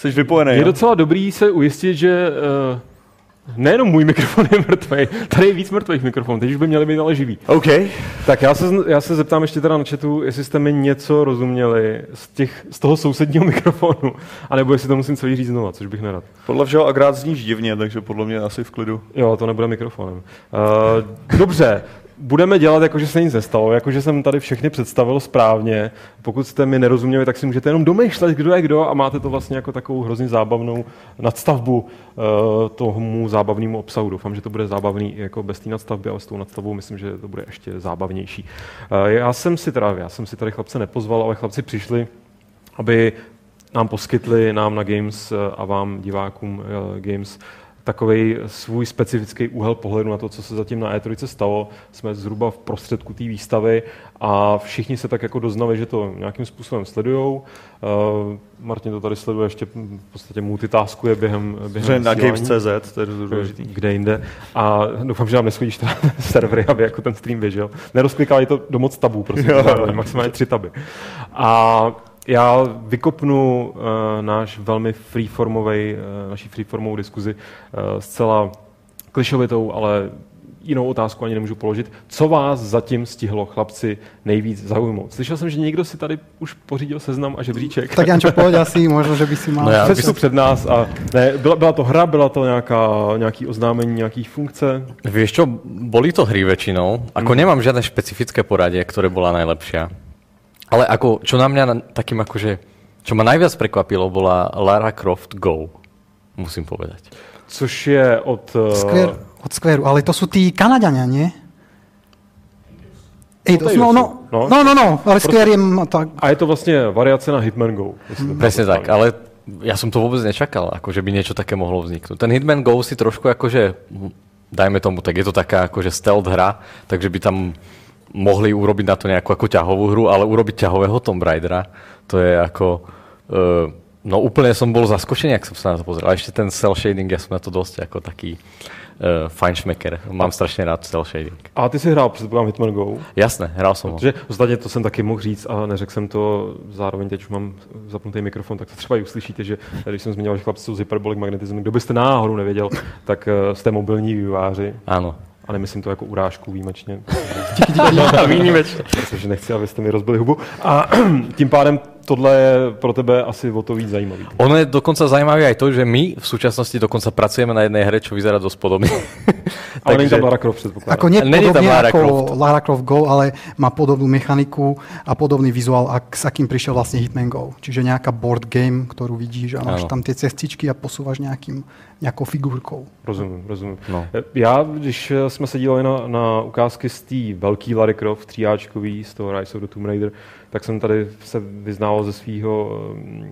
Jsi vypojený. Je jo? docela dobrý se ujistit, že uh, nejenom můj mikrofon je mrtvý, tady je víc mrtvých mikrofonů, teď už by měli být ale živý. OK. Tak já se, já se zeptám ještě teda na chatu, jestli jste mi něco rozuměli z, těch, z toho sousedního mikrofonu, anebo jestli to musím celý říct znova, což bych nerad. Podle všeho agrát zníš divně, takže podle mě asi v klidu. Jo, to nebude mikrofonem. Uh, dobře, budeme dělat, jako že se nic nestalo, jako že jsem tady všechny představil správně. Pokud jste mi nerozuměli, tak si můžete jenom domýšlet, kdo je kdo a máte to vlastně jako takovou hrozně zábavnou nadstavbu uh, tomu zábavnému obsahu. Doufám, že to bude zábavný i jako bez té nadstavby, ale s tou nadstavbou myslím, že to bude ještě zábavnější. Uh, já jsem si teda, já jsem si tady chlapce nepozval, ale chlapci přišli, aby nám poskytli, nám na Games eh, a vám, divákům eh, Games, takový svůj specifický úhel pohledu na to, co se zatím na E3 stalo. Jsme zhruba v prostředku té výstavy a všichni se tak jako doznali, že to nějakým způsobem sledujou. Uh, Martin to tady sleduje ještě v podstatě multitaskuje během, během na. Games.cz, to je důležitý. kde jinde. A doufám, že nám neschodíš teda servery, aby jako ten stream běžel. Nerozklikávej to do moc tabů, prosím, Jo. maximálně tři taby. A já vykopnu uh, náš velmi freeformový, uh, naší freeformovou diskuzi uh, zcela klišovitou, ale jinou otázku ani nemůžu položit. Co vás zatím stihlo, chlapci, nejvíc zaujmout? Slyšel jsem, že někdo si tady už pořídil seznam a žebříček. Tak Jančo, pojď asi, možno, že by si mal... No já- před nás a ne, byla, byla to hra, byla to nějaká, nějaký oznámení nějakých funkce. Vieš čo, boli to hry väčšinou. Ako nemám žiadne špecifické poradie, ktoré bola najlepšia. Ale ako, čo na mňa na- takým akože, čo ma najviac prekvapilo, bola Lara Croft Go. Musím povedať. Což je od... eh, Square, od Squareu, ale to sú tí Kanadiania, nie? Eidos, Eidos no, sú, no, no. no, no, no, ale Square tak, A je to vlastně variace na Hitman Go. to Presne tak, ale ja som to vôbec nečakal, ako že by niečo také mohlo vzniknúť. Ten Hitman Go si trošku akože, hm, dajme tomu, tak je to taká akože stealth hra, takže by tam mohli urobiť na to nejakú ako ťahovú hru, ale urobiť ťahového Tomb Raidera, to je ako... Uh, no úplne som bol zaskočený, ak som sa na to pozrel. A ešte ten cel shading, ja som na to dosť ako taký uh, fajnšmeker. Mám strašne rád cel shading. A ty si hrál předpokládám Hitman Go. Jasné, hral som ho. Protože ostatně to jsem taky mohl říct a neřekl jsem to, zároveň teď už mám zapnutý mikrofon, tak to třeba i uslyšíte, že když jsem zmiňoval, že chlapci jsou z Hyperbolic Magnetism, kdo byste náhodou nevěděl, tak eh, jste mobilní vývojáři. Áno. A nemyslím to jako urážku výjimečně. výjimečně. Protože nechci, abyste mi rozbili hubu. A tím pádem tohle je pro tebe asi o to víc zajímavý. Ono je dokonca zaujímavé aj to, že my v súčasnosti dokonca pracujeme na jednej hre, čo vyzerá dosť podobne. Ale není tam Lara Croft, předpokládám. ako nie Není tam Lara Croft. Lara Croft Go, ale má podobnú mechaniku a podobný vizuál, ak, s akým prišiel vlastne Hitman Go. Čiže nejaká board game, ktorú vidíš a máš Áno. tam tie cestičky a posúvaš nejakým, nejakou figurkou. Rozumím, rozumím. No. Já, když jsme se dívali na, na ukázky z té velký Lara Croft, tříáčkový, z toho Rise of the Tomb Raider, tak jsem tady se vyznával ze svého,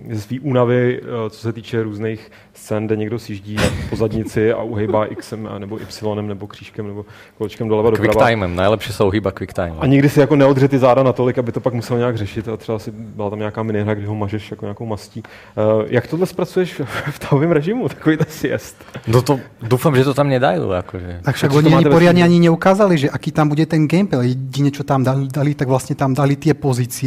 eh, ze svý únavy, eh, co se týče různých scén, kde někdo sjíždí po zadnici a uhejbá Xem nebo Y nebo křížkem nebo kolečkem doleva doprava. Quicktimem, najlepšie sa uhýba quicktimem. A nikdy si jako neodře ty záda natolik, aby to pak musel nějak řešit a třeba si byla tam nějaká minihra, kdy ho mažeš jako nějakou mastí. Uh, jak tohle zpracuješ v tahovém režimu, takový ten siest? No to, dúfam, že to tam nedajú. Akože. Tak však oni ani poriadne ani neukázali, že aký tam bude ten gameplay. Jedine, čo tam dali, dali tak vlastne tam dali tie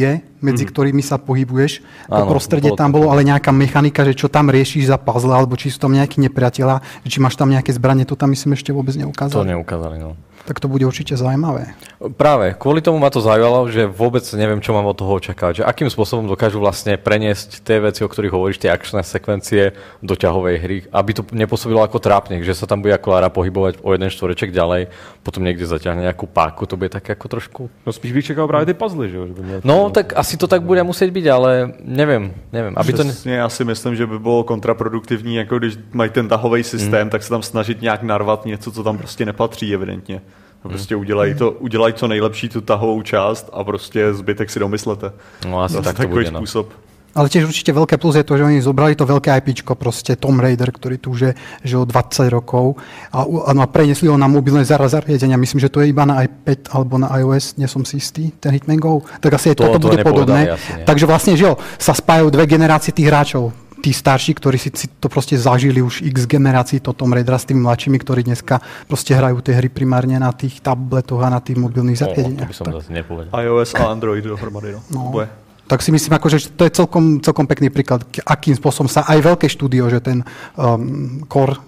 pozície, medzi ktorými sa pohybuješ. To Áno, prostredie bolo tam to. bolo, ale nejaká mechanika, že čo tam riešiš za puzzle, alebo či sú tam nejakí nepriatelia, či máš tam nejaké zbranie, to tam myslím ešte vôbec To neukázali. neukázali, no. Tak to bude určite zaujímavé. Práve, kvôli tomu ma to zaujalo, že vôbec neviem, čo mám od toho očakávať. Že akým spôsobom dokážu vlastne preniesť tie veci, o ktorých hovoríš, tie akčné sekvencie do ťahovej hry, aby to nepôsobilo ako trápne, že sa tam bude ako Lara pohybovať o jeden štvoreček ďalej, potom niekde zaťahne nejakú páku, to bude také ako trošku... No spíš bych čekal právě ty puzzle, že jo? že by měl No, tak asi to tak bude musieť byť, ale neviem, neviem. Aby to... Ne... Přesně, já si myslím, že by bylo kontraproduktivní, jako když mají ten tahový systém, tak se tam snažit nějak narvat něco, co tam prostě nepatří, evidentně. Prostě udělají to, udělají co nejlepší tu tahovou část a prostě zbytek si domyslete. No asi Zase tak to takový bude, no. způsob. Ale tiež určite veľké plus je to, že oni zobrali to veľké IPčko, proste Tomb Raider, ktorý tu už je že o 20 rokov a, a, no a prenesli ho na mobilné zariadenia. Myslím, že to je iba na iPad alebo na iOS, nie som si istý, ten Hitman Go. Tak asi aj To- toto to bude podobné. Takže vlastne, že jo, sa spájajú dve generácie tých hráčov. Tí starší, ktorí si, to proste zažili už x generácií to Tomb Raidera s tými mladšími, ktorí dneska proste hrajú tie hry primárne na tých tabletoch a na tých mobilných No, to zariadeniach. by som Tak- zase nepovedal. iOS a Android dohromady, no. No. Oboje. tak si myslím, ako, že to je celkom, celkom pekný príklad, akým spôsobom sa aj veľké štúdio, že ten um, Core,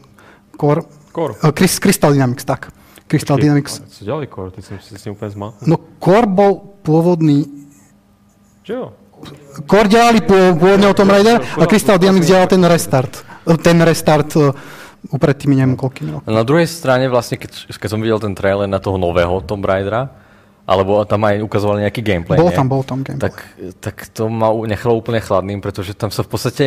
Core, Core. uh, Crys- Crystal Dynamics, tak. Crystal Dynamics. Ale Co dělali Core? Teď jsem si s ním úplně zma. No Core bol pôvodný, Že jo? Core dělali pô- pôvodného Tomb Raider a Crystal Dynamics dělal ten restart. Eh, Ten restart uh, upred tými neviem koľkými rokmi. Na druhej strane vlastne, keď, keď som videl ten trailer na toho nového Tomb Raidera, alebo tam aj ukazovali nejaký gameplay, Bol nie? tam, bol tam gameplay. tak, tak to ma u- nechalo úplne chladným, pretože tam sa v podstate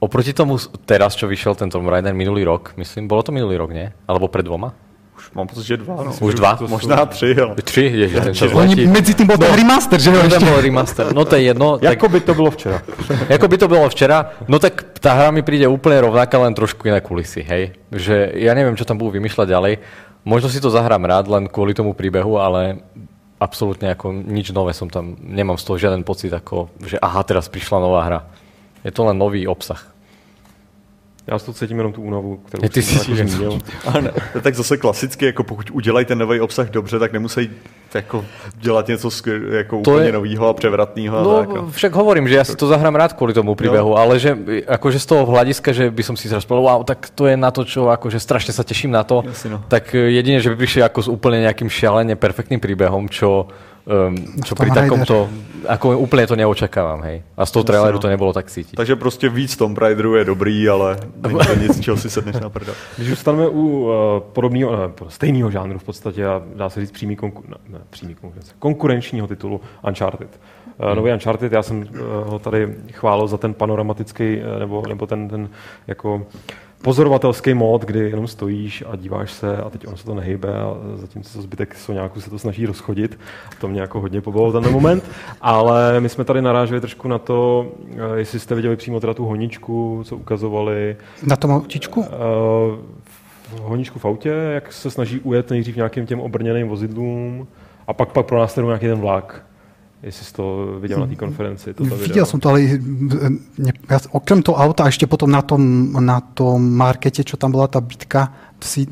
oproti tomu teraz, čo vyšiel ten Tomb Raider minulý rok, myslím, bolo to minulý rok, nie? Alebo pred dvoma? Už mám pocit, že dva. No. Už dva? Možná tři, ale... Tři? Ježiš, ten čas Oni, medzi tým bol ten remaster, že jo? No, bol remaster. No to je jedno. Tak, Jako by to bylo včera. Jako by to bylo včera, no tak tá hra mi príde úplne rovnaká, len trošku iné kulisy, hej. Že ja neviem, čo tam budú vymýšľať ďalej. Možno si to zahrám rád len kvôli tomu príbehu, ale absolútne ako nič nové som tam, nemám z toho žiaden pocit, ako, že aha, teraz prišla nová hra. Je to len nový obsah. Já z toho cítím jenom tu únavu, kterou ty jsem si jako zmínil. A ne, to je tak zase klasicky, jako pokud udělají ten nový obsah dobře, tak nemusí jako dělat něco skvěl, jako To úplně je- nového a převratného. a No, tak, no. však hovorím, že ja si to zahrám rád kvôli tomu príbehu, ale že akože z toho hľadiska, že by som si zrazu povedal, wow, tak to je na to, čo akože strašne sa teším na to, Jasne, no. tak jedine, že by prišli ako s úplne nejakým šialene perfektným príbehom, čo, um, čo pri takomto, ako úplne to neočakávam, hej. A z toho traileru no. to nebolo tak cítiť. Takže prostě víc Tomb Raideru je dobrý, ale není to nic, čeho si sedneš na prdel. Když zůstaneme u uh, podobného, ne, stejného žánru v podstatě, a dá se říct přímý, konku, ne, ne, přímý konkurence, konkurenčního titulu Uncharted. Uh, nový Uncharted, já jsem uh, ho tady chválil za ten panoramatický, uh, nebo, nebo ten, ten jako pozorovatelský mód, kdy jenom stojíš a díváš se a teď ono se to nehybe a zatímco zbytek Soňáku se to snaží rozchodit. To mě jako hodně pobavilo ten moment, ale my jsme tady naráželi trošku na to, uh, jestli jste viděli přímo teda tu honičku, co ukazovali, Na tom autičku? Uh, v honičku v autě, jak se snaží ujet nejdřív nějakým těm obrněným vozidlům a pak pak pro následuje nějaký ten vlak. Jestli jsi to viděl na té konferenci, to, to video. Videl som to, ale okrem toho auta a ešte potom na tom, na tom markete, čo tam bola tá bitka, si,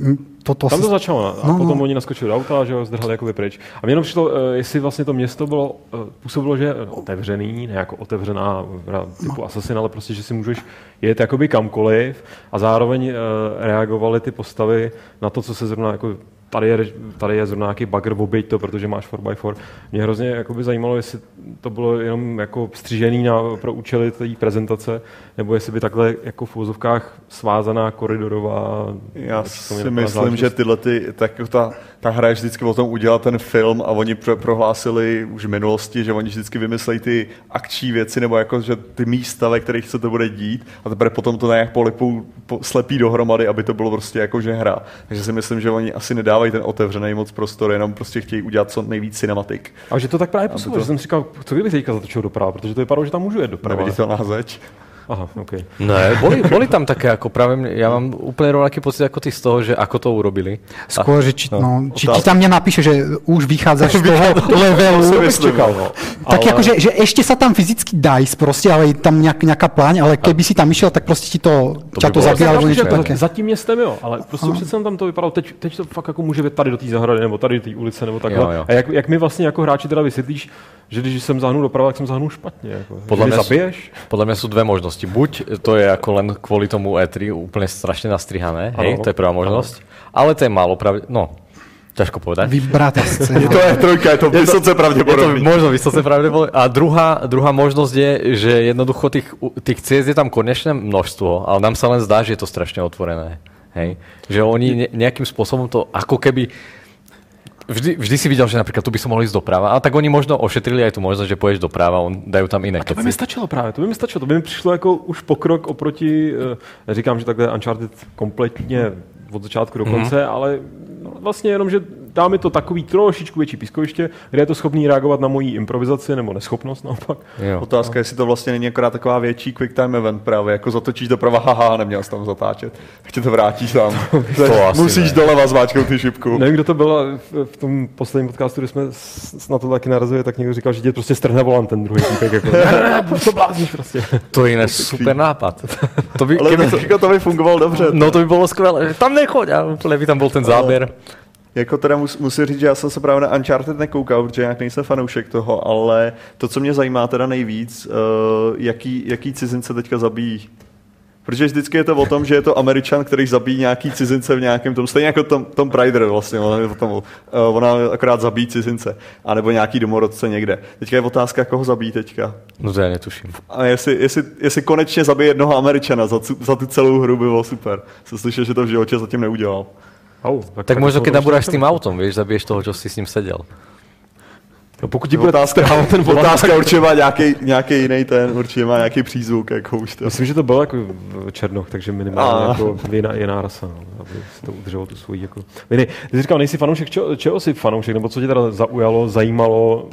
toto Tam to si, začalo a No, potom no. oni naskočili do auta, že ho zdrhali jakoby pryč. A mě jenom přišlo, eh, jestli vlastně to město bylo, eh, působilo, že je otevřený, ne jako otevřená typu Assassin, ale prostě, že si můžeš jet jakoby kamkoliv a zároveň eh, reagovaly ty postavy na to, co se zrovna jako tady je, tady je zrovna nějaký bugger, oběť to, protože máš 4x4. Mě hrozně jakoby zajímalo, jestli to bylo jenom jako střížený na, pro účely té prezentace, nebo jestli by takhle jako v úzovkách svázaná koridorová... Já si myslím, že tyhle ty, tak ta, ta hra je vždycky o tom udělat ten film a oni pro, prohlásili už v minulosti, že oni vždycky vymyslejí ty akční věci nebo jako, že ty místa, ve kterých se to bude dít a teprve potom to nějak polipou, po, slepí dohromady, aby to bylo prostě jako že hra. Takže si myslím, že oni asi nedávají ten otevřený moc prostor, jenom prostě chtějí udělat co nejvíc cinematik. A že to tak právě působilo, to- že jsem říkal, co kdybych teďka zatočil doprava, protože to vypadalo, že tam můžu jet doprava. Neviditelná zeď. Aha, OK. Ne, boli, boli tam také ako práve, mne- ja mám úplne rovnaký pocit ako ty z toho, že ako to urobili. skôr, že či, no, či, či otázka. tam nenapíše, že už vychádzaš z toho levelu. čekal, no. no. Tak ale... že, že ešte sa tam fyzicky dá ísť proste, ale je tam nejak, nejaká pláň, ale keby si tam išiel, tak proste ti to, To by to bolo zabije, alebo strašné, niečo že? také. Za tím městem jo, ale prostě přece jenom tam to vypadalo, teď, teď to fakt jako může být tady do té zahrady, nebo tady do té ulice, nebo takhle. Jo, jo. A jak, jak mi vlastně jako hráči teda vysvětlíš, že když jsem zahnul doprava, tak jsem zahnul špatně. Jako. Podle mě mě zabiješ? Podľa mňa sú dve možnosti. Buď to je ako len kvôli tomu E3 úplne strašne nastrihané, hej, to je prvá možnosť. Ale to je málo pravde... No, ťažko povedať. Vybratá scéna. To je trojka, je to vysoce Je to možno vysoce pravdepodobné. A druhá, druhá možnosť je, že jednoducho tých, tých ciest je tam konečné množstvo, ale nám sa len zdá, že je to strašne otvorené. Hej? Že oni ne- nejakým spôsobom to ako keby Vždy, vždy si videl, že napríklad tu by som mohol ísť doprava, ale tak oni možno ošetrili aj tu možnosť, že pôjdeš doprava, on dajú tam iné To by mi stačilo právě, to by mi stačilo, to by mi přišlo jako už pokrok oproti, eh, neříkám, že takhle Uncharted kompletně od začátku do konce, mm-hmm. ale vlastně jenom, že dá mi to takový trošičku větší pískoviště, kde je to schopný reagovat na moji improvizaci nebo neschopnost naopak. Jo. Otázka, jestli to vlastně není akorát taková větší quick time event právě, jako zatočíš doprava, haha, neměl jsi tam zatáčet. Tak tě to vrátíš tam. To asi Musíš ne. doleva zmáčknout ty šipku. Nevím, kdo to byl, ale v, tom posledním podcastu, kde jsme na to taky narazili, tak někdo říkal, že tě prostě strhne volant ten druhý týpek. Jako, ne, ne, ne, to blázníš prostě. To je super nápad. To by, Ale keby, to, to by fungovalo dobře. no to by bolo skvelé. Tam nechoď a úplne by tam bol ten záber. Jako teda mus, musím říct, že já jsem se právě na Uncharted nekoukal, protože nějak nejsem fanoušek toho, ale to, co mě zajímá teda nejvíc, uh, jaký, jaký cizince teďka zabíjí. Protože vždycky je to o tom, že je to Američan, který zabíjí nějaký cizince v nějakém tom, stejně jako Tom, Tom Prider vlastně, ona, tom, uh, ona akorát zabíjí cizince, anebo nějaký domorodce někde. Teďka je otázka, koho zabíjí teďka. No to já netuším. A jestli, jestli, jestli konečně zabije jednoho Američana za, tu- za tu celou hru, by bylo super. Jsem slyšel, že to v životě zatím neudělal. Au, Tak možno, to keď bylo nabúraš s tým autom, vieš, zabiješ toho, čo si s ním sedel. No, pokud ti bude Otázka, ten volant, otázka určitě má nějaký, nějaký jiný ten, určitě má nějaký přízvuk, jako už to. Myslím, že to byl jako v Černoch, takže minimálně A. jako jiná, jiná rasa, no, aby si to udrželo tu svoji jako... Vy, ty jsi říkal, nejsi fanoušek, čeho, čeho jsi fanoušek, nebo co tě teda zaujalo, zajímalo,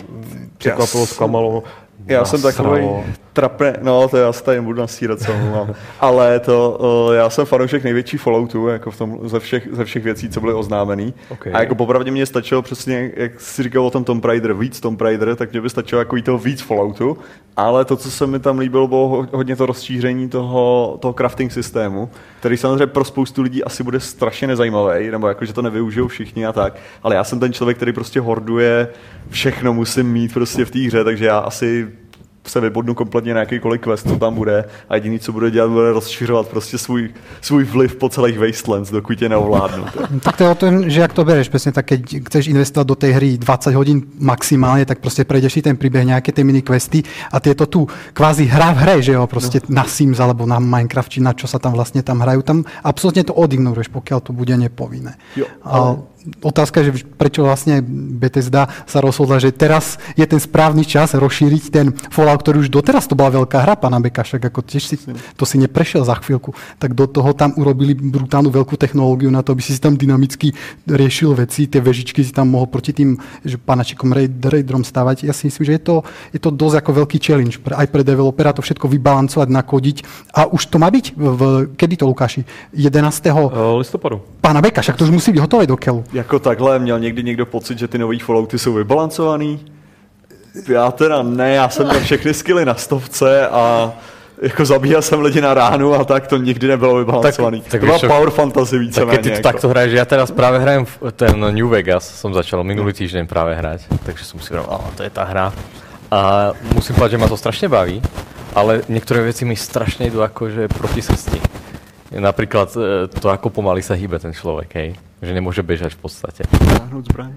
překvapilo, jsem- zklamalo? Já jsem takový trapne, no to já se tady nebudu nasírat, co mám. Ale to, uh, já jsem fanoušek největší Falloutu, jako v tom, ze, všech, ze všech věcí, co byly oznámený. Ok. A jako popravdě mě stačilo přesně, jak jsi říkal o tom Tomb Raider, víc Tomb Raider, tak mě by stačilo jako toho víc Falloutu. Ale to, co se mi tam líbilo, bylo ho- hodně to rozšíření toho, toho crafting systému, který samozřejmě pro spoustu lidí asi bude strašně nezajímavý, nebo jako, že to nevyužijou všichni a tak. Ale já jsem ten člověk, který prostě horduje, všechno musím mít prostě v té hře, takže já asi se vybodnu kompletně na jakýkoliv quest, co tam bude a jediný, co bude dělat, bude rozšiřovat prostě svůj, svůj vliv po celých Wastelands, dokud tě neovládnu. Tak to je o tom, že jak to bereš, presne tak, keď chceš investovať do tej hry 20 hodín maximálne, tak proste prejdeš si ten príbeh, nejaké tie mini questy a tieto tu kvázi hra v hre, že jo, proste no. na Sims alebo na Minecraft, či na čo sa tam vlastne tam hrajú, tam absolútne to odignoruješ, pokiaľ to bude nepovinné. Jo, A otázka je, že prečo vlastne Bethesda sa rozhodla, že teraz je ten správny čas rozšíriť ten Fallout, ktorý už doteraz to bola veľká hra, pána Beka, však ako tiež si, to si neprešiel za chvíľku, tak do toho tam urobili brutálnu veľkú technológiu na to, aby si tam dynamicky riešil veci, tie vežičky si tam mohol proti tým že panačikom raid, raiderom stavať. Ja si myslím, že je to, je to dosť ako veľký challenge aj pre developera to všetko vybalancovať, nakodiť. A už to má byť? V, v, kedy to, Lukáši? 11. Eh, listopadu. pána Beka, však to už musí byť hotové do keľu. Jako takhle, měl někdy někdo pocit, že ty nový Fallouty jsou vybalancovaný? Já teda ne, já jsem měl všechny skilly na stovce a jako zabíjel jsem lidi na ránu a tak to nikdy nebylo vybalancovaný. Tak- tak to byla čo, power fantasy víceméně. Tak ty to jako. takto hraješ, ja teraz práve hrajem ten New Vegas, som začal minulý týždeň práve hrať, takže som si hovoril, to je tá hra. A musím povedať, že ma to strašne baví, ale niektoré veci mi strašne idú akože proti srsti. Napríklad e, to, ako pomaly sa hýbe ten človek, hej. Že nemôže bežať v podstate. Zatáhnout zbraň.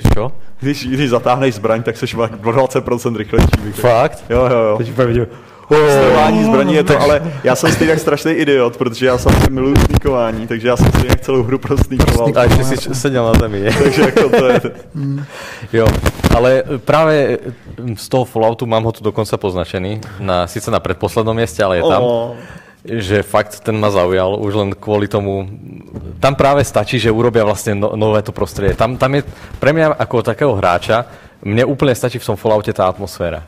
Čo? Když, když zatáhneš zbraň, tak seš o 20% rychlejší. Fakt? Jo, jo, jo. Teď viděl, Snikování zbraní je to, ale já jsem stejně tak strašný idiot, protože já jsem miluju sníkování, takže já jsem stejně celou hru prosníkoval. A ešte si č- sedel na zemi, je. Takže jako to je... Jo, ale práve e, z toho Falloutu mám ho tu dokonca poznačený, na, síce na predposlednom mieste, ale je tam. O, že fakt ten ma zaujal už len kvôli tomu, tam práve stačí, že urobia vlastne no, nové to prostredie. Tam, tam je pre mňa ako takého hráča, mne úplne stačí v tom Falloute tá atmosféra.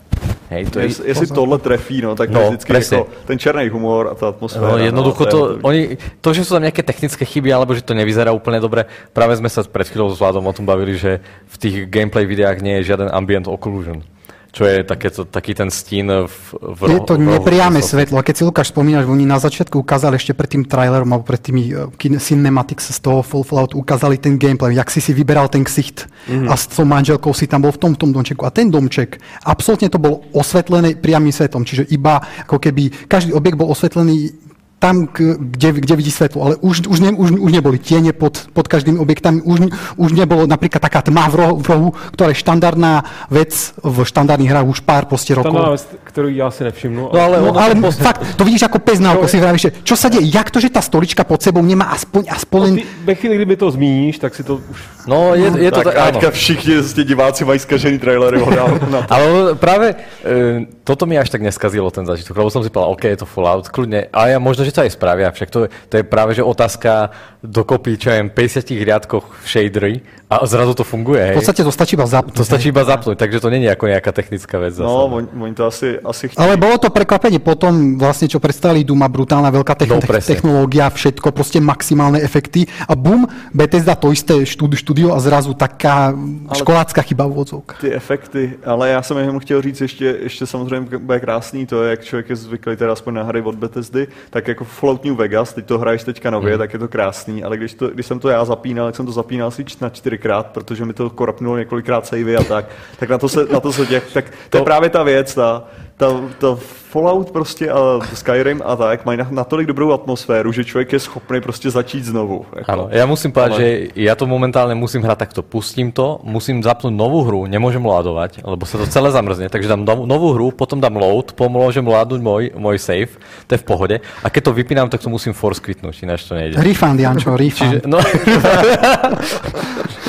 Hej, to je, Jestli, jestli tohle trefí, no, tak to No, je vždycky presne. jako ten černý humor a ta atmosféra. No, jednoducho no, to, je- oni, to, že sú tam nejaké technické chyby, alebo že to nevyzerá úplne dobre, práve sme sa pred chvíľou s Vladom o tom bavili, že v tých gameplay videách nie je žiaden ambient occlusion. Čo je takéto, taký ten stín v, v Je to nepriame svetlo. A keď si Lukáš spomínaš, oni na začiatku ukázali ešte pred tým trailerom alebo pred tými kin- cinematics z toho Full Fallout ukázali ten gameplay, jak si si vyberal ten ksicht mm-hmm. a s tou manželkou si tam bol v tom, v tom domčeku. A ten domček, absolútne to bolo osvetlené priamým svetlom, čiže iba ako keby každý objekt bol osvetlený tam, k- kde, kde vidí svetlo, ale už, už, ne, už, už neboli tiene pod, pod každým objektom, už, už nebolo napríklad taká tma v rohu, v rohu, ktorá je štandardná vec v štandardných hrách už pár proste rokov. Tam vec, ktorú ja si nevšimnu. No ale, No, ono ale to fakt, to vidíš ako pes na oko, si vravíš, že čo sa deje, jak to, že tá stolička pod sebou nemá aspoň, aspoň len... Ty, ve chvíli, kdyby to zmíníš, tak si to už... No, je, je to tak, tak. Aťka všichni ste diváci mají skažený trailery ho dál na to. Ale práve e, toto mi až tak neskazilo ten zažitok, lebo som si povedal, OK, je to Fallout, kľudne, a ja možno, že to aj spravia, však to, je- to je práve, že otázka dokopy, čo viem, 50 riadkoch shadery a zrazu to funguje, hej. V podstate to stačí iba zapnúť. To stačí iba zapnúť, takže to není ako nejaká technická vec zase. No, oni, oni to asi, asi chtějí. Ale bolo to prekvapenie potom vlastne, čo predstavili Duma, brutálna veľká techn- No, technológia, všetko, proste maximálne efekty a bum, Bethesda to isté štúd- štúdio a zrazu taká školácká chyba v odzovkách. ty efekty, ale já jsem jenom chtěl říct ještě, ještě samozřejmě bude krásný to, jak člověk je zvyklý teda aspoň na hry od Bethesdy, tak jako jako Fallout New Vegas, teď to hraješ teďka nově, mm. tak je to krásný, ale když, to, když jsem to já zapínal, tak jsem to zapínal asi na čtyřikrát, protože mi to korapnulo několikrát savey a tak, tak na to se, na to se těch, tak to, to je právě ta věc, ta, ta, ta Fallout prostě a Skyrim a tak mají natolik dobrou atmosféru, že člověk je schopný prostě začít znovu. Jako. Ano, já musím povedať, Ale... že já to momentálně musím hrát takto. Pustím to, musím zapnout novou hru, nemůžem loadovat, lebo se to celé zamrzne, takže dám novou hru, potom dám load, pomôžem loadnout můj, můj save, to je v pohodě. A keď to vypínám, tak to musím force quitnout, jinak to nejde. Refund, Jančo, refund. Čiže, no,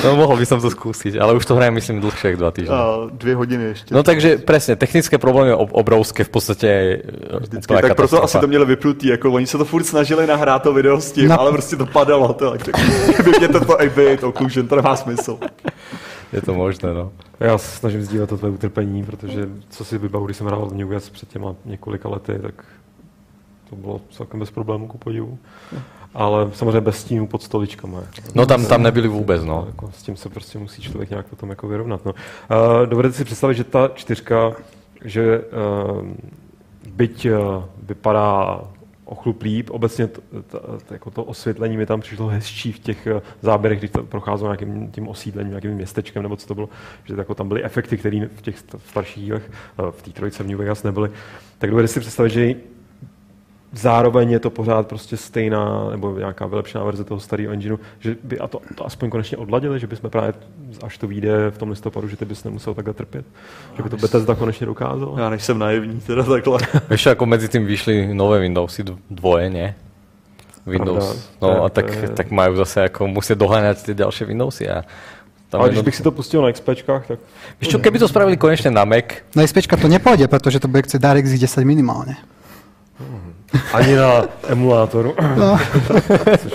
no, mohl by som to zkusit, ale už to hrajem, myslím, dlhšie jak dva týždne. A dvě hodiny ještě. No takže presne, technické problémy obrovské v podstatě Vždycky, tak proto asi to měli vyplutý, jako oni se to furt snažili nahrát to video s tím, no. ale prostě to padalo, to, tak vypněte to i být, occlusion, to nemá smysl. Je to možné, no. Já se snažím sdílet to tvé utrpení, protože co si vybavu, když jsem hrál v New West před těma několika lety, tak to bylo celkem bez problémů ku podivu. Ale samozřejmě bez stínu pod stoličkama. No tam, tam nebyli vůbec, no. Jako, s tím se prostě musí člověk nějak potom jako vyrovnat. No. Uh, dovedete si představit, že ta čtyřka, že uh, byť uh, vypadá o chlup líp. Obecně t, t, t, jako to osvětlení mi tam přišlo hezčí v těch eh, záběrech, když procházelo nějakým tím osídlením, nějakým městečkem, nebo co to bylo, že jako tam byly efekty, které v těch starších dílech, eh, v té trojice v New Vegas nebyly. Tak dovedete si představit, že zároveň je to pořád prostě stejná nebo nějaká vylepšená verze toho starého engineu, že by a to, to aspoň konečně odladili, že bychom právě, až to vyjde v tom listopadu, že ty bys nemusel takhle trpět. Že by to Bethesda konečně dokázal. Já než jsem naivní, teda takhle. Víš, jako mezi tím vyšly nové Windowsy dvoje, ne? Windows. Pravda, no tak, a tak, je... tak mají zase jako muset doháňat ty další Windowsy a tam Ale když bych si to pustil na XPčkách, tak... Víš čo, keby to spravili konečně na Mac? Na XPčka to nepůjde, protože to bude chcet DirectX 10 minimálně. Hmm. Ani na emulátoru. No. Což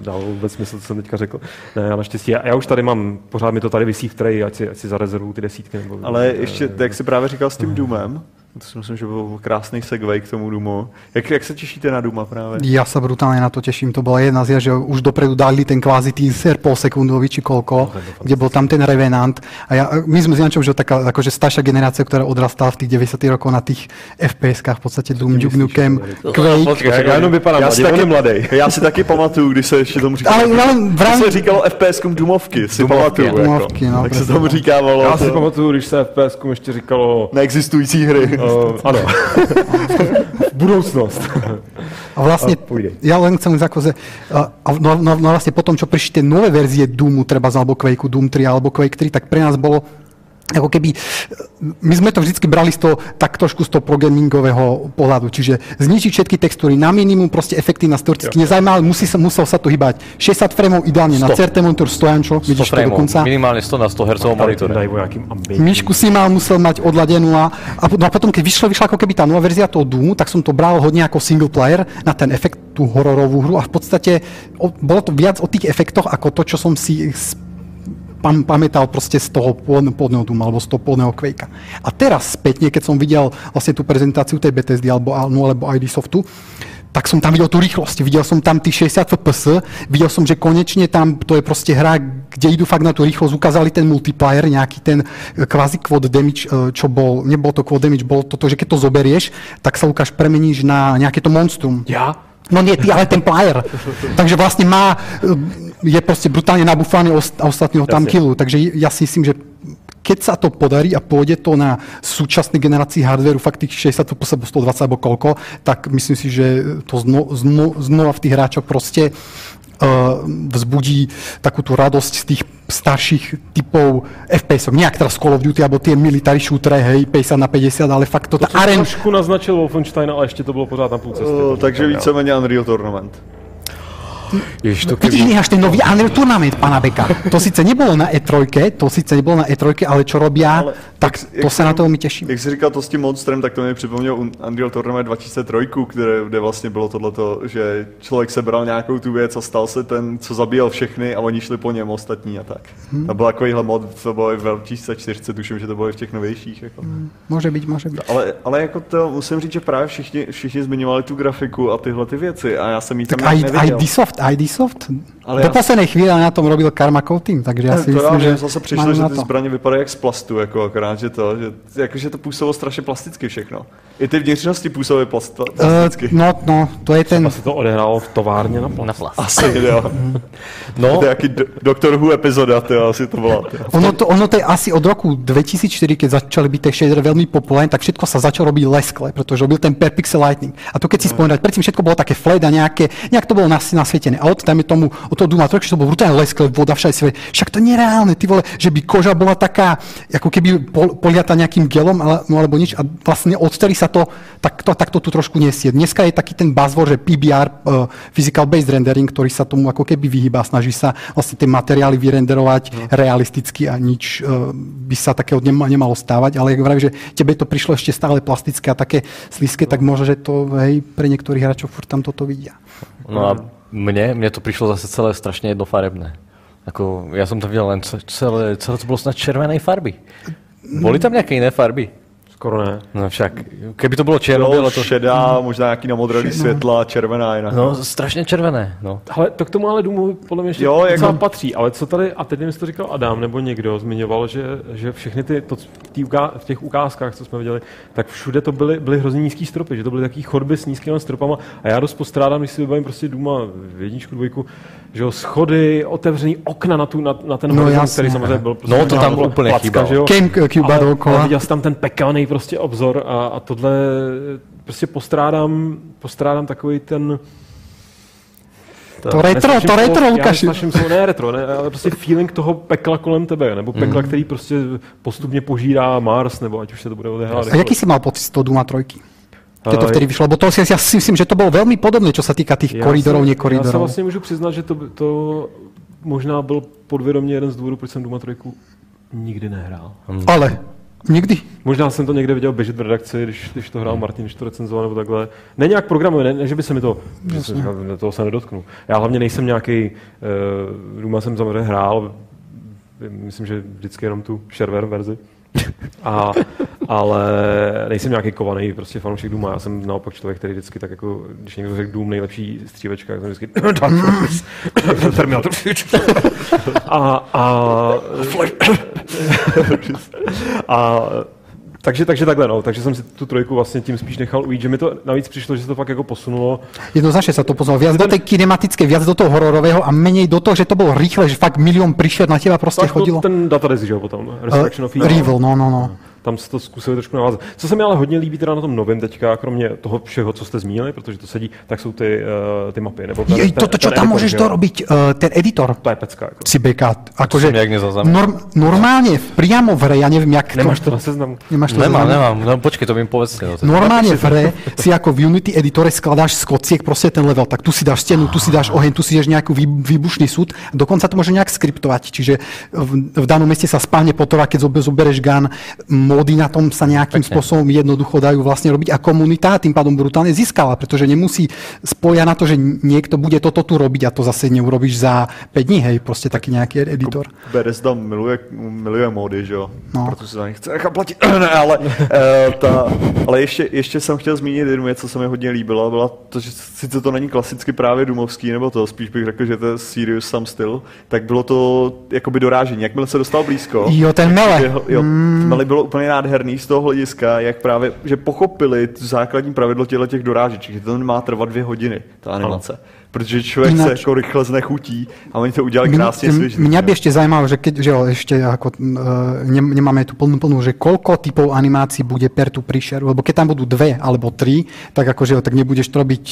dalo vůbec smysl, co jsem teďka řekl. Ne, já naštěstí. Já, já už tady mám, pořád mi to tady vysí v treji, ať si, ať si zarezervuju ty desítky. Nebo, Ale ještě, jak jsi právě říkal s tím Doomem, to si myslím, že byl krásný segway k tomu Doomu. Jak, jak se těšíte na Duma právě? Já se brutálně na to těším. To byla jedna z že už dopredu dali ten kvázi teaser pol sekundový či kolko, no, kde byl tam ten Revenant. A já, my jsme s Jančou, že taká akože staršia generácia, která odrastala v těch 90. rokov na těch FPS-kách, v podstatě Doom, Duke Nukem, Quake. Já, já jenom vypadám já mladý, taky, mladý. Já si taky pamatuju, když se ještě tomu říkalo. Ale, ale vrám... se říkalo FPS-kum Doomovky, si pamatuju. Doomovky, jako. no, tak se tomu říkávalo. Já si pamatuju, když se FPS-kum ještě říkalo... Neexistující hry. Uh, ano. Budoucnost. A vlastne, ja len chcem že, a, no, no, no vlastne potom, čo prišli tie nové verzie Doomu, treba alebo Quake, Doom 3 alebo Quake 3, tak pre nás bolo ako keby, my sme to vždycky brali z toho, tak trošku z toho programingového pohľadu, čiže zničiť všetky textúry na minimum, proste efekty nás teoreticky nezaujímali, musí sa, musel sa to hybať 60 frameov, ideálne 100. na CRT monitor stojančo, vidíš to dokonca. Minimálne 100 na 100 Hz monitore. Myšku si mal, musel mať odladenú a, a, no a potom, keď vyšla, vyšla ako keby tá nová verzia toho Doomu, tak som to bral hodne ako single player na ten efekt, tú hororovú hru a v podstate o, bolo to viac o tých efektoch ako to, čo som si pam, pamätal prostě z toho pôvodného Doom alebo z toho pôvodného Quakea. A teraz spätne, keď som videl vlastne tú prezentáciu tej Bethesdy alebo, no, alebo ID Softu, tak som tam videl tu rýchlosť, videl som tam tých 60 fps, videl som, že konečne tam to je prostě hra, kde idú fakt na tú rýchlosť, ukázali ten multiplayer, nejaký ten kvázi quad damage, e, čo bol, nebolo to quad damage, bolo to to, že keď to zoberieš, tak sa ukáž premeníš na nejaké to monstrum. Ja? No nie ty, ale ten player. Takže vlastně má, je prostě brutálně nabufaný a ostatní ho tam killu. Takže já si myslím, že keď sa to podarí a pôjde to na súčasnej generácii hardwareu fakt tých 60 fps 120 alebo koľko, tak myslím si, že to zno, zno, znova v tých hráčoch prostě uh, vzbudí takú tú radosť z tých starších typov FPS, nejak teraz Call of Duty, alebo tie military shootere, hej, 50 na 50, ale fakt to, to ta aren... trošku naznačil Wolfenstein, ale ještě to bylo pořád na půl cesty. Uh, takže víceméně Unreal Tournament. Ježiš, to keby... až ten nový Unreal Tournament, pana Beka. To sice nebylo na E3, to sice nebylo na E3, ale čo robia, ale tak jak, to jak se na to mi těším. Jak jsi říkal to s tím monstrem, tak to mi připomněl Unreal Tournament 2003, kde, kde vlastně bylo tohleto, že člověk sebral nějakou tu věc a stal se ten, co zabíjel všechny a oni šli po něm ostatní a tak. Hmm. To byl takovýhle mod, to bylo i v 2004, tuším, že to bylo i v těch novějších. Jako. Hmm. Může být, může být. Ale, ale jako to musím říct, že právě všichni, všichni zmiňovali tu grafiku a tyhle ty věci a já jsem jí tam tak ID, ID Soft, ID Soft Ale Do já- poslednej chvíle na tom robil Karma Coating, takže ja si to já myslím, že vím, zase přišlo, že na ty to. zbraně vypadají jak z plastu, jako akorát, že to, že, jako, že to působilo strašně plasticky všechno. I ty vnitřnosti působily plast, plasticky. Uh, no, no, to je ten... Asi to odehrálo v továrně na plast. Na plast. Asi, jo. No, To je jaký do, Doctor Who epizoda, to asi to tyjo. Ono to, ono to je asi od roku 2004, keď začali byť tie shadery veľmi populárne, tak všetko sa začalo robiť leskle, pretože robil ten per pixel lightning. A to keď si spomínať, predtým všetko bolo také flat a nejaké, nejak to bolo nas, nasvietené. A od tam tomu, od toho Duma 3, že to bolo brutálne leskle, voda všade však to je nereálne, ty vole, že by koža bola taká, ako keby pol, poliata nejakým gelom ale, no, alebo nič. A vlastne odtedy sa to, tak to, tak to tu trošku nesie. Dneska je taký ten buzzword, že PBR, uh, Physical Based Rendering, ktorý sa tomu ako keby vyhýba, snaží sa vlastne tie materiály vyrenderovať realisticky a nič uh, by sa takého nema, nemalo stávať, ale jak vravím, že tebe to prišlo ešte stále plastické a také slízke, tak možno, že to hej, pre niektorých hráčov furt tam toto vidia. no a mne, mne to prišlo zase celé strašne jednofarebné. Ako, ja som tam videl len ce- celé, celé to bolo snad červenej farby. Boli tam nejaké iné farby? Skoro ne. No však, keby to bolo čierno, Bylo to... šedá, možná nějaký namodrelý světla, červená jinak. No, strašně červené, no. Ale to k tomu ale Doomu podle mě ještě Jo, jo, jako- patří. Ale co tady, a teď jestli to říkal Adam nebo někdo, zmiňoval, že, že všechny ty, to, tý uká, v těch ukázkách, co jsme viděli, tak všude to byly, byly hrozně nízký stropy, že to byly takové chodby s nízkými stropama. A já dost postrádám, když si vybavím prostě Duma v jedničku, dvojku, že jo, schody, otevřený okna na, tu, na, na ten No horizont, který samozřejmě byl prostě No, to tam úplně chybalo. že jo. Gamecube ale, ale viděl jsi tam ten pekelný prostě obzor a, a tohle prostě postrádám, postrádám takový ten To retro, Nesnažím to se- retro, já Lukáši. se, ne retro, ne, ale prostě feeling toho pekla kolem tebe, nebo pekla, který prostě postupně požírá Mars, nebo ať už se to bude odehrávat. A jaký si mal pocit z toho Duma 3? Keď to vtedy vyšlo, lebo to si, ja si myslím, že to bolo veľmi podobné, čo sa týka tých Já koridorov, se- Já se vlastně můžu přiznat, že to, to možná byl podvědomě jeden z důvodů, proč jsem Duma 3 nikdy nehrál. Ale nikdy. Možná jsem to někde viděl běžet v redakci, když, když to hrál Martin, když to recenzoval nebo takhle. Ne nějak programově, ne, ne že by se mi to, že jsem říkal, "Ne, toho se nedotknu. Já hlavně nejsem nějaký, uh, Duma jsem samozřejmě hrál, myslím, že vždycky jenom tu shareware verzi. A, ale nejsem nějaký kovaný prostě fanoušek Duma, já jsem naopak člověk, který vždycky tak jako, když někdo řekl Doom nejlepší střívečka, tak jsem vždycky Terminator a, a, a takže, takže takhle, no. Takže jsem si tu trojku vlastně tím spíš nechal ujít, že mi to navíc přišlo, že se to fakt jako posunulo. Jednoznačne sa to poznalo. Viac do tej kinematickej, viac do toho hororového a menej do toho, že to bolo rýchle, že fakt milión prišiel na teba proste Tak to, chodilo. ten datadisk, že jo, potom. Uh, Resurrection of Evil. Rival, no, no, no. Tam se to zkusili trošku navázat. Co se mi ale hodně líbí teda na tom novém teďka, kromě toho všeho, co jste zmínili, protože to sedí, tak jsou ty, uh, ty mapy. Nebo ten, Je, toto, čo ten tam že jo. dorobiť, uh, ten editor, To je pecka. Jako. si beka. Akože som nejak nezaznamenal. norm, normálne, priamo v hre, ja neviem, jak Nemáš to na seznamu? Nemáš to Nemám, zaznamenané? nemám. No počkej, to mi povedzte. No, to- Normálne v hre si ako v Unity editore skladáš z kociek proste ten level. Tak tu si dáš stenu, tu si dáš oheň, tu si dáš nejakú vý- výbušný súd. Dokonca to môže nejak skriptovať. Čiže v, v danom meste sa spáhne potora, keď zobe- zobereš gun. Módy na tom sa nejakým Pekne. spôsobom jednoducho dajú vlastne robiť a komunita tým pádom brutálne získala, pretože nemusí spoja na to, že niekto bude toto tu robiť a to zase neurobiš za 5 dní, hej, proste taký nejaký editor. Bethesda miluje, miluje mody, že jo? No. Proto se za ně chce nechat platit. ne, ale, uh, ta, ale ještě, ještě jsem chtěl zmínit jednu věc, co se mi hodně líbilo. Byla to, že sice to není klasicky právě dumovský, nebo to, spíš bych řekl, že to je serious sam styl, tak bylo to jakoby dorážení. Jakmile se dostal blízko, Jo, ten mele. Jeho, jo, mm. Meli bylo úplně nádherný z toho hlediska, jak právě, že pochopili základní pravidlo těchto těch dorážeček, že to má trvat dvě hodiny, ta animace. Protože člověk Ináč- se jako rychle znechutí a oni to udělali krásně M- svižně. Mňa by ešte zaujímalo, že keď, že jo, ešte ako, uh, ne, nemáme tu plnú plnú, že koľko typov animácií bude per tu príšer, lebo keď tam budú dve alebo tri, tak akože tak nebudeš to robiť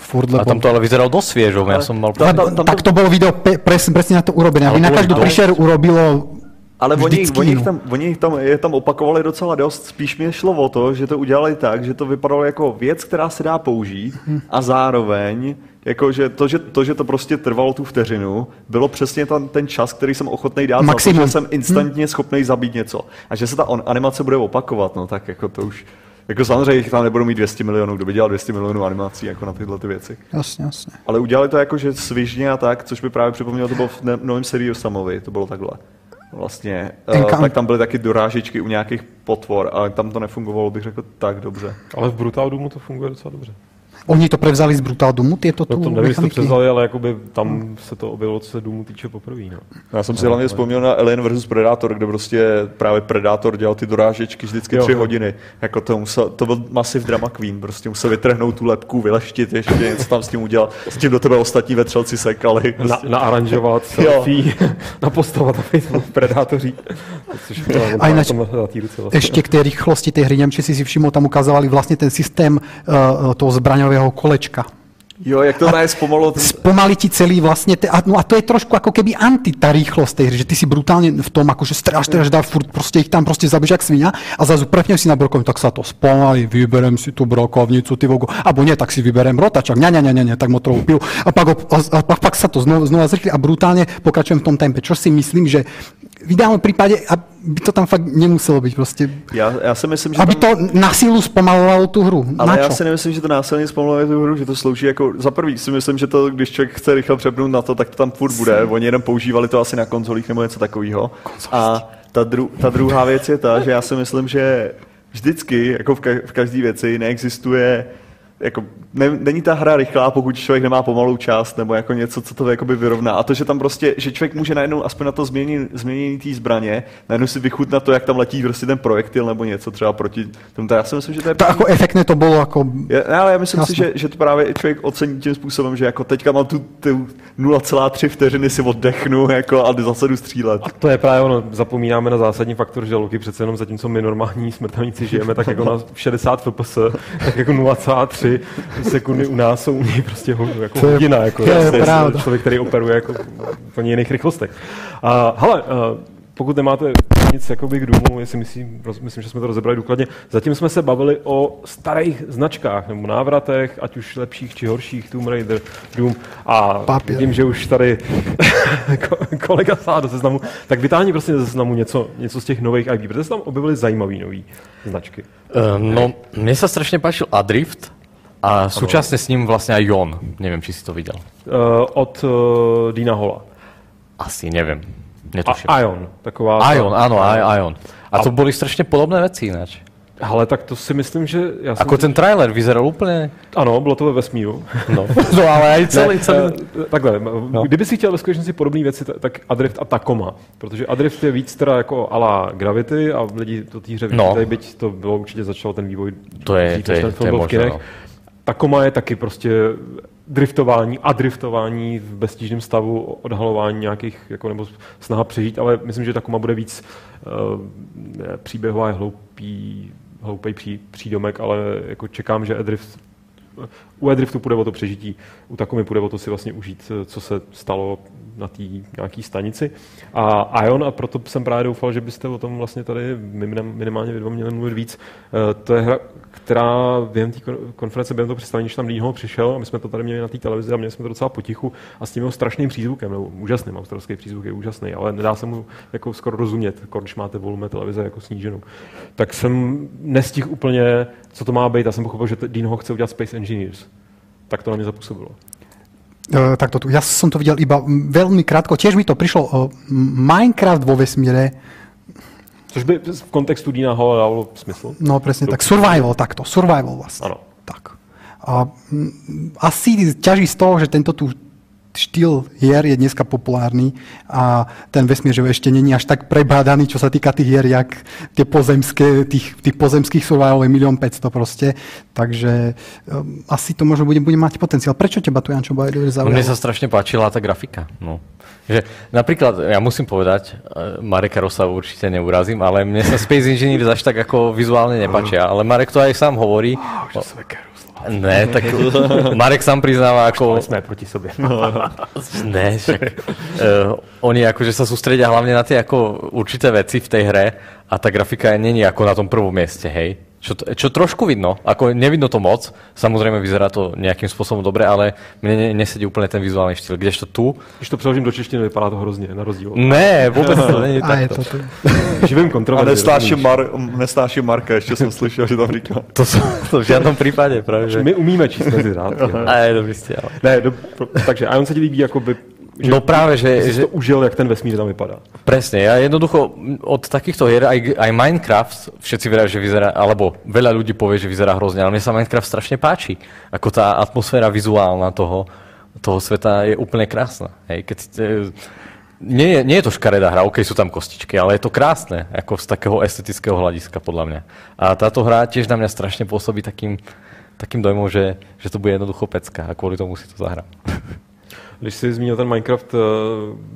furt, A lebo... tam to ale vyzeralo dosť sviežo, ja som mal... Ale tam- tam tak to bolo video pe, pres, presne na to urobené, aby na každú dosť. príšeru urobilo Ale oni, vždycky oni, jich tam, oni jich tam, je tam opakovali docela dost. Spíš mě šlo o to, že to udělali tak, že to vypadalo jako věc, která se dá použít a zároveň jako, že to, že to, že to prostě trvalo tu vteřinu, bylo přesně tam ten čas, který jsem ochotný dát Maximum. za to, že jsem instantně schopný zabít něco. A že se ta on, animace bude opakovat, no tak jako to už... Jako samozřejmě tam nebudou mít 200 milionů, kdo by dělal 200 milionů animací jako na tyhle ty věci. Jasne, jasne. Ale udělali to jako, že svižně a tak, což by právě připomnělo, to bylo v novém Serious Samovi, to bylo takhle. Vlastně. Encounter. Uh, tak tam byly taky dorážičky u nějakých potvor, ale tam to nefungovalo, bych řekl, tak dobře. Ale v Brutal Doomu to funguje docela dobře. Oni to prevzali z Brutal Doomu, tieto No tu to nevím, jestli to převzali, ale jakoby tam se to objevilo, co se Doomu týče poprvé. No. Já jsem si hlavně vzpomněl na Alien vs Predator, kde prostě právě Predator dělal ty dorážečky vždycky Jo, tři jo. hodiny. Jako to, musel, to byl masiv drama queen, prostě musel vytrhnout tu lepku, vyleštit ještě něco tam s tím udělat. S tím do tebe ostatní vetřelci sekali. Na, Prostě. naaranžovat selfie, napostovat na Facebook predátoří. Je to, A na té ruce vlastně. Ešte k tej rýchlosti tej hry, či si si všimol, tam ukazovali vlastne ten systém uh, toho zbraňového kolečka. Jo, jak to nájsť pomalo, ten, Spomalí ti celý vlastne, te, a, no a to je trošku ako keby anti tá rýchlosť tej hry, že ty si brutálne v tom, akože stráž, stráž, dá furt, proste ich tam proste zabíš jak svinia a zrazu prepneš si na brokovnicu, tak sa to spomalí, vyberem si tú brokovnicu, ty vogo, alebo nie, tak si vyberem rotačok, ne, ne, ne, ne, ne, tak motorovú pilu a pak, a, a pak, pak sa to znova, znova zrýchli a brutálne pokračujem v tom tempe, čo si myslím, že v ideálnom prípade, aby to tam fakt nemuselo byť proste, já, já si myslím, že aby tam, to na sílu spomalovalo tú hru. ale na já si nemyslím, že to násilně zpomaluje tu hru, že to slouží jako, za prvý si myslím, že to, když člověk chce rychle přepnout na to, tak to tam furt bude. Oni jenom používali to asi na konzolích nebo něco takového. A ta, dru, ta druhá věc je ta, že já si myslím, že vždycky, jako v, ka- v každé věci, neexistuje jako, ne, není ta hra rychlá, pokud člověk nemá pomalou část nebo jako něco, co to jakoby vyrovná. A to, že tam prostě, že člověk může najednou aspoň na to změnění, změnění té zbraně, najednou si vychutnat to, jak tam letí prostě ten projektil nebo něco třeba proti tomu. Tak já si myslím, že to je To ako efektné to bolo, ako je, ne, ale já myslím si, Jasně. že, že to právě člověk ocení tím způsobem, že jako teďka mám tu, tu 0,3 vteřiny si oddechnu jako, a zase jdu střílet. To je právě ono, zapomínáme na zásadní faktor, že Loki přece jenom zatímco my normální smrtelníci žijeme tak jako na 60 fps, tak jako 0,3 sekundy u nás jsou u něj prostě ho, jako To je- hodina. Jako, to je pravda. člověk, který operuje jako v úplně jiných rychlostech. A, hele, uh, pokud nemáte nic jakoby k Doomu, jestli myslím, roz- myslím, že jsme to rozebrali důkladně, zatím jsme se bavili o starých značkách nebo návratech, ať už lepších či horších, Tomb Raider, Doom. A Papier. vidím, že už tady ko- kolega sáhl do seznamu, tak vytáhni prostě ze seznamu něco, něco z těch nových IP, protože se tam objevily zajímavé nové značky. Uh, no, mne sa strašne páčil Adrift a súčasne s ním vlastne aj Jon. Neviem, či si to videl. Uh, od uh, Dina Hola. Asi, neviem. A Netuším. Ion, taková... Ion, áno, aj Ion. A to boli strašne podobné veci ináč. Ale tak to si myslím, že... Já jsem Ako ten trailer vyzeral úplne... Ano, bylo to ve vesmíru. No, no ale aj celý, Ne, celý... eh, Takhle, no. kdyby si chtěl ve skutečnosti podobné věci, ta- tak Adrift a Tacoma. Protože Adrift je víc teda jako ala Gravity a lidi to té hře No. no. byť to bylo určitě začalo ten vývoj To je- dřív, to je- ten to film je byl v možné, no. Tacoma je taky prostě driftování a driftování v beztížném stavu, odhalování nějakých, jako, nebo snaha přežít, ale myslím, že Tacoma bude víc uh, příběhová, je hloupý, hloupý pří, přídomek, ale jako čekám, že Adrift u Adriftu půjde o to přežití, u Takomy půjde o to si vlastně užít, co se stalo na té nějaký stanici. A Ion, a proto jsem právě doufal, že byste o tom vlastně tady minim- minimálně dva měli mluvit víc. Eh, To je hra, která během té kon- konference, během toho představení, když tam Dýho přišel, a my jsme to tady měli na té televizi a měli jsme to docela potichu a s tím jeho strašným přízvukem, nebo úžasným, australský přízvuk je úžasný, ale nedá se mu jako skoro rozumět, jako když máte volume televize jako sníženou. Tak jsem nestihl úplně, co to má být. Já jsem pochopil, že Dean ho chce udělat Space Engineers. Tak to na mě zapůsobilo. E, takto tu. Ja som to videl iba mm, veľmi krátko. Tiež mi to prišlo o Minecraft vo vesmíre. Což by v kontextu Dina Halla dávalo smysl. No presne tak. Survival takto. Survival vlastne. Ano. Tak. A mm, asi ťaží z toho, že tento tu štýl hier je dneska populárny a ten vesmír, že ešte není až tak prebádaný, čo sa týka tých hier, jak tie pozemské, tých, tých pozemských survival je milión 500 proste. Takže um, asi to možno bude, bude mať potenciál. Prečo teba tu, Jančo, bude zaujalo? Mne sa strašne páčila tá grafika. No. Že napríklad, ja musím povedať, eh, Mareka Rosa určite neurazím, ale mne sa Space Engineers až tak ako vizuálne nepáčia. Ale Marek to aj sám hovorí. Ne, tak Marek sám priznáva ako... Jsme proti sobě. Ne, však uh, oni akože sa sústredia hlavne na tie ako určité veci v tej hre a tá grafika není ako na tom prvom mieste, hej. Čo, čo trošku vidno, ako nevidno to moc, samozrejme vyzerá to nejakým spôsobom dobre, ale mne ne, nesedí úplne ten vizuálny štýl. Kdežto tu, Když to přeložím do češtiny, vypadá to hrozně, na rozdíl. ne, vôbec to není A je takto. to tu. Živým A kontroverzím. nestáším, Mar, nestáším Marka, ještě jsem slyšel, že tam říká. To, som, to v žiadnom prípade, práve že... My umíme číst mezi řádky. Aj, dobrý ste, ale... Ne, do, pro, takže Ion se ti líbí jakoby že, No práve, že- že, že- to užil, jak ten vesmír tam vypadá. Presne, ja jednoducho od takýchto hier, aj, aj Minecraft, všetci vedia, že vyzerá, alebo veľa ľudí povie, že vyzerá hrozne, ale mne sa Minecraft strašne páči. Ako tá atmosféra vizuálna toho, toho sveta je úplne krásna. Hej, keď, e, nie, je, nie je to škaredá hra, OK, sú tam kostičky, ale je to krásne, ako z takého estetického hľadiska, podľa mňa. A táto hra tiež na mňa strašne pôsobí takým, takým dojmom, že, že to bude jednoducho pecka a kvôli tomu si to zahrám. Když jsi zmínil ten Minecraft, eh,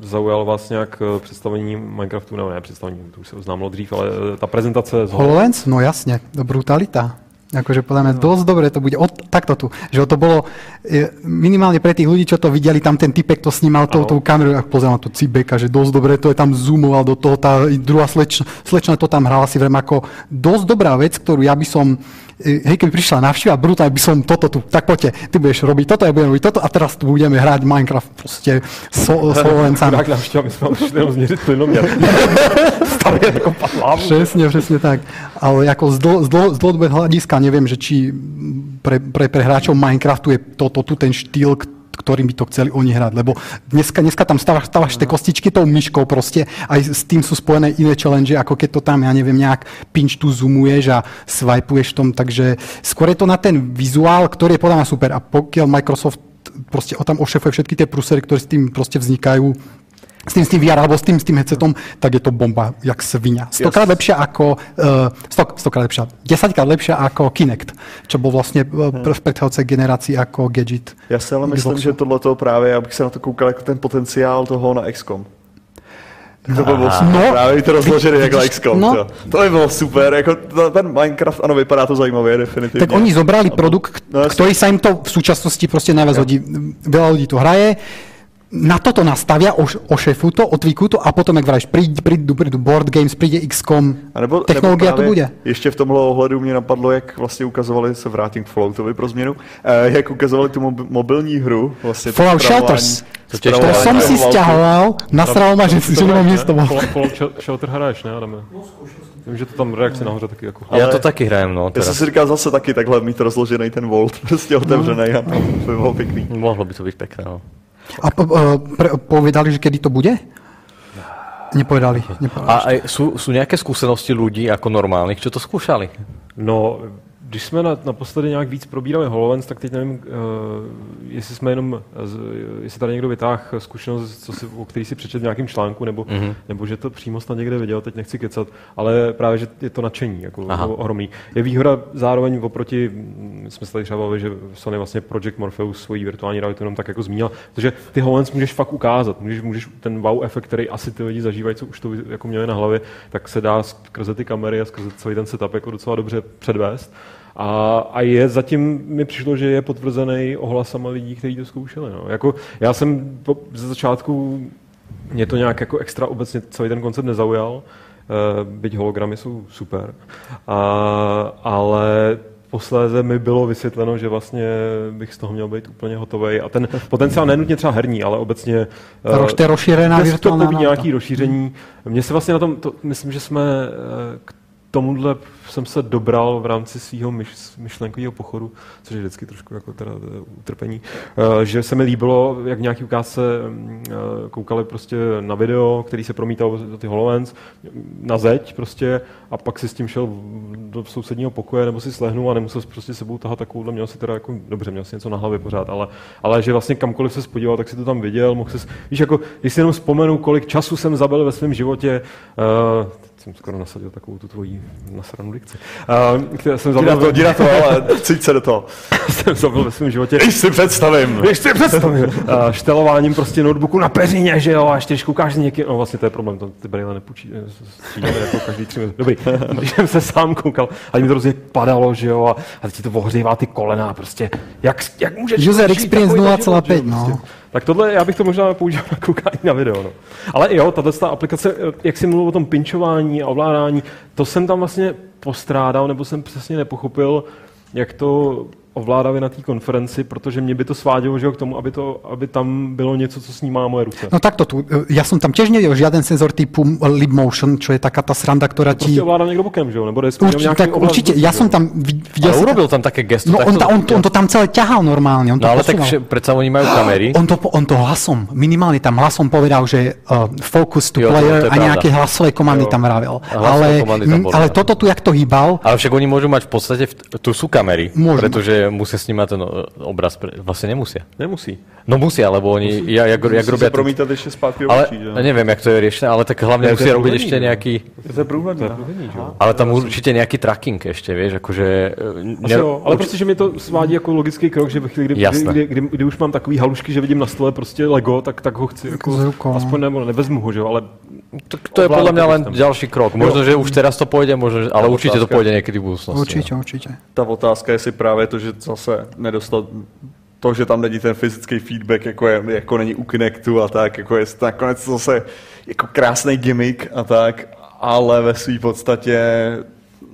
zaujal vás nějak eh, představení Minecraftu, nebo ne představení, to už se oznámilo dřív, ale eh, ta prezentace z HoloLens? No jasne, brutalita. Akože podľa mňa dosť dobre to bude. Od, takto tu, že to bolo e, minimálne pre tých ľudí, čo to videli, tam ten typek to snímal tou, tou kamerou, ak pozerám na to Cibeka, že dosť dobre to je tam zoomoval do toho, tá druhá slečna, slečna to tam hrala si vrem ako dosť dobrá vec, ktorú ja by som hej, keby prišla návšteva, brutálne by som toto tu, tak poďte, ty budeš robiť toto, ja budem robiť toto a teraz tu budeme hrať Minecraft proste so, s HoloLensami. Tak návštěva, my přišli jenom změřit plynoměr. Jako padlám. Přesne, přesne tak. Ale ako z, dl, z, dl, z dlhodobého hľadiska neviem, že či pre, pre, pre hráčov Minecraftu je toto tu ten štýl, ktorým by to chceli oni hrať. Lebo dneska, dneska tam stávaš, stávaš tie kostičky tou myškou proste, aj s tým sú spojené iné challenge, ako keď to tam, ja neviem, nejak pinch tu zoomuješ a swipeuješ v tom, takže skôr je to na ten vizuál, ktorý je podľa mňa super. A pokiaľ Microsoft proste o tam ošefuje všetky tie prusery, ktoré s tým proste vznikajú, s tým, s tým VR alebo s tým, s tým headsetom, tak je to bomba, jak svinia. Stokrát lepšia ako, uh, stok, stokrát lepšia, desaťkrát lepšia ako Kinect, čo bol vlastne uh, v predchádzajúcej generácii ako Gadget. Já si ale myslím, Xboxu. že tohle právě, abych se na to koukal jako ten potenciál toho na XCOM. To by bylo super, No. právě to rozložený jako XCOM. no. No. To by bylo super, jako to- ten Minecraft, ano, vypadá to zajímavě, definitivně. Tak oni zobrali produkt, No, jasne. ktorý sa im to v súčasnosti proste najviac hodí. Veľa ľudí to hraje, na toto nastavia, oš, ošefujú to, otvíkujú to a potom, jak vravíš, prídu, prídu, prídu board games, príde XCOM, A nebo, technologia nebo to bude. Ještě v tomhle ohledu mě napadlo, jak vlastně ukazovali, se vrátím k Falloutovi pro změnu, eh, jak ukazovali tu mob- mobilní hru. Vlastně to Fallout Shelters. To som si stiahoval, nasral ma, že, že nemám miesto. Fallout Fallout Shelter hraješ, ne, Adame? Vím, že to tam reakce nahoře taky jako... Ale Ale- to taky hrajem, no. Já Teraz. jsem si říkal zase taky takhle mít rozložený ten Volt, prostě otevřený a to by bylo pěkný. Mohlo by to byť pekné, no. A po, pre, povedali, že kedy to bude? Nepovedali. nepovedali. A aj sú, sú nejaké skúsenosti ľudí ako normálnych, čo to skúšali? No, když jsme na, naposledy nějak víc probírali HoloLens, tak teď nevím, uh, jestli jsme jenom, z, jestli tady někdo vytáhl zkušenost, co si, o který si přečet v nějakém článku, nebo, Mhm. mm-hmm. nebo že to přímo snad někde viděl, teď nechci kecat, ale právě, že je to nadšení, jako Aha. ohromný. Je výhoda zároveň oproti, mm, jsme se tady třeba bavili, že Sony vlastně Project Morpheus svoji virtuální realitu jenom tak jako zmínil, protože ty HoloLens můžeš fakt ukázat, můžeš, můžeš ten wow efekt, který asi ty lidi zažívají, co už to jako měli na hlavě, tak se dá skrze ty kamery a skrze celý ten setup jako docela dobře předvést. A, a je zatím mi přišlo, že je potvrzený ohlasama lidí, kteří to zkoušeli. No. Jako, já jsem po, ze začátku mě to nějak jako extra obecně celý ten koncept nezaujal, uh, byť hologramy jsou super, a, ale posléze mi bylo vysvětleno, že vlastně bych z toho měl být úplně hotový. A ten potenciál nenutně třeba herní, ale obecně Ta roš- to je rozšířená virtuální nějaký rozšíření. Mně se vlastně na tom, to, myslím, že jsme eh, k tomuhle jsem se dobral v rámci svého myš, myšlenkového pochodu, což je vždycky trošku jako teda eh, utrpení, eh, že se mi líbilo, jak nějaký ukázce mm, eh, koukali prostě na video, který se promítal do ty HoloLens, na zeď prostě a pak si s tím šel do sousedního pokoje nebo si slehnul a nemusel prostě sebou tahat takovouhle, měl si teda jako, dobře, měl si něco na hlavě pořád, ale, ale že vlastně kamkoliv se podíval, tak si to tam viděl, mohl se, víš, jako, když si jenom vzpomenu, kolik času jsem zabil ve svém životě, jsem skoro nasadil takovou tu tvoji nasranou dikci. Uh, jsem zabil, to, na to, ale cít se do toho. jsem zabil ve svém životě Když si představím. Když si představím. Uh, štelováním prostě notebooku na peřině, že jo, a ještě když koukáš někým, no vlastně to je problém, to ty brýle nepůjčí, eh, jako každý tři minuty. Dobrý, když jsem se sám koukal, a mi to hrozně padalo, že jo, a, a teď ti to ohřívá ty kolena, prostě, jak, jak může User člověk žít experience takovýhle život, 0,5, že jo, no. prostě. Tak tohle já bych to možná používal na koukání na video. No. Ale jo, tato ta aplikace, jak jsi mluvil o tom pinčování a ovládání, to jsem tam vlastně postrádal, nebo jsem přesně nepochopil, jak to ovládavě na té konferenci, protože mě by to svádělo že jo, k tomu, aby, to, aby tam bylo něco, co snímá moje ruce. No takto tu, ja som tam tiež nevidel žiaden senzor typu Lip Motion, čo je taká tá sranda, ktorá ti... Prostě ovládá někdo bokem, že jo? Nebo jde Určite, tak určite, ja som tam vid- videl... Ale urobil tam také gesto. No tak on, ta, on, to, on to tam celé ťahal normálne, on to No ale tak posúval. vše, predsa oni majú kamery. On to, on to hlasom, minimálne tam hlasom povedal, že uh, focus to Jo, to- player to je a pravda. hlasové komandy Jo. tam hlasové Ale, komandy tam ale toto tu, jak to hýbal, Ale však oni môžu mať v podstate, v, tu sú kamery, Môžu pretože musia snímať ten o, obraz. Pre, vlastne nemusia. Nemusí. No musia, lebo oni, ja, jak, jak Musí robia... se promítat ještě zpátky ale očí, že? neviem, jak to je riešené, ale tak hlavne Ne, to musia je robiť průhledný, ešte že? nejaký... To je průhledný. To je průhledný, že jo? Ale tam určite nejaký tracking ešte, vieš, akože... Asi jo, ale prostě, že mi to svádí jako logický krok, že ve chvíli, kdy, kdy, kdy, kdy, kdy, už mám takový halušky, že vidím na stole prostě Lego, tak, tak ho chci s jako, rukou, no. aspoň nebo nevezmu ho, že jo, ale To, to je podľa mňa len Ovládať to ďalší krok. Možno, že už teraz to pôjde, možno, že, ale určite to pôjde niekedy v budúcnosti. určite, no. určite. Ta otázka je si právě to, že zase nedostal to, že tam není ten fyzický feedback, jako, je, jako není u Kinectu a tak, jako je to nakonec zase jako krásný gimmick a tak, ale ve své podstatě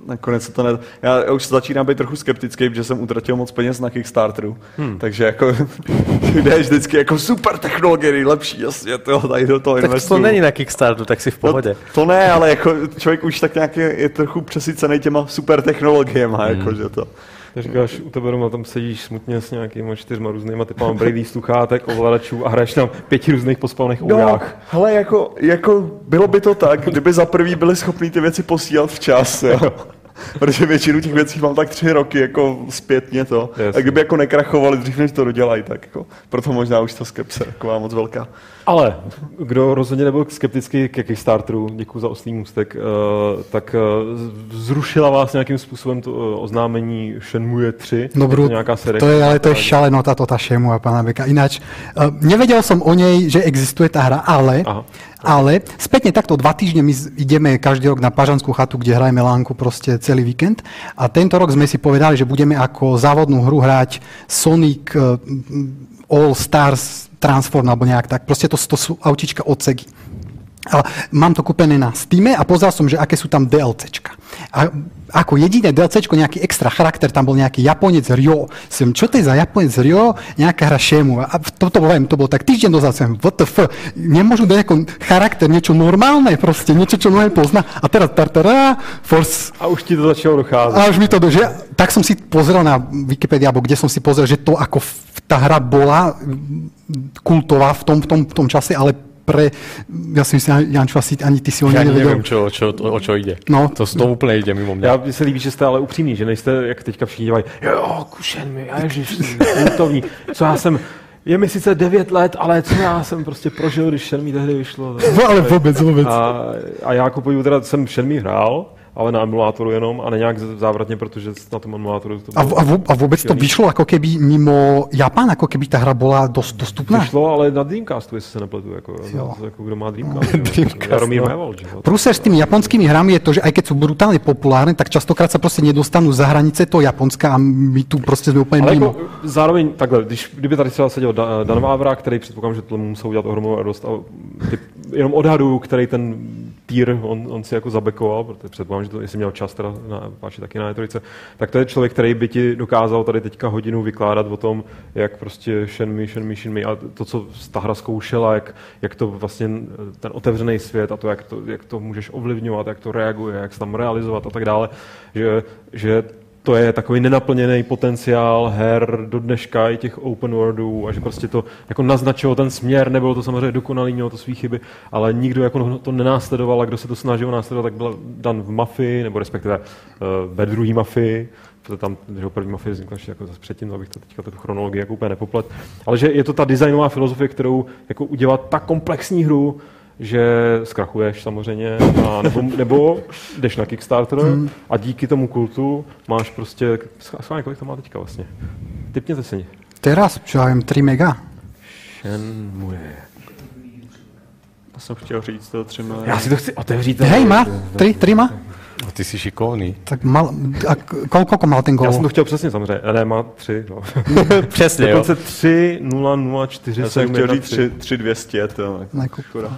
nakonec se to ne... Já už začínám být trochu skeptický, protože jsem utratil moc peněz na Kickstarteru, hmm. takže jako jde vždycky jako super technologie, nejlepší, jasně, to tady do toho Tak to není na Kickstarteru, tak si v pohode. No, to ne, ale jako člověk už tak nějak je, je trochu přesycený těma super technologiemi, hmm. jako, že to. Říkáš, u tebe doma tam sedíš smutně s nějakýma čtyřma různýma typama brailí sluchátek, ovladačů a hraješ tam pěti různých pospalných No, ourách. hele, jako, jako bylo by to tak, kdyby za prvý byli schopní ty věci posílat včas, jo. Protože většinu těch věcí mám tak tři roky jako zpětně to. Jasně. A kdyby jako nekrachovali dřív, než to dodělají, tak jako, proto možná už ta skepse taková moc velká. Ale kdo rozhodně nebyl skeptický ke Kickstarteru, děkuji za oslý můstek, eh, tak eh, zrušila vás nějakým způsobem to eh, oznámení Shenmue 3? Dobrú, Je to nějaká série? to je, ale to je šaleno, táto tá šému a pána Beka. Ináč, nevedel som o nej, že existuje tá hra, ale, Aha. ale spätne takto dva týždne my ideme každý rok na Pažanskú chatu, kde hrajeme lánku proste celý víkend a tento rok sme si povedali, že budeme ako závodnú hru hrať Sonic All Stars Transform alebo nejak tak. Proste to, to sú autička od Segy. A mám to kúpené na Steam a pozrel som, že aké sú tam DLCčka. A ako jediné DLCčko, nejaký extra charakter, tam bol nejaký Japonec Ryo. Som, čo to je za Japonec Ryo? Nejaká hra Shemu. A toto viem, to bolo tak týždeň dozad, som, WTF, nemôžu dať ako charakter, niečo normálne proste, niečo, čo mnohé pozná. A teraz tartara, Force A už ti to začalo docházet. a už mi to do, že, tak som si pozrel na Wikipedii, alebo kde som si pozrel, že to ako tá hra bola kultová v tom, v tom, v tom čase, ale pre, ja si myslím, Jančo, asi ani ty si o ani neviem, nevedel. čo, čo, o čo ide. No. To, to úplne ide mimo mňa. Já se líbí, že jste ale upřímní, že nejste, jak teďka všichni dělají, jo, kušen mi, ježiš, kultovní, co já jsem, je mi sice 9 let, ale co já jsem prostě prožil, když Shenmue tehdy vyšlo. No, ale vôbec, vôbec. A, a já jako teda jsem Shenmue hrál, ale na emulátoru jenom a ne nějak závratně, protože na tom emulátoru to A, bylo, a, a vôbec to vyšlo ako keby mimo Japan, ako keby tá hra bola dosť dostupná. vyšlo, ale na Dreamcastu, jestli se nepletu, jako, Jo. jako kdo má Dreamcast. Dreamcast Jaromír no. Prúser s tými japonskými hrami je to, že aj keď sú brutálne populárne, tak častokrát sa proste nedostanú za hranice toho Japonska a my tu proste sme úplne Ale mimo. jako, zároveň takhle, když, kdyby tady třeba seděl Da- Dan Vávra, který předpokládám, že to musel udělat ohromnou radost a ty, jenom odhaduju, který ten týr on, on, si jako zabekoval, protože předpokládám, že to, jestli měl čas teda na páči taky na E3, tak to je člověk, který by ti dokázal tady teďka hodinu vykládat o tom, jak prostě Shenmue, Shenmue, Shenmue a to, co ta hra zkoušela, jak, jak to vlastně ten otevřený svět a to jak, to, jak to můžeš ovlivňovat, jak to reaguje, jak se tam realizovat a tak dále, že, že to je takový nenaplněný potenciál her do dneška i těch open worldů a že prostě to jako naznačilo ten směr, nebylo to samozřejmě dokonalý, mělo to svý chyby, ale nikdo jako to nenásledoval a kdo se to snažil následovat, tak byl dan v Mafii, nebo respektive uh, ve druhý Mafii, protože tam že první Mafie vznikla jako zase předtím, abych to teďka tu chronologii jako úplně nepoplet. Ale že je to ta designová filozofie, kterou jako udělat tak komplexní hru, že zkrachuješ samozřejmě, a nebo, nebo jdeš na Kickstarter a díky tomu kultu máš prostě, schválně, kolik to má teďka vlastně? Typněte si. Teraz, čo viem, 3 mega. Shenmue. To jsem chtěl říct, to tři miliony. Já si to chci otevřít. Hej, má? 3, 3 má? A Ty si šikovný. Tak mal, a kol, koľko mal ten Já gól? jsem to chtěl přesně samozřejmě, ne, má tři. No. Přesně, jo. Dokonce 3, 0, 0, 4, Já jsem chtěl říct tři, tři 200, to je Jako- škoda.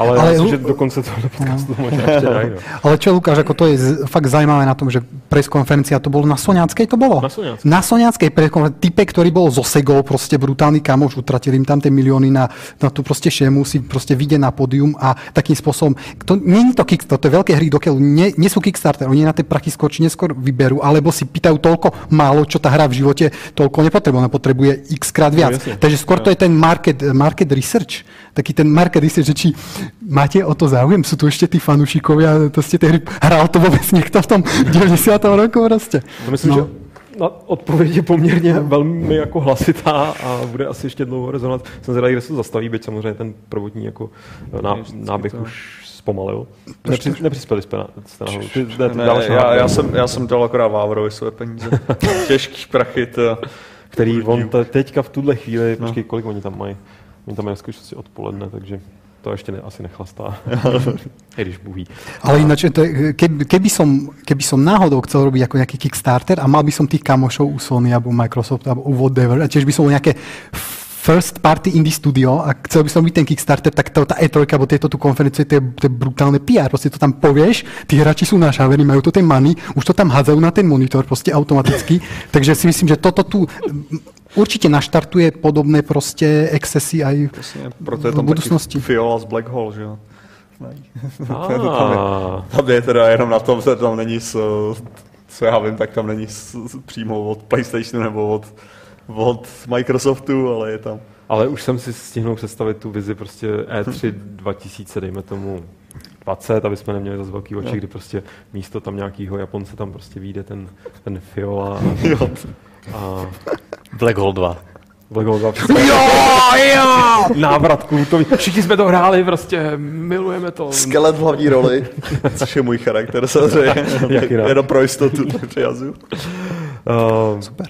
Ale, Ale myslím, že do konce toho podcastu to možná ještě dají. No. Ale čo, Lukáš, ako to je fakt zaujímavé na tom, že preskonferencia to bolo na Soňackej, to bolo? Na Soňackej. Na Soňackej preskonferencii. Type, ktorý bol zo Segou, proste brutálny kamoš, utratili im tam tie milióny na, na tú proste šému, si proste vyjde na pódium a takým spôsobom, to je to Kickstarter, to je veľké hry, dokiaľ nie, nie sú Kickstarter, oni na tie prachy skôr či neskôr vyberú, alebo si pýtajú toľko málo, čo tá hra v živote toľko nepotrebuje, ona potrebuje x krát viac. jasne. Takže skôr to je ten market, market research, taký ten market research, že či máte o to záujem, sú tu ešte tí fanúšikovia, to ste tie hry, hral to vôbec niekto v tom 90. roku proste. To myslím, no. že na odpověď je poměrně velmi jako hlasitá a bude asi ještě dlouho rezonovat. Jsem zvědavý, kde se to zastaví, byť samozřejmě ten prvotní jako ná, náběh už zpomalil. Nepři, nepřispěli jste, na, jste nahoru. Ty, ne, ty Ne, na já, já, jsem, já jsem dal akorát Vávrovi své peníze. Těžký prachy, to. který on te, teďka v tuhle chvíli, no. počkej, kolik oni tam mají? Oni tam mají skutečnosti odpoledne, takže to ještě ne, asi nechlastá. I když Bůh ví. Ale ináč, to keby, keby, som, keby som náhodou chcel robiť ako nejaký Kickstarter a mal by som tých kamošov u Sony alebo Microsoft alebo u whatever, a tiež by som bol nejaké first party indie studio a chcel by som byť ten Kickstarter, tak to, tá E3 alebo tieto tu konferencie, to je, to je brutálne PR, proste to tam povieš, tí hráči sú našavení, majú to ten money, už to tam hádzajú na ten monitor proste automaticky, takže si myslím, že toto tu určite naštartuje podobné proste excesy aj Vlastně, proto je v tam budoucnosti. taky Fiola z Black Hole, že jo? Ah, Tam je teda jenom na tom, že tam není s, co já vím, tak tam není s, s, přímo od PlayStationu nebo od, od Microsoftu, ale je tam. ale už jsem si stihnul představit tu vizi prostě E3 2000, dejme tomu 20, aby jsme neměli zase velký oči, kdy prostě místo tam nějakýho Japonce tam prostě vyjde ten, ten Fiola a. a Black Hole 2. Black Hole 2 Jo, jo! Návrat kultový. Všichni jsme to hráli, prostě milujeme to. Skelet v hlavní roli, což je můj charakter samozřejmě. Jenom pro jistotu přijazu. Uh, Super.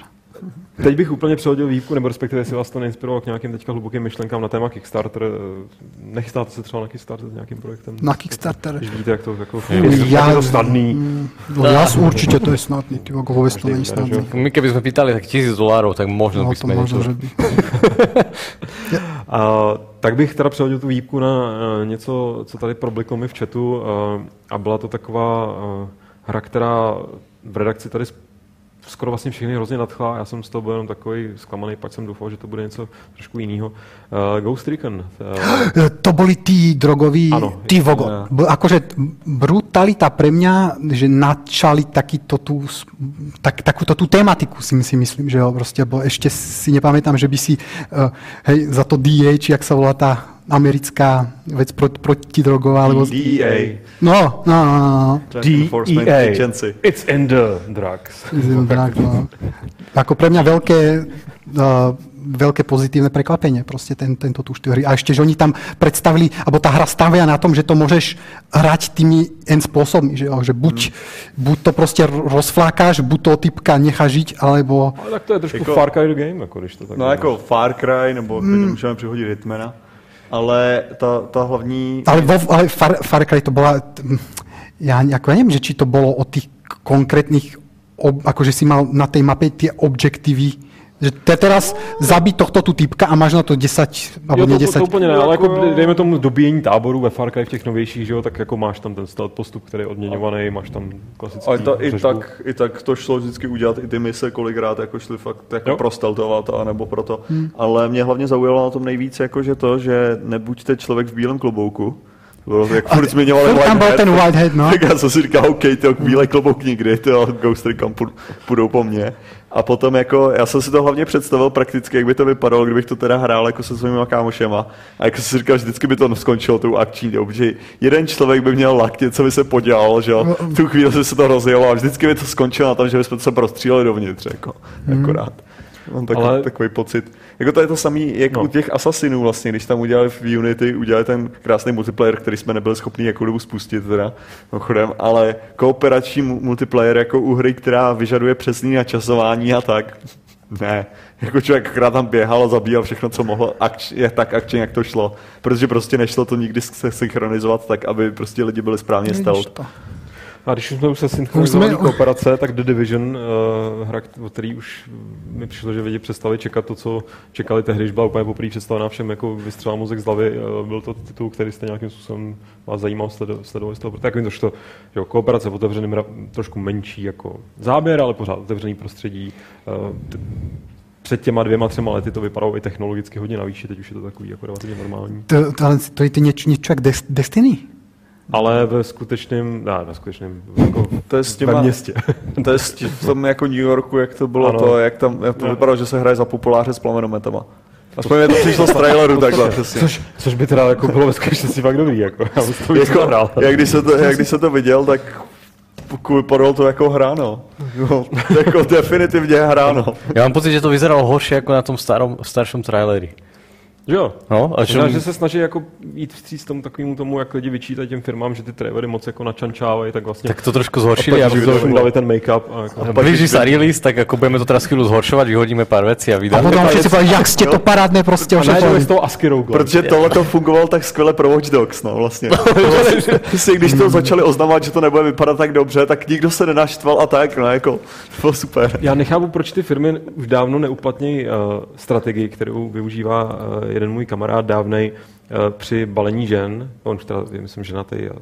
Teď bych úplně přehodil výjimku, nebo respektive si vás to neinspirovalo k nějakým teďka hlubokým myšlenkám na téma Kickstarter. Eh, Nechystáte se třeba na Kickstarter s nějakým projektem? na Kickstarter. Když vidíte, jak to, jako, Ja- jak je to snadný. No, jas, určite to je snadný, ty, ako vôbec to není snadný. My keby sme pýtali tak tisíc dolárov, tak možno No by to sme možno, niečo... že by. A, tak bych teda přehodil tu výjimku na uh, něco, co tady probliklo mi v chatu uh, a byla to taková hra, která v redakci tady skoro vlastně všechny hrozně nadchla. Já jsem z toho byl jenom takový zklamaný, pak jsem doufal, že to bude něco trošku jiného. Uh, Ghost Recon. Uh, To boli tí drogoví, Áno. tí vogo. Akože brutalita pre mňa, že načali takýto tú, s- tak, takúto tú tematiku si, si myslím, že jo, proste, bo ešte si nepamätám, že by si uh, hej, za to či jak sa volá tá americká vec pro, protidrogová, alebo... DEA. No, no, no, no, no. DEA. Agency. It's in the drugs. Zero drug, no. Ako pre mňa veľké, uh, veľké pozitívne prekvapenie, proste ten, tento tú hry. A ešte, že oni tam predstavili, alebo tá hra stavia na tom, že to môžeš hrať tými N spôsobmi, že, že buď, buď to proste rozflákáš, buď toho typka necháš žiť, alebo... Ale tak to je trošku Jako- Far Cry the Game, jako když to tak No jako Far Cry, nebo mm. můžeme přihodit Hitmana. Ale ta, ta hlavní... Ale, ale Far, Far Cry to bola... Ja, ako, ja neviem, že či to bolo o tých konkrétnych... Ob, akože si mal na tej mape tie objektívy, že te teraz zabiť tohto tu typka a máš na to 10, alebo Jo, nie to, to, 10. to úplně ne, ale Jako dejme tomu dobíjení táboru ve Far Cry v těch novějších, že jo, tak jako máš tam ten stealth postup, který je odměňovaný, máš tam klasický Ale ta, i, tak, i tak to šlo vždycky udělat, i ty mise kolikrát jako šly fakt jako Jo. prosteltovat a nebo proto. Hmm. Ale mě hlavně zaujalo na tom nejvíc jako, že to, že nebuďte člověk v bílém klobouku, To bylo, jak furt zmiňovali Tam byl ten Whitehead, no. Tak já jsem si říkal, OK, to bílé klobouk nikdy, to Ghost Recon půj- půjdou po mně. A potom jako, já jsem si to hlavně představil prakticky, jak by to vypadalo, kdybych to teda hrál jako se svými kámošema. A jako jsem si říkal, že vždycky by to skončilo tou akční dobu, že jeden člověk by měl lak, něco by se podělal, že jo. V tu chvíli by se to rozjelo a vždycky by to skončilo na tom, že bychom se prostříleli dovnitř, jako, akorát. Mám takový, Ale... takový pocit. Jako to je to samý, jak No. u těch Assassinů vlastně, když tam udělali v Unity, udělali ten krásný multiplayer, který jsme nebyli schopni jako dobu spustit teda, mimochodem, ale kooperační mu- multiplayer jako u hry, která vyžaduje přesný načasování a tak. Ne, jako člověk akorát tam běhal a zabíjel všechno, co mohl, akč, je tak akčně, jak to šlo. Protože prostě nešlo to nikdy se synchronizovat tak, aby prostě lidi byli správně stealth. A když už jsme už se synchronizovali jsme- kooperace, tak The Division, uh, hra, o který už mi přišlo, že lidi přestali čekat to, co čekali tehdy, když byla úplně poprvé představená všem, jako vystřelá mozek z hlavy. Uh, byl to titul, který jste nějakým způsobem vás zajímal, sledo- sledovali jste ho. Tak vím, to, že kooperace v otevřeném, trošku menší jako záběr, ale pořád otevřený prostředí. Uh, t- před těma dvěma, třema lety to vypadalo i technologicky hodně na výši, teď už je to takový jako relativně normální. To, to, ale to je ty nieč, niečo jak Des- Destiny? Ale ve skutečném, ne, ve skutečném, jako To je s ve těma, městě. to je s tí- v tom jako New Yorku, jak to bylo Ano. to, jak tam, jak to No. vypadalo, že se hraje za populáře s plamenometama. Aspoň mi to přišlo z traileru takhle. přesně. Což, což by teda jako bylo ve skutečnosti fakt dobrý, jako. Já bych to jako, zahrál. jak, když se to, jak když se to viděl, tak vypadalo to jako hra, no. jako definitivně hra, no. Ja mám pocit, že to vyzeralo horšie ako na tom starom, staršom traileri. Že jo. No, a. Možná, že se snaží jako jít vstříc tomu takovému tomu, jak lidi vyčítají těm firmám, že ty trailery moc jako načančávají, tak vlastně Tak to trošku a zhoršili, aby že to už dali ten make-up. A jako, Blíži sa release, tak ako budeme to teraz chvíľu zhoršovať, vyhodíme pár vecí a A vydáme. potom všetci povedali, jak ste to parádne proste a je z toho ASCII. Protože tohle to fungovalo tak skvěle pro Watch Dogs, no vlastně. Vlastně, když to začali oznamovat, že to nebude vypadat tak dobře, tak nikdo se nenaštval a tak, no jako, to bylo super. Já nechápu, proč ty firmy už dávno neuplatnějí uh, strategii, kterou využívá uh, jeden můj kamarád dávnej uh, při balení žen. On už teda, je, myslím, ženatý a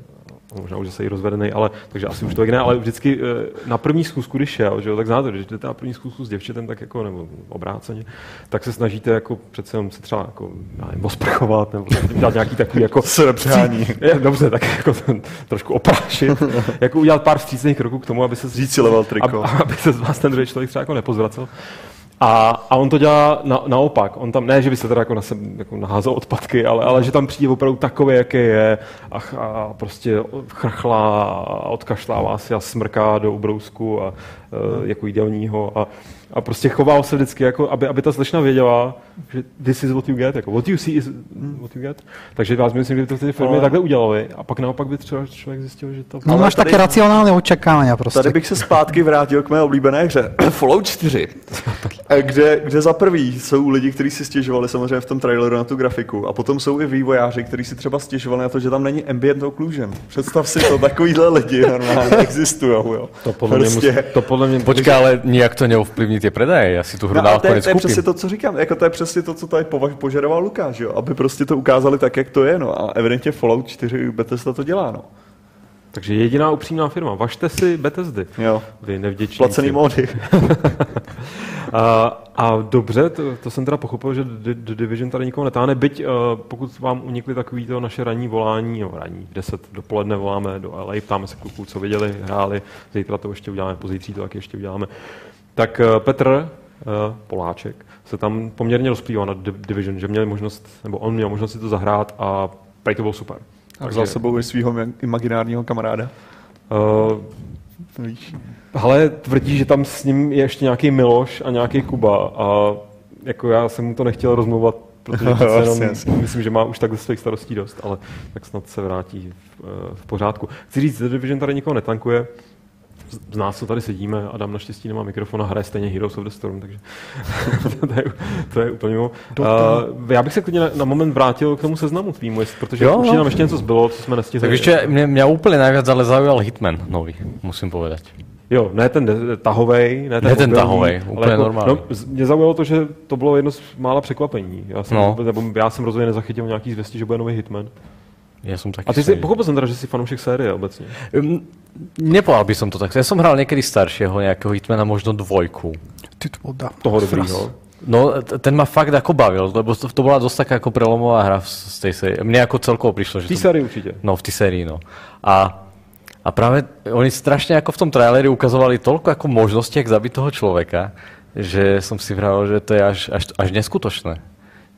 možná už zase i rozvedený, ale, takže asi už to ne, ale vždycky uh, na první schůzku, když šel, že jo, tak znáte, když jdete na první schůzku s děvčetem, tak jako, nebo obráceně, tak se snažíte jako přece jenom se třeba jako, já nevím, osprchovat, nebo dělat nějaký takový jako je, dobře, tak jako ten, trošku oprášit, jako udělat pár vstřícných kroků k tomu, aby se Říct si level triko. a- aby se z vás ten druhý člověk třeba jako nepozvracel. A, a on to dělá na, naopak. On tam, ne, že by se teda jako, na sebe, jako naházel odpadky, ale, ale že tam přijde opravdu takový, jaký je a, a prostě chrchlá a odkašlává si a smrká do ubrousku a uh, jako jídelního a, a prostě choval se vždycky, jako, aby, aby ta slečna věděla, že this is what you get, jako what you see is what you get. Takže vás myslím, že by to ty firmy Ale- takhle udělali a pak naopak by třeba člověk zjistil, že to... No Ale máš tady- také racionálne očakávania proste. Tady bych se zpátky vrátil k mé oblíbené hře Fallout 4, Eh, kde, kde za prvý jsou lidi, kteří si stěžovali samozřejmě v tom traileru na tu grafiku a potom jsou i vývojáři, kteří si třeba stěžovali na to, že tam není ambient occlusion. Představ si to, takovýhle lidi normálně existují. Jo. To podle, mě, musí, to podle mě Počkaj, ale nijak to neovplyvní tie predaje. Ja si tu hru No, ale no, to, je, to je přesně to, co říkám. Jako to je přesně to, co tady považ, požadoval Lukáš, jo? aby prostě to ukázali tak, jak to je. No. A evidentně Fallout 4 Bethesda to dělá. No. Takže jediná upřímná firma. Važte si Bethesdy. Jo. Vy nevděčníci. Placený módy. A, a dobře, to, to, jsem teda pochopil, že The, Division tady nikoho netáhne, byť uh, pokud vám unikly takový to naše ranní volání, no ranní, v 10 dopoledne voláme do LA, ptáme se kluků, co viděli, hráli, zítra to ještě uděláme, pozítří to taky ještě uděláme. Tak uh, Petr, uh, Poláček, se tam poměrně rozplývá na Division, že měli možnost, nebo on měl možnost si to zahrát a prej to bylo super. A vzal sebou i svého imaginárního kamaráda. Uh, Víš? Ale tvrdí, že tam s ním je ještě nějaký Miloš a nějaký Kuba a jako já jsem mu to nechtěl rozmluvat, protože jenom myslím, že má už takhle svých starostí dost, ale tak snad se vrátí v, eh, v pořádku. Chci říct, The Division tady nikoho netankuje, Z- nás, co tady sedíme, Adam naštěstí nemá mikrofon a hraje stejně Heroes of the Storm, takže to, je, to je úplně mimo. Uh, já bych se klidně na, na moment vrátil k tomu seznamu tvýmu, protože Jo, určitě no. nám ještě něco zbylo, co jsme nestihli. Tak ešte mňa, mňa úplne najviac ale zaujal Hitman nový, musím povedať. Jo, ne ten tahovej, ne ten, Ne ten tahovej, ale úplně normální. No, mě zaujalo to, že to bylo jedno z mála překvapení. Já jsem, No. nebo já jsem rozhodně nezachytil nějaký zvěstí, že bude nový Hitman. Ja som taký A ty si, starý. pochopil jsem teda, že jsi fanoušek série obecně. Um, Nepovedal by som to tak. Ja som hral niekedy staršieho nejakého Hitmana, možno dvojku. Ty to bol da- Toho dobrýho. No, ten ma fakt ako bavil, lebo to, to bola dosť taká ako prelomová hra z tej série. Mne ako celkovo prišlo, V že té to, sérii určitě. No, v tej sérii, no. A, a práve oni strašne ako v tom traileri ukazovali toľko ako možností, jak zabiť toho človeka, že som si vral, že to je až, až, až neskutočné.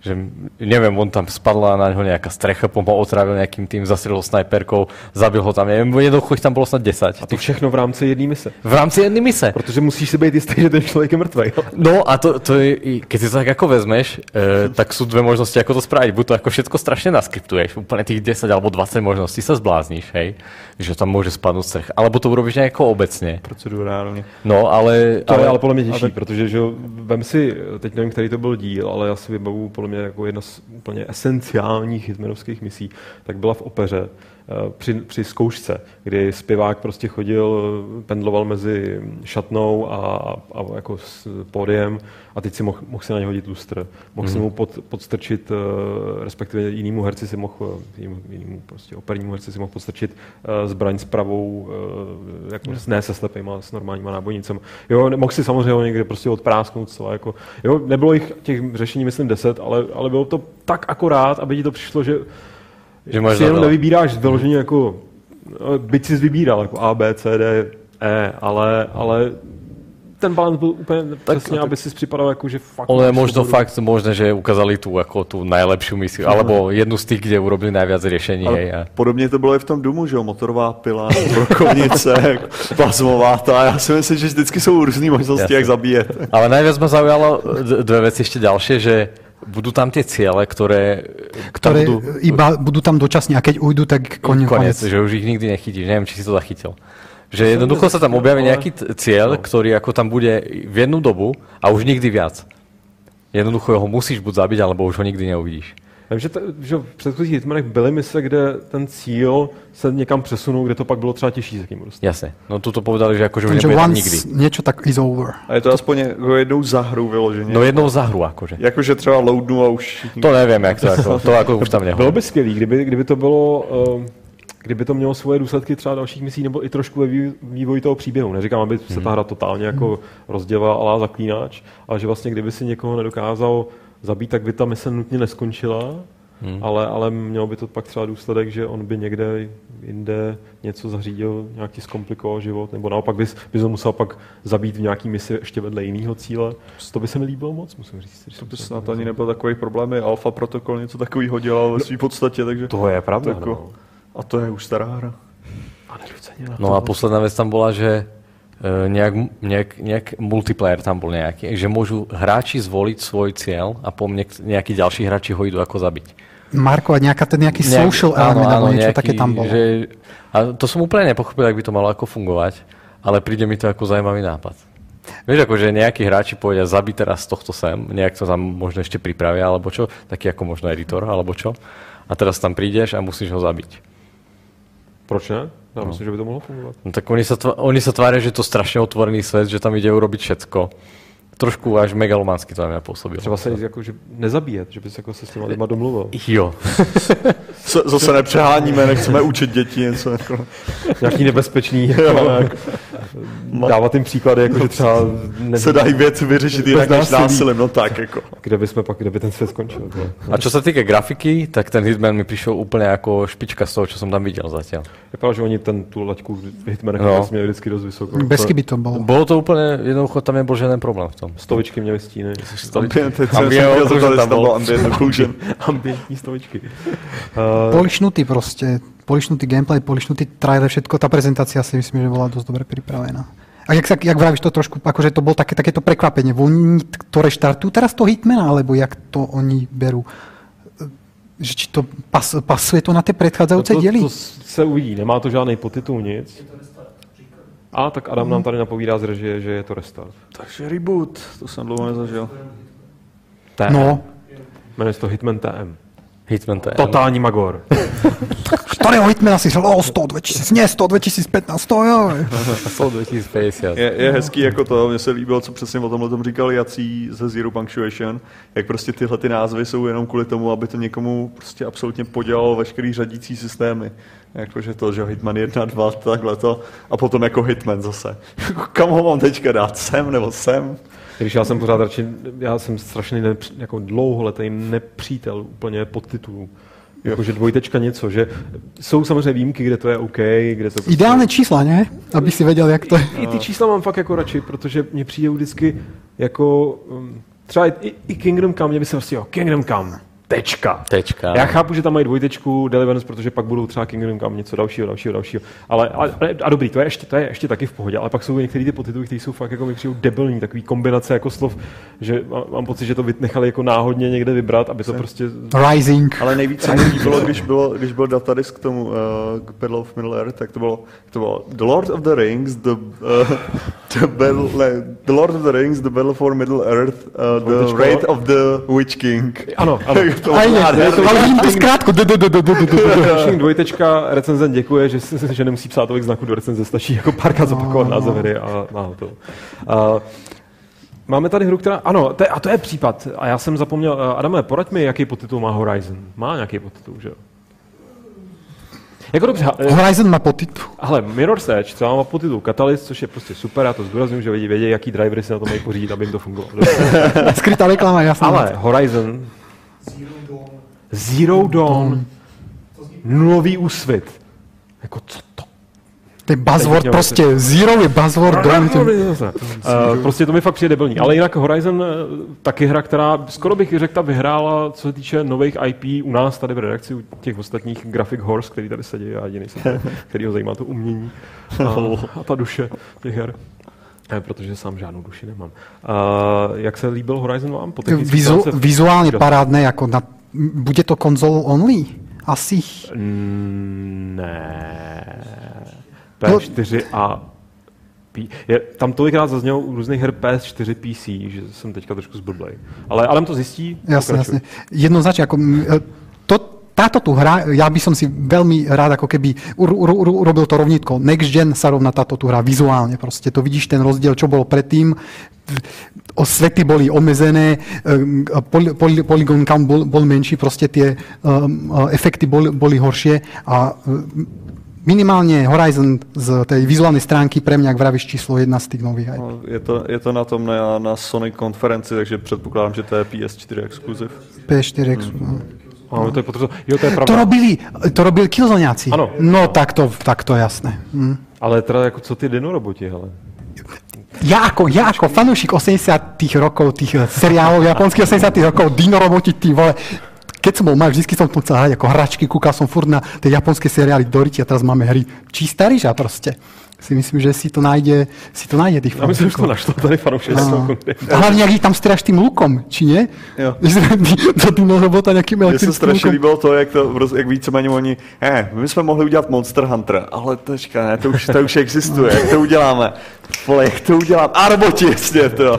Že, neviem, on tam spadla na neho nejaká strecha, ho otravil nejakým tým, zastrelil snajperkou, zabil ho tam, neviem, jednoducho ich tam bolo snad 10. A to všechno v rámci jedné mise. V rámci jednej mise. Protože musíš si být jistý, že ten člověk je mrtvý. No a to, to je, i- keď si to tak ako vezmeš, e, tak sú dve možnosti, ako to spraviť. Buď to ako všetko strašne naskriptuješ, úplne tých 10 alebo 20 možností sa zblázniš, hej, že tam môže spadnúť strech. Alebo to urobíš nejako obecne. Procedurálně. No, ale... To ale, je ale podle mě těžší, ale- protože že, jo, vem si, teď nevím, který to byl díl, ale já si vybavu podle mě jako jedna z úplně esenciálních hitmanovských misí, tak byla v opeře, při, při zkoušce, kdy zpěvák prostě chodil, eh, pendloval mezi šatnou a, a jako s pódiem a teď si mohl, mohl si na ně hodit lustr. Mohl mm. si mu pod, podstrčit, respektive jinému herci si mohl, jinému, jinému prostě opernímu herci si mohl podstrčit zbraň s pravou, jako ne se slepejma, s normálníma nábojnicem. Jo, mohl si samozřejmě někde prostě odprásknout celé, jako, jo, nebylo jich těch řešení, myslím, deset, ale, ale bylo to tak akorát, aby ti to přišlo, že, že si jenom nevybíráš vyloženě jako, byť jsi vybíral jako A, B, C, D, E, ale, ale ten balans byl úplně tak, přesně, tak, aby si připadal jako, že fakt... Ale je možno svobodu. fakt možné, že ukázali tu, jako tu nejlepší misi, alebo jednu z těch, kde urobili nejvíc řešení. Hej, a... Podobně to bylo i v tom Dumu, že jo, motorová pila, brokovnice, plazmová ta, já si myslím, že vždycky jsou různé možnosti, Jasne. jak zabíjet. Ale nejvíc mě zaujalo dvě věci ještě další, že budú tam tie ciele, ktoré... Ktoré budú, iba budú tam dočasne a keď ujdu, tak koniec. Konec, že už ich nikdy nechytíš. Neviem, či si to zachytil. Že jednoducho sa tam objaví nejaký cieľ, no. ktorý ako tam bude v jednu dobu a už nikdy viac. Jednoducho ho musíš buď zabiť, alebo už ho nikdy neuvidíš. Vím, že, to, že v předchozích Hitmanech byly mise, kde ten cíl se někam přesunul, kde to pak bylo třeba těžší k němu dostat. Jasně. No tu to povedali, že jakože už nebude nikdy. něco tak is over. A je to aspoň jako jednou za hru vyloženě. No jednou za hru, jakože. Jakože třeba loadnu a už... To nevím, jak to jako, to jako už tam nehodí. Bylo by skvělý, kdyby, kdyby to bylo... Uh, kdyby to mělo svoje důsledky třeba dalších misí nebo i trošku ve vývoji toho příběhu. Neříkám, aby se ta hmm. hra totálně jako hmm. rozdělala alá zaklínač, ale že vlastně kdyby si někoho nedokázal zabít, tak by ta mise nutně neskončila, hmm. ale, ale mělo by to pak třeba důsledek, že on by někde jinde něco zařídil, nějak ti zkomplikoval život, nebo naopak bys, bys ho musel pak zabít v nějaký misi ještě vedle jiného cíle. To by se mi líbilo moc, musím říct. To by snad ani nebyl takový problém. Alfa protokol něco takového dělal ve no, své podstatě, takže... To je pravda, jako, no. A to je už stará hra. No a posledná věc tam byla, že e, nějak, nějak, nějak multiplayer tam byl nějaký, že můžu hráči zvolit svůj cíl a po mně nějaký další hráči ho jako zabít. Marko, a nějaká ten nějaký Nejak, social element áno, nebo něco také tam bylo. Že, a to jsem úplně nepochopil, jak by to malo jako fungovat, ale přijde mi to jako zajímavý nápad. Víš, jako, že nějaký hráči povedia, zabít teraz tohto sem, nějak to tam možno ještě připraví, alebo čo, taký jako možno editor, alebo čo. A teraz tam přijdeš a musíš ho zabít. Proč ne? Já no. myslím, že by to mohlo fungovat. No, tak oni se, tva- oni se tváří, že je to strašně otvorený svět, že tam jde urobiť všetko. Trošku až megalománsky to na mě působilo. Třeba se jako, že nezabíjet, že bys jako se s těma lidma domluvil. Jo. Zase nepřeháníme, nechceme učit děti něco. Jako. Nějaký nebezpečný. Jako, dávat jim příklady, jako, že třeba... Ne, se dají věci vyřešit jinak než násilím, no tak jako. Kde by jsme pak, kde by ten svět skončil. To. A co se týká grafiky, tak ten Hitman mi přišel úplně jako špička z toho, co jsem tam viděl zatím. Vypadá, že oni ten, tu laťku v Hitmanech no. měli vždycky dost vysokou. Bez chyby to bylo. Bylo to úplně, jednoducho tam nebyl žádný problém v tom. Stovičky měly stíny. Stovičky. Ambient, tam bylo Ambientní stovičky. Polišnutý prostě polišnutý gameplay, polišnutý trailer, všetko, tá prezentácia si myslím, že bola dosť dobre pripravená. A jak, jak vravíš to trošku, akože to bolo také, takéto prekvapenie. Oni to reštartujú teraz to Hitmana, alebo jak to oni berú? Že či to pas, pasuje to na ty předcházející no díly? To se uvidí, nemá to žádný podtitul, nic. A tak Adam nám tady napovídá z režie, že je to restart. Takže reboot, to jsem dlouho nezažil. TM. No. Jmenuje se to Hitman TM. Hitman TM. Totální magor. Starého Hitmana si říkal, o 100, 2000, ne 100, 2015, to jo. 100, 2050. Je, je hezký jako to, mně se líbilo, co přesně o tomhle tom říkal Jací ze Zero Punctuation, jak prostě tyhle ty názvy jsou jenom kvůli tomu, aby to někomu prostě absolutně podělalo veškerý řadící systémy. Jakože to, že Hitman 1, 2, takhle to, a potom jako Hitman zase. Kam ho mám teďka dát, sem nebo sem? Když já jsem pořád radši, já jsem strašný nepř, jako dlouholetý nepřítel úplně podtitulů. Jakože dvojtečka něco, že jsou samozřejmě výjimky, kde to je OK, kde to prostě... Ideálné čísla, ne? Aby si věděl, jak to je. I ty čísla mám fakt jako radši, protože mě přijde vždycky jako... Um, třeba i, i Kingdom Come, mě by se prostě, jo, Kingdom Come, Tečka. Tečka. Já chápu, že tam mají dvojtečku Deliverance, protože pak budou třeba Kingdom Come něco dalšího, dalšího, dalšího. Ale, a, a, dobrý, to je, ještě, to je ještě taky v pohodě, ale pak jsou některé ty podtituly, které jsou fakt jako mi debilní, takový kombinace jako slov, že mám pocit, že to nechali jako náhodně někde vybrat, aby to prostě... Rising. Ale nejvíc se mi líbilo, když, bylo, když byl datadisk k tomu uh, k Battle of Middle Earth, tak to bylo, to bylo The Lord of the Rings, the, uh, The, battle, the Lord of the Rings, The Battle for Middle Earth, uh, The. Raid of the Witch King. Ano, ano. to ale vidím to zkrátku. Dvojtečka, recenzent děkuje, že, že nemusí psát tolik znaků do recenze, stačí jako párkrát zopakovat název hry a má to. Uh, máme tady hru, která, ano, to je, a to je případ, a já jsem zapomněl, uh, Adame, poraď mi, jaký podtitul má Horizon. Má nějaký podtitul, že jo? Jako dobře, Horizon má podtitul. ale Mirror's Edge třeba má podtitul Catalyst, což je prostě super, já to zdůraznuju, že vědí, vědí, jaký drivery si na to mají pořídit, aby jim to fungovalo. Skrytá reklama, jasná. Ale Horizon, Zero Dawn, nulový úsvit. Jako co to? Je buzzword, Teď prostě zero je buzzword, to- Uh, prostě to mi fakt přijde debilní. Ale jinak Horizon eh, taky hra, která skoro bych řekl, ta vyhrála, co se týče nových IP u nás tady v redakci, u těch ostatních Graphic Horse, který tady sedí a jediný jsem, který ho zajímá to umění a, a ta duše těch her. Ne, protože sám žádnou duši nemám. Uh, jak se líbil Horizon vám? Po Vizu, stránce? vizuálně parádné, jako na, bude to konzol only? Asi. Mm, Ne. P4 a P... Je, tam tolikrát zaznělo u různých her PS4 PC, že jsem teďka trošku zblblej. Ale Adam to zjistí. Jasne, pokračuj. jasne. Jednoznačne, ako, mm, e, to, táto tu hra, ja by som si veľmi rád ako keby ur, ur, ur, urobil to rovnítko. Next gen sa rovná táto tu hra vizuálne. Proste to vidíš ten rozdiel, čo bolo predtým. O svety boli omezené, e, poly, poly, polygon count bol, bol menší, proste tie um, efekty boli, boli horšie a e, minimálne Horizon z tej vizuálnej stránky pre mňa, ak vravíš, číslo jedna z tých nových. No, je, to, je to na tom na, na Sonic konferenci, takže předpokládám, že to je PS4 exkluziv. PS4 X. Mm. Ano, to je potvrzeno. Jo, to je To pravda. robili, to robili Killzoňáci. Ano. No tak to, tak to jasné. Hm. Ale teda jako co ty dinoroboti, hele. Ja ako, ja ako fanúšik 80 rokov, tých seriálov japonských 80 rokov, Dino Roboti, ty vole, keď som bol malý, vždy som to chcel hrať ako hračky, kúkal som furt na tie japonské seriály Doriti a teraz máme hry čistá ryža proste. Si myslím, že si to nájde, si to nájde tých Já myslím, že to našlo tady fanoušek. No. A hlavne, ak ich tam stráš tým lukom, či nie? Jo. Že to Dino Robota nejakým Mně se elektrickým strašně lukom. líbilo to, jak, to, jak víceméně oni, eh, my jsme mohli udělat Monster Hunter, ale teďka ne, to už, to už existuje, jak to uděláme? Vole, jak to udělám? A roboti, jasně, to.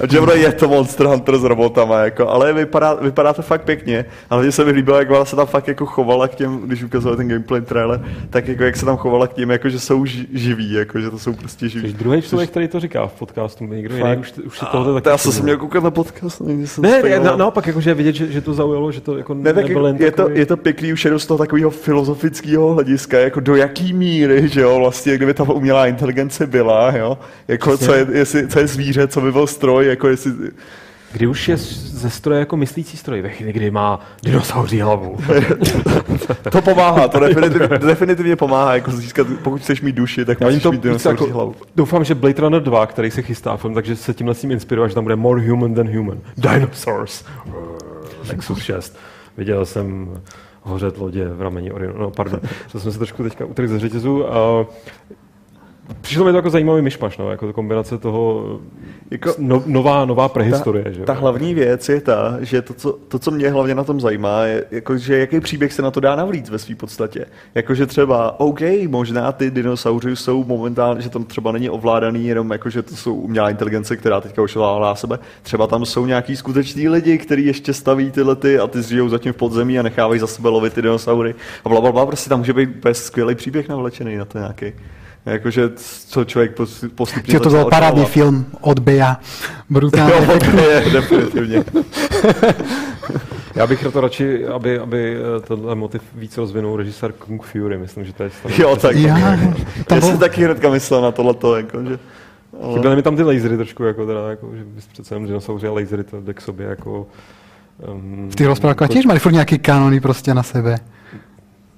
A že je to Monster Hunter s robotama, jako, ale vypadá, vypadá to fakt pěkně. A hlavně se mi líbilo, jak ona se tam fakt jako chovala k těm, když ukazovali ten gameplay trailer, tak jako jak se tam chovala k těm, jako že jsou ži, živí, jako že to jsou prostě živí. Jsi druhý člověk, který to říká v podcastu, někdo jiný už, už se tohle taky to já jsem se měl koukat na podcast, nikdy jsem Ne, to ne, na, naopak, jakože vidět, že, že to zaujalo, že to jako Ne, tak nebyl jen je, to, takový... je to pěkný už jenom z toho takového filozofického hlediska, jako do jaký míry, že jo, vlastně, kdyby ta umělá inteligence byla, jo, jako co je, jestli, co je zvíře, co by byl stroj, jako jestli, Kdy už je ze stroje jako myslící stroj, ve chvíli, kdy má dinosauří hlavu. to pomáhá, to definitivně, definitivně pomáhá, jako získat, pokud chceš mít duši, tak Já musíš to mít dinosauří jako, hlavu. doufám, že Blade Runner 2, který se chystá film, takže se tímhle s tím inspiruje, že tam bude more human than human. Dinosaurs. Nexus 6. Viděl jsem hořet lodě v rameni Orionu. No, pardon, to jsem se trošku teďka utrhl ze řetězu. Uh, Přišlo mi to jako zajímavý myšmaš, no, jako kombinace toho, Jako- no, nová, nová prehistorie. že? jo? Ta hlavní věc je ta, že to co, to, co mě hlavně na tom zajímá, je, jako, že jaký příběh se na to dá navlít ve své podstatě. Jakože třeba, OK, možná ty dinosauři jsou momentálně, že tam třeba není ovládaný jenom jako, že to jsou umělá inteligence, která teďka už ovládá sebe. Třeba tam jsou nějaký skuteční lidi, kteří ještě staví tyhle ty a ty žijou zatím v podzemí a nechávají za sebe lovit ty dinosaury. A bla, bla, bla, prostě tam může být úplně skvělý příběh navlečený na to nějaký. Jakože co člověk pos- postupně Čiže to parádny očekávat. film od Beja. Brutálne. Jo, to je definitivně. Já bych to radši, aby, aby eh, tenhle motiv víc rozvinul režisér Kung Fury, myslím, že to je starý. Jo, tak. Tam Já jsem bol, taky hnedka myslel na tohleto, jako, že... Ale... Chyběly mi tam ty lasery trošku, jako teda, jako, že bys přece jenom dinosauři a lasery to jde k sobě, jako... Um, v tých rozprávkách tiež mali furt nejaké kanóny proste na sebe.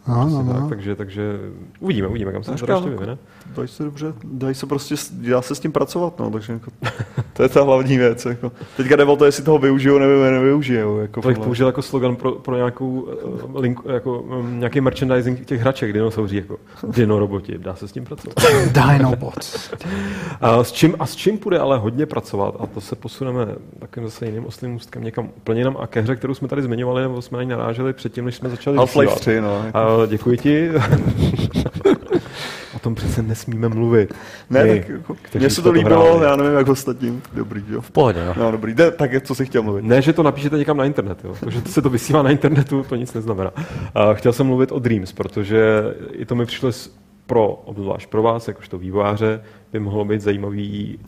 No, no, Tak, no. takže, takže uvidíme, uvidíme, kam se to ještě vyvine. Dají se dobře, dají se prostě, dá se s tím pracovat, no, takže jako, to je ta hlavní věc, jako. Teďka jde o to, jestli toho využijou nebo nevyužijou, jako. To bych použil jako slogan pro, pro nějakou uh, link, jako um, nějaký merchandising těch hraček, dinosauří, jako dino roboti, dá se s tím pracovat. Dinobots. A s čím, a s čím půjde ale hodně pracovat, a to se posuneme takovým zase jiným oslým ústkem někam úplně jinam, a ke hře, kterou jsme tady zmiňovali, nebo jsme na ní naráželi předtím, než jsme začali Half-Life vysílat. 3, no. A děkuji ti. a to tom přece nesmíme mluvit. Ne, My, tak jako, mně se to líbilo, hráli. já nevím, jak ostatním. Dobrý, jo. V pohodě, no. No, dobrý. De, tak co jsi chtěl mluvit? Ne, že to napíšete někam na internet. Jo. To, že se to vysílá na internetu, to nic neznamená. A chtěl jsem mluvit o Dreams, protože i to mi přišlo s- pro, obzvlášť pro vás, jakožto vývojáře, by mohlo být zajímavý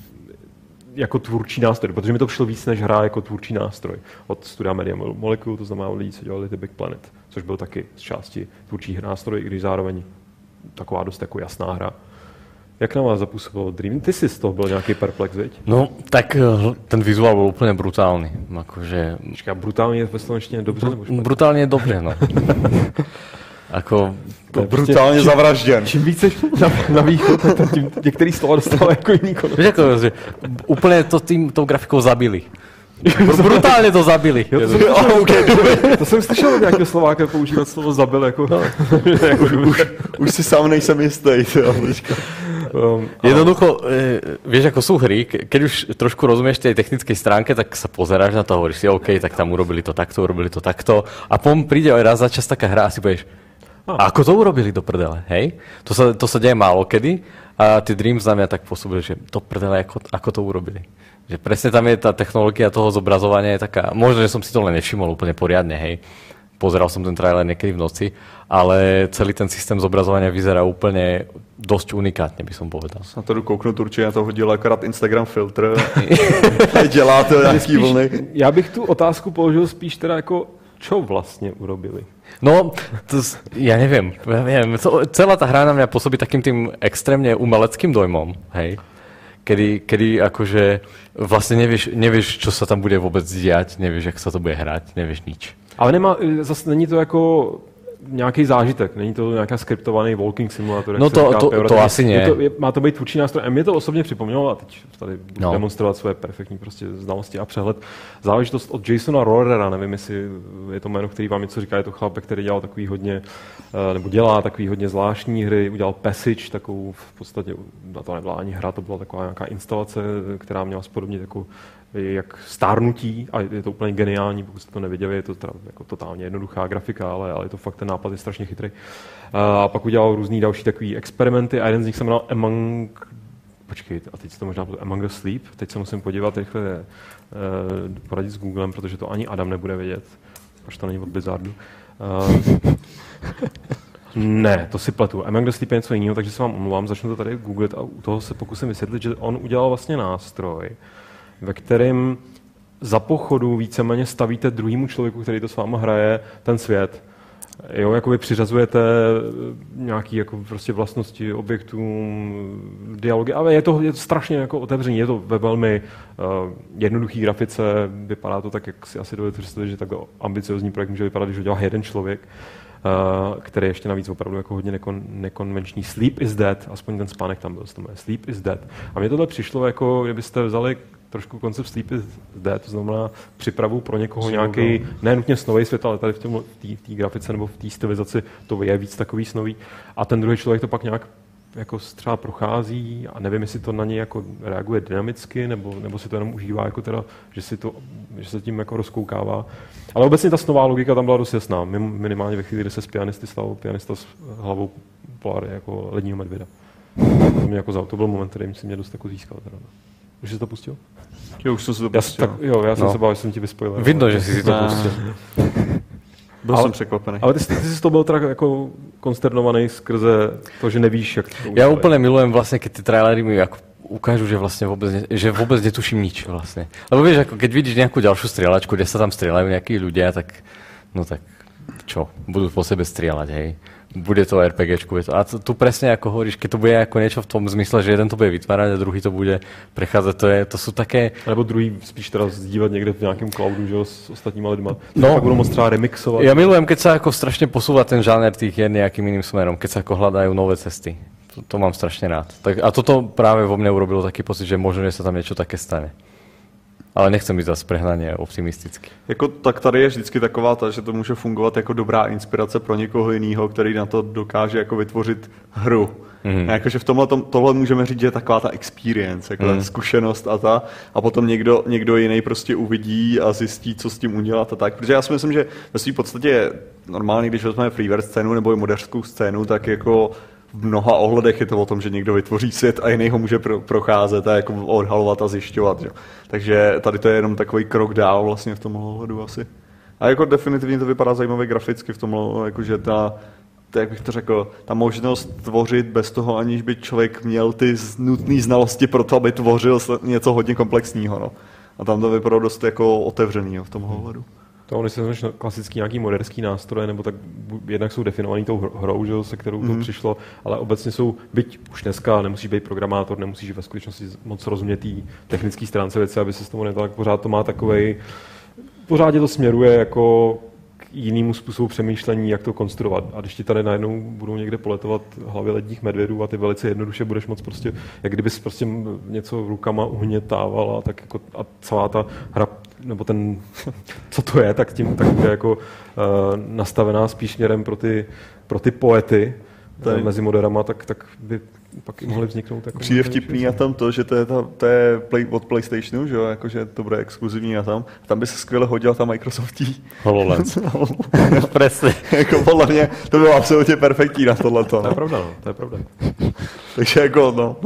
jako tvůrčí nástroj, protože mi to přišlo víc než hra jako tvůrčí nástroj od studia Media Molecule, to znamená od lidí, co dělali The Big Planet, což byl taky z části tvůrčích nástroj, i když zároveň taková dost jako jasná hra. Jak na vás zapůsobilo Dream? Ty jsi z toho byl nějaký perplex, viď? No, tak eh, ten vizuál byl úplně brutálny. Akože, Počká, brutálně ve slovenštině dobře nebo špatně? brutálně dobře, no. Ako, To je Brutálně prostě- zavražděn. Čím více na, na východ, tak tím některý slova dostává jako jiný konec. Víš, ako, že úplne to tým, tou grafikou zabili. Br- brutálně to zabili. Jo, to, jsem slyšel, to jsem slyšel od nějakého Slováka používat slovo zabil jako, no. jako Už, už si sám nejsem jistý. Jo, teďka. um, Jednoducho, e, vieš, ako sú hry, ke- keď už trošku rozumieš tej technickej stránke, tak sa pozeráš na to a hovoríš si, OK, tak tam urobili to takto, urobili to takto. A potom príde aj raz za čas taká hra a si povieš, a ako to urobili do prdele, hej? To sa, to sa deje málo kedy a ty Dreams na mňa tak pôsobili, že do prdele, ako, ako to urobili. Že presne tam je tá technológia toho zobrazovania je taká, možno, že som si to len nevšimol úplne poriadne, hej? Pozeral som ten trailer niekedy v noci, ale celý ten systém zobrazovania vyzerá úplne dosť unikátne, by som povedal. Na to jdu kouknout určitě, na to hodil akorát Instagram filtr a dělá to nějaký vlny. já bych tu otázku položil spíš teda jako, čo vlastně urobili? No, to, neviem, ja neviem. To, celá tá hra na mňa pôsobí takým tým extrémne umeleckým dojmom, hej. Kedy, kedy akože vlastne nevieš, nevieš, čo sa tam bude vôbec diať, nevieš, jak sa to bude hrať, nevieš nič. Ale nemá, zase není to jako nějaký zážitek, není to nějaká skriptovaný walking simulator. No to- to- pejorativně. to asi ne. To, je, má to být tvůrčí nástroj. A mě to osobně připomnělo, a teď tady budu No. demonstrovat své perfektní prostě znalosti a přehled. Záležitost od Jasona Rohrera, nevím, jestli je to jméno, který vám něco říká, je to chlapek, který dělal takový hodně, eh, nebo dělá takový hodně zvláštní hry, udělal Passage, takovou v podstatě, na to nebyla ani hra, to byla taková nějaká instalace, která měla spodobnit jako jak stárnutí a je to úplně geniální, pokud jste to neviděli, je to teda jako totálně jednoduchá grafika, ale, ale je to fakt ten nápad je strašně chytrý. A pak udělal různý další takový experimenty a jeden z nich se jmenoval Among Počkej, a teď to možná Among the Sleep. Teď se musím podívat rychle eh, poradit s Googlem, protože to ani Adam nebude vědět, až to není od Blizzardu. Eh, ne, to si pletu. Among the Sleep je něco jiného, takže se vám omlouvám, začnu to tady googlit a u toho se pokusím vysvětlit, že on udělal vlastně nástroj, ve kterém za pochodu víceméně stavíte druhému člověku, který to s váma hraje, ten svět. Jo, jakoby přiřazujete eh, nějaký jako prostě vlastnosti objektům, dialogy, ale je to, je to strašně jako otevření, je to ve velmi uh, jednoduchý grafice, vypadá to tak, jak si asi dovedete představit, že takhle ambiciozní projekt může vypadat, když ho dělá jeden člověk, uh, který je ještě navíc opravdu jako hodně nekon, nekonvenční. Sleep is dead, aspoň ten spánek tam byl, to. Sleep is dead. A mně tohle přišlo jako, kdybyste vzali trošku koncept Sleep is dead, to znamená připravu pro někoho nějaký, ne nutně snový svět, ale tady v té grafice nebo v té stylizaci to je víc takový snový. A ten druhý člověk to pak nějak jako třeba prochází a nevím, jestli to na něj jako reaguje dynamicky, nebo, nebo si to jenom užívá, jako teda, že, si to, že se tím jako rozkoukává. Ale obecně ta snová logika tam byla dost jasná, minimálně ve chvíli, kdy se z pianisty stal pianista s hlavou polary jako ledního medvěda. To, mě jako, za- to byl moment, který si mě dost jako získal. Teda. no. Už jsi to pustil? Jo, už jsem si to Já, tak, jo, já jsem No. se bál, že jsem ti vyspojil. Vidno, že si si to pustil. Byl Ale- jsem překvapený. Ale ty, jsi- ty jsi to byl teda jako konsternovaný skrze to, že nevíš, jak to Ja udělají. úplne milujem vlastne, keď tie trailery mi ako ukážu, že vlastne vôbec, ne, že vôbec netuším nič vlastne. Lebo vieš, ako keď vidíš nejakú ďalšiu strieľačku, kde sa tam strieľajú nejakí ľudia, tak no tak čo, budú po sebe strieľať, hej. Bude to RPGčku, je to. A tu, tu presne ako hovoríš, keď to bude ako niečo v tom zmysle, že jeden to bude vytvárať a druhý to bude prechádzať, to, je, to sú také, Nebo druhý spíš teda sdílet někde v nějakém cloudu, že jo, s ostatníma lidma. No. No. Tak budou moc třeba remixovat. Ja milujem, keď sa ako strašne posúva ten žáner tých hier nejakým iným smerom, keď sa ako hľadajú nové cesty. To, to mám strašne rád. Tak, a toto práve vo mne urobilo taký pocit, že možno, že sa tam niečo také stane. Ale nechcem byť zase prehnanie optimisticky. Jako, tak tady je vždycky taková ta, že to může fungovat jako dobrá inspirace pro někoho jiného, který na to dokáže jako vytvořit hru. Mm. Jakože v tomhle, tom, tohle můžeme říct, že je taková ta experience, jako mm. zkušenost a ta, a potom někdo, někdo jiný prostě uvidí a zjistí, co s tím udělat a tak. Protože já si myslím, že ve své podstatě normálně, když vezmeme freeware scénu nebo i moderskou scénu, tak jako v mnoha ohledech je to o tom, že někdo vytvoří svět a jiný ho může pro, procházet a jako odhalovat a zjišťovat. Že? Takže tady to je jenom takový krok dál vlastně v tom ohledu asi. A jako definitivně to vypadá zajímavě graficky v tom, jakože ta, jak bych to řekl, ta možnost tvořit bez toho, aniž by člověk měl ty nutné znalosti pro to, aby tvořil něco hodně komplexního. No. A tam to vypadalo dost jako otevřený jo, v tom ohledu. To oni se klasický nějaký moderský nástroje, nebo tak jednak jsou definovaný tou hrou, že, se kterou mm-hmm. to mhm. přišlo, ale obecně jsou, byť už dneska nemusíš být programátor, nemusíš ve skutečnosti moc rozumět technické stránce věci, aby se s tomu nedal, tak pořád to má takový, pořád to směruje jako jinému způsobu přemýšlení, jak to konstruovat. A když ti tady najednou budou někde poletovat hlavy ledních medvědů a ty velice jednoduše budeš moc prostě, jak kdybys prostě něco rukama uhnětávala, tak jako a celá ta hra, nebo ten, co to je, tak tím tak bude jako uh, nastavená spíš směrem pro ty, pro ty poety, Tady. mezi moderama, tak, tak by pak i mohly vzniknout. Jako Přijde vtipný a tam to, že to je, ta, to je play, od PlayStationu, že jo, jakože to bude exkluzivní a tam. A tam by se skvěle hodila ta Microsoftí. HoloLens. Presne. jako podle mě to bylo absolutně perfektní na tohle. To je pravda, no, to je pravda. Takže jako, no.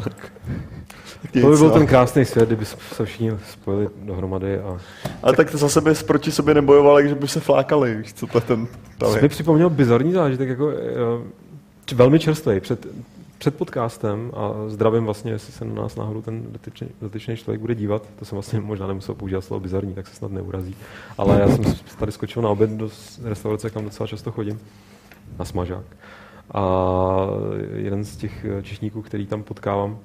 To by byl ten krásný svět, kdyby se všichni spojili dohromady. A... Ale tak to zase by proti sobě nebojovali, že by se flákali, víš, co to ten... Jsi mi připomněl bizarní zážitek, jako velmi čerstvý. Před, před podcastem a zdravím vlastně, jestli se na nás náhodou ten dotyčný, dotyčný člověk bude dívat, to jsem vlastně možná nemusel používat slovo bizarní, tak se snad neurazí. Ale já jsem tady skočil na oběd do restaurace, kam docela často chodím, na smažák. A jeden z těch češníků, který tam potkávám,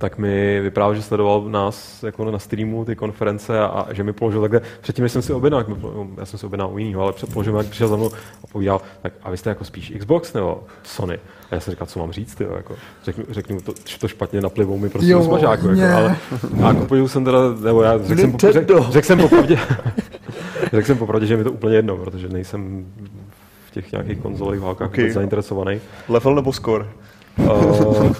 tak mi vyprávěl, že sledoval nás jako na streamu ty konference a, a že mi položil takhle, předtím, než jsem si objednal, já jsem si objednal u jiného, ale položil jak přišel za mnou a povídal, tak a vy jste jako spíš Xbox nebo Sony? A já jsem říkal, co mám říct, tyjo, jako, řeknu, řeknu to, to špatně naplivou mi prostě jo, smažáku, jako, ale a jako jsem teda, nebo já řekl jsem, řek, řek jsem popravdě, řekl jsem popravdě, že mi to úplně jedno, protože nejsem v těch nějakých konzolových válkách okay. zainteresovaný. Level nebo score? Uh,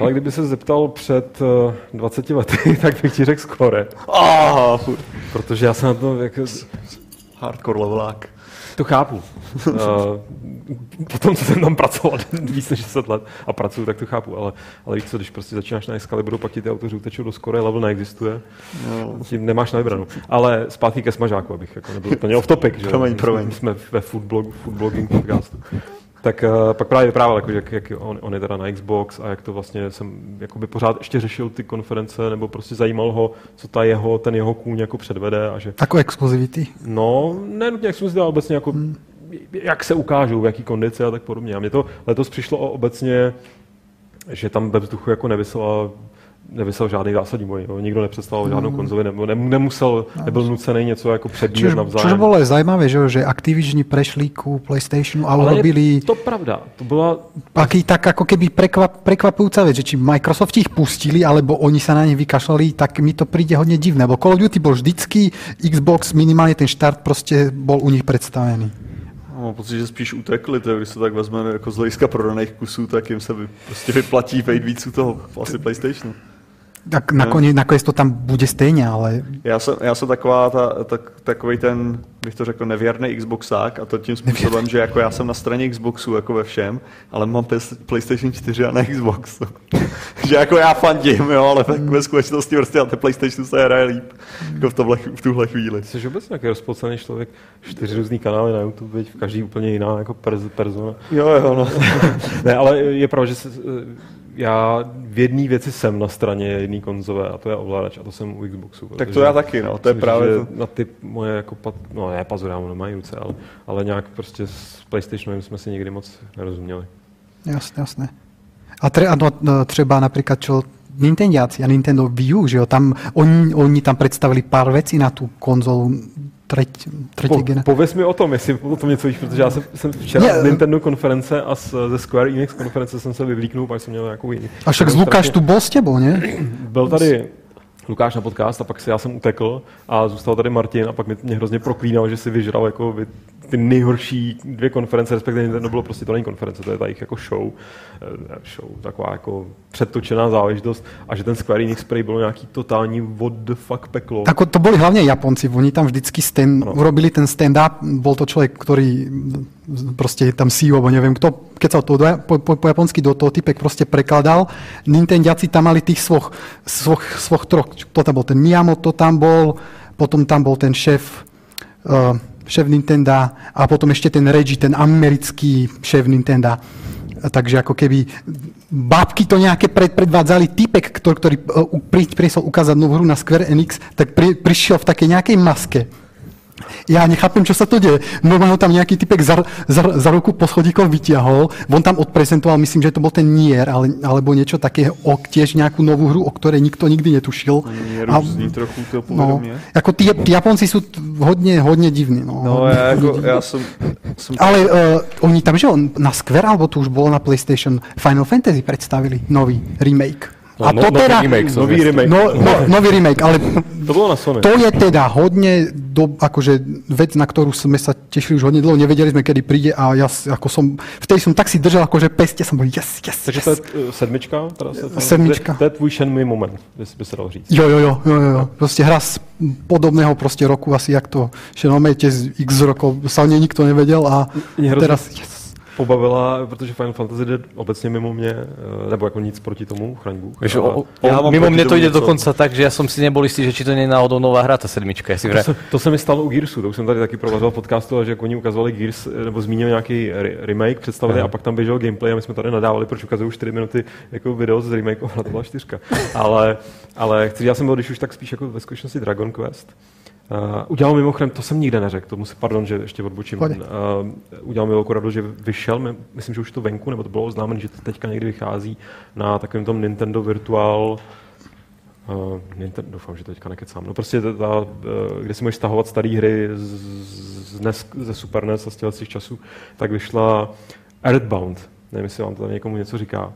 ale kdyby se zeptal před uh, 20 lety, tak bych ti řekl skore. Oh, Protože já jsem na to jako... Hardcore levelák. To chápu. uh, potom, co jsem tam pracoval víc než 10 let a pracuju, tak to chápu, ale, ale víš co, když prostě začínáš na Excaliburu, pak ti ty autoři utečou do skore, level neexistuje, no. tím nemáš na vybranou. Ale zpátky ke smažáku, abych jako nebyl úplně off topic, že? Promiň, promiň. Jsme ve foodblog, foodblogging podcastu tak uh, pak právě vyprávěl, jako, jak, jak on, on, je teda na Xbox a jak to vlastně jsem jakoby pořád ještě řešil ty konference, nebo prostě zajímal ho, co ta jeho, ten jeho kůň jako předvede. A že, jako exkluzivity? No, ne nutně exkluzivity, ale obecně jako, hmm. jak se ukážou, v jaký kondici a tak podobně. A mně to letos přišlo obecně, že tam ve vzduchu jako nevysela nevysel žádný zásadní boj. Jo. Nikdo nepředstavoval žádnou mm. konzoli, nebo nemusel, nebyl nucený něco jako předbíjet navzájem. Což bylo zajímavé, že, že Activision prešli ku PlayStationu, ale, ale robili... to pravda. To byla... Aký tak jako keby prekvap, prekvapujúca vec, že či Microsoft ich pustili, alebo oni sa na ne vykašlali, tak mi to príde hodně divné. Lebo Call of Duty bol vždycky, Xbox minimálně ten štart prostě bol u nich představený. Mám pocit, že spíš utekli, to, když se tak vezme jako z hlediska prodaných kusů, tak jim se vy, prostě vyplatí vejít víc u toho asi PlayStationu. Tak nakonec, nakonec to tam bude stejně, ale... Já jsem, já jsem taková, ta, tak, takový ten, bych to řekl, nevěrný Xboxák a to tím způsobem, Nevěrný. že jako já jsem na straně Xboxu jako ve všem, ale mám PlayStation 4 a ne Xbox. že jako já fandím, jo, ale tak ve skutečnosti prostě na té PlayStation se hraje líp jako v, tohle, v tuhle chvíli. Jsi vůbec nějaký rozpocený člověk, čtyři různý kanály na YouTube, v každý úplně jiná jako persona. Jo, jo, no. ne, ale je pravda, že se, já v jedné věci jsem na straně jedné konzole a to je ovladač a to jsem u Xboxu. Tak to já taky, no, to je právě to. Na ty moje jako, pat, no ne pazury, já nemají ruce, ale, ale nějak prostě s PlayStationem jsme si nikdy moc nerozuměli. Jasně, jasně. A, tre, a no, no, třeba například čo Nintendiaci a Nintendo Wii U, že jo, tam, oni, oni tam představili pár věcí na tu konzolu třetí, po, generace. Pověz mi o tom, jestli o tom něco víš, protože já jsem, jsem včera z Nintendo konference a z, ze Square Enix konference jsem se vyvlíknul, pak jsem měl nějakou jiný. A však z Lukáš tu byl s tebou, ne? Byl tady Lukáš na podcast a pak si já jsem utekl a zůstal tady Martin a pak mě, mě hrozně proklínal, že si vyžral jako vy, ty nejhorší dvě konference, respektive to bylo prostě to není konference, to je ta jejich jako show, eh, show, taková jako předtočená záležitost a že ten Square Enix Prey bylo nějaký totální what the fuck peklo. Tak to byli hlavně Japonci, oni tam vždycky stand, urobili ten stand-up, byl to člověk, který proste tam CEO, alebo neviem kto, keď sa to po, po, po japonsky do toho typek proste prekladal, Nintendiaci tam mali tých svoch, svoch, svoch troch, kto tam bol, ten Miyamoto tam bol, potom tam bol ten šéf, uh, šéf Nintendo a potom ešte ten Reggie, ten americký šéf Nintendo. Takže ako keby bábky to nejaké pred, predvádzali, typek, ktorý, ktorý uh, prišiel ukázať novú hru na Square Enix, tak pri, prišiel v takej nejakej maske ja nechápem, čo sa to deje. Normálne tam nejaký typek za, za, za ruku po schodíkoch vyťahol, on tam odprezentoval, myslím, že to bol ten Nier, ale, alebo niečo také, o, tiež nejakú novú hru, o ktorej nikto nikdy netušil. Nier a, zní trochu to no, jako tí, tí Japonci sú hodne, hodne divní. No, no ja, jako, ja som, som... Ale uh, oni tam, že on na Square, alebo to už bolo na PlayStation, Final Fantasy predstavili nový remake. No, a no, to nový teda, remake, nový remake. No, no, nový remake, ale to bolo na Sony. To je teda hodne do, akože vec, na ktorú sme sa tešili už hodne dlho, nevedeli sme, kedy príde a ja ako som, vtedy som tak si držal, akože peste, som bol yes, yes, Takže yes. to je uh, sedmička? Teda se to, sedmička. To, je tvůj Shenmue moment, by se dal říct. Jo, jo, jo, jo, jo. Proste hra z podobného proste roku, asi jak to Shenmue z x rokov sa o nej nikto nevedel a teraz yes pobavila, protože Final Fantasy jde obecně mimo mě, eh, nebo jako nic proti tomu, chraň Bůh. Víš, o, o, mimo mě to jde něco. dokonce tak, že já jsem si nebol istý, že či to není náhodou nová hra, ta sedmička. Jestli to, se, to se mi stalo u Gearsu, to už jsem tady taky provazoval podcastu, že jako oni ukazovali Gears, eh, nebo zmínili nějaký remake, představili a pak tam běžel gameplay a my jsme tady nadávali, proč ukazují 4 minuty jako video z remake, to byla čtyřka. ale, ale chci, já jsem byl, když už tak spíš jako ve skutečnosti Dragon Quest, Uh, udělal mimochodem, to jsem nikde neřekl, tomu si, pardon, že ještě odbočím. Uh, udělal mi velkou radost, že vyšel, my, myslím, že už to venku, nebo to bylo oznámeno, že to teďka někdy vychází na takovém tom Nintendo Virtual Uh, Nintendo, doufám, že to teďka nekecám. No prostě ta, ta, uh, kde si můžeš stahovat staré hry z, z NES, ze Super NES a z těch časů, tak vyšla Earthbound. Nevím, jestli vám to tam někomu něco říká.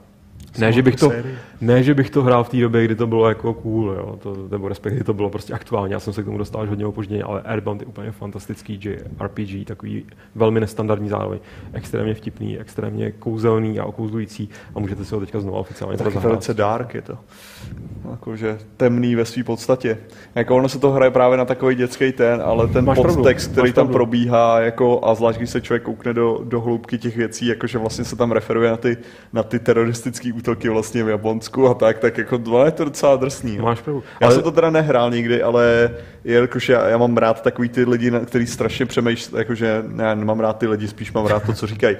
Ne že, bych to, ne, že bych to hrál v té době, kdy to bylo jako cool, jo, to, nebo respektive to bylo prostě aktuálně, já jsem se k tomu dostal až hodně opožděně, ale Airbound je úplně fantastický RPG, takový velmi nestandardní zároveň, extrémně vtipný, extrémně kouzelný a okouzlující a můžete si ho teďka znovu oficiálně Taky velice dark je to. Jakože temný ve své podstatě. Jako ono se to hraje právě na takový dětský ten, ale ten Máš podtext, pravdu. který tam pravdu. probíhá, jako, a zvlášť když se člověk koukne do, do hloubky těch věcí, jakože vlastně se tam referuje na ty, na ty teroristické útoky vlastně v Japonsku a tak, tak jako dva je to docela drsný. No. Máš pravdu. Já ale... jsem to teda nehrál nikdy, ale jelikož já, já mám rád takový ty lidi, kteří strašně přemýšlí, jakože ne, nemám rád ty lidi, spíš mám rád to, co říkají.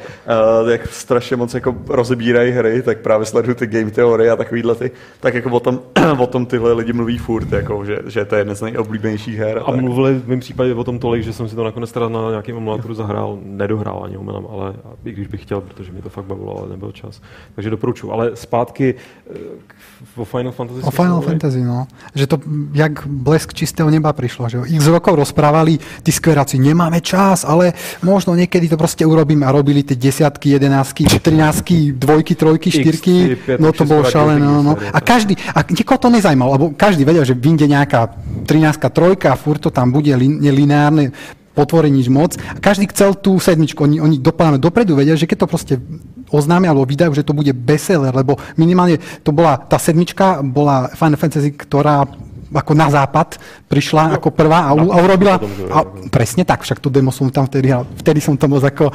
Uh, jak strašně moc jako rozebírají hry, tak právě sleduju ty game teorie a takovýhle ty, tak jako o tom, o tom tyhle lidi mluví furt, jako, že, že to je jedna z nejoblíbenějších her. A, a mluvili v mém případě o tom tolik, že jsem si to nakonec teda na nějakém emulátoru zahrál, nedohrál ani omylem, ale i když bych chtěl, protože mi to fakt bavilo, ale nebyl čas. Takže doporučuji. Ale zpátky eh, o Final Fantasy. O Final Fantasy, no. Že to jak blesk čistého neba prišlo. Že x rokov rozprávali tí skveráci, nemáme čas, ale možno niekedy to proste urobíme a robili tie desiatky, jedenáctky, trináctky, dvojky, trojky, štyrky. No to bolo šalené. No, no. A každý, a nikoho to nezajímalo, lebo každý vedel, že vyjde nejaká 13 trojka a furt to tam bude nelineárne potvorí nič moc. A každý chcel tú sedmičku. Oni, oni dopadame dopredu vedia, že keď to proste oznámia alebo vydajú, že to bude bestseller, lebo minimálne to bola, tá sedmička bola Final Fantasy, ktorá ako na západ prišla no, ako prvá a, a urobila... A, presne tak, však to demo som tam vtedy. Vtedy som to moc ako...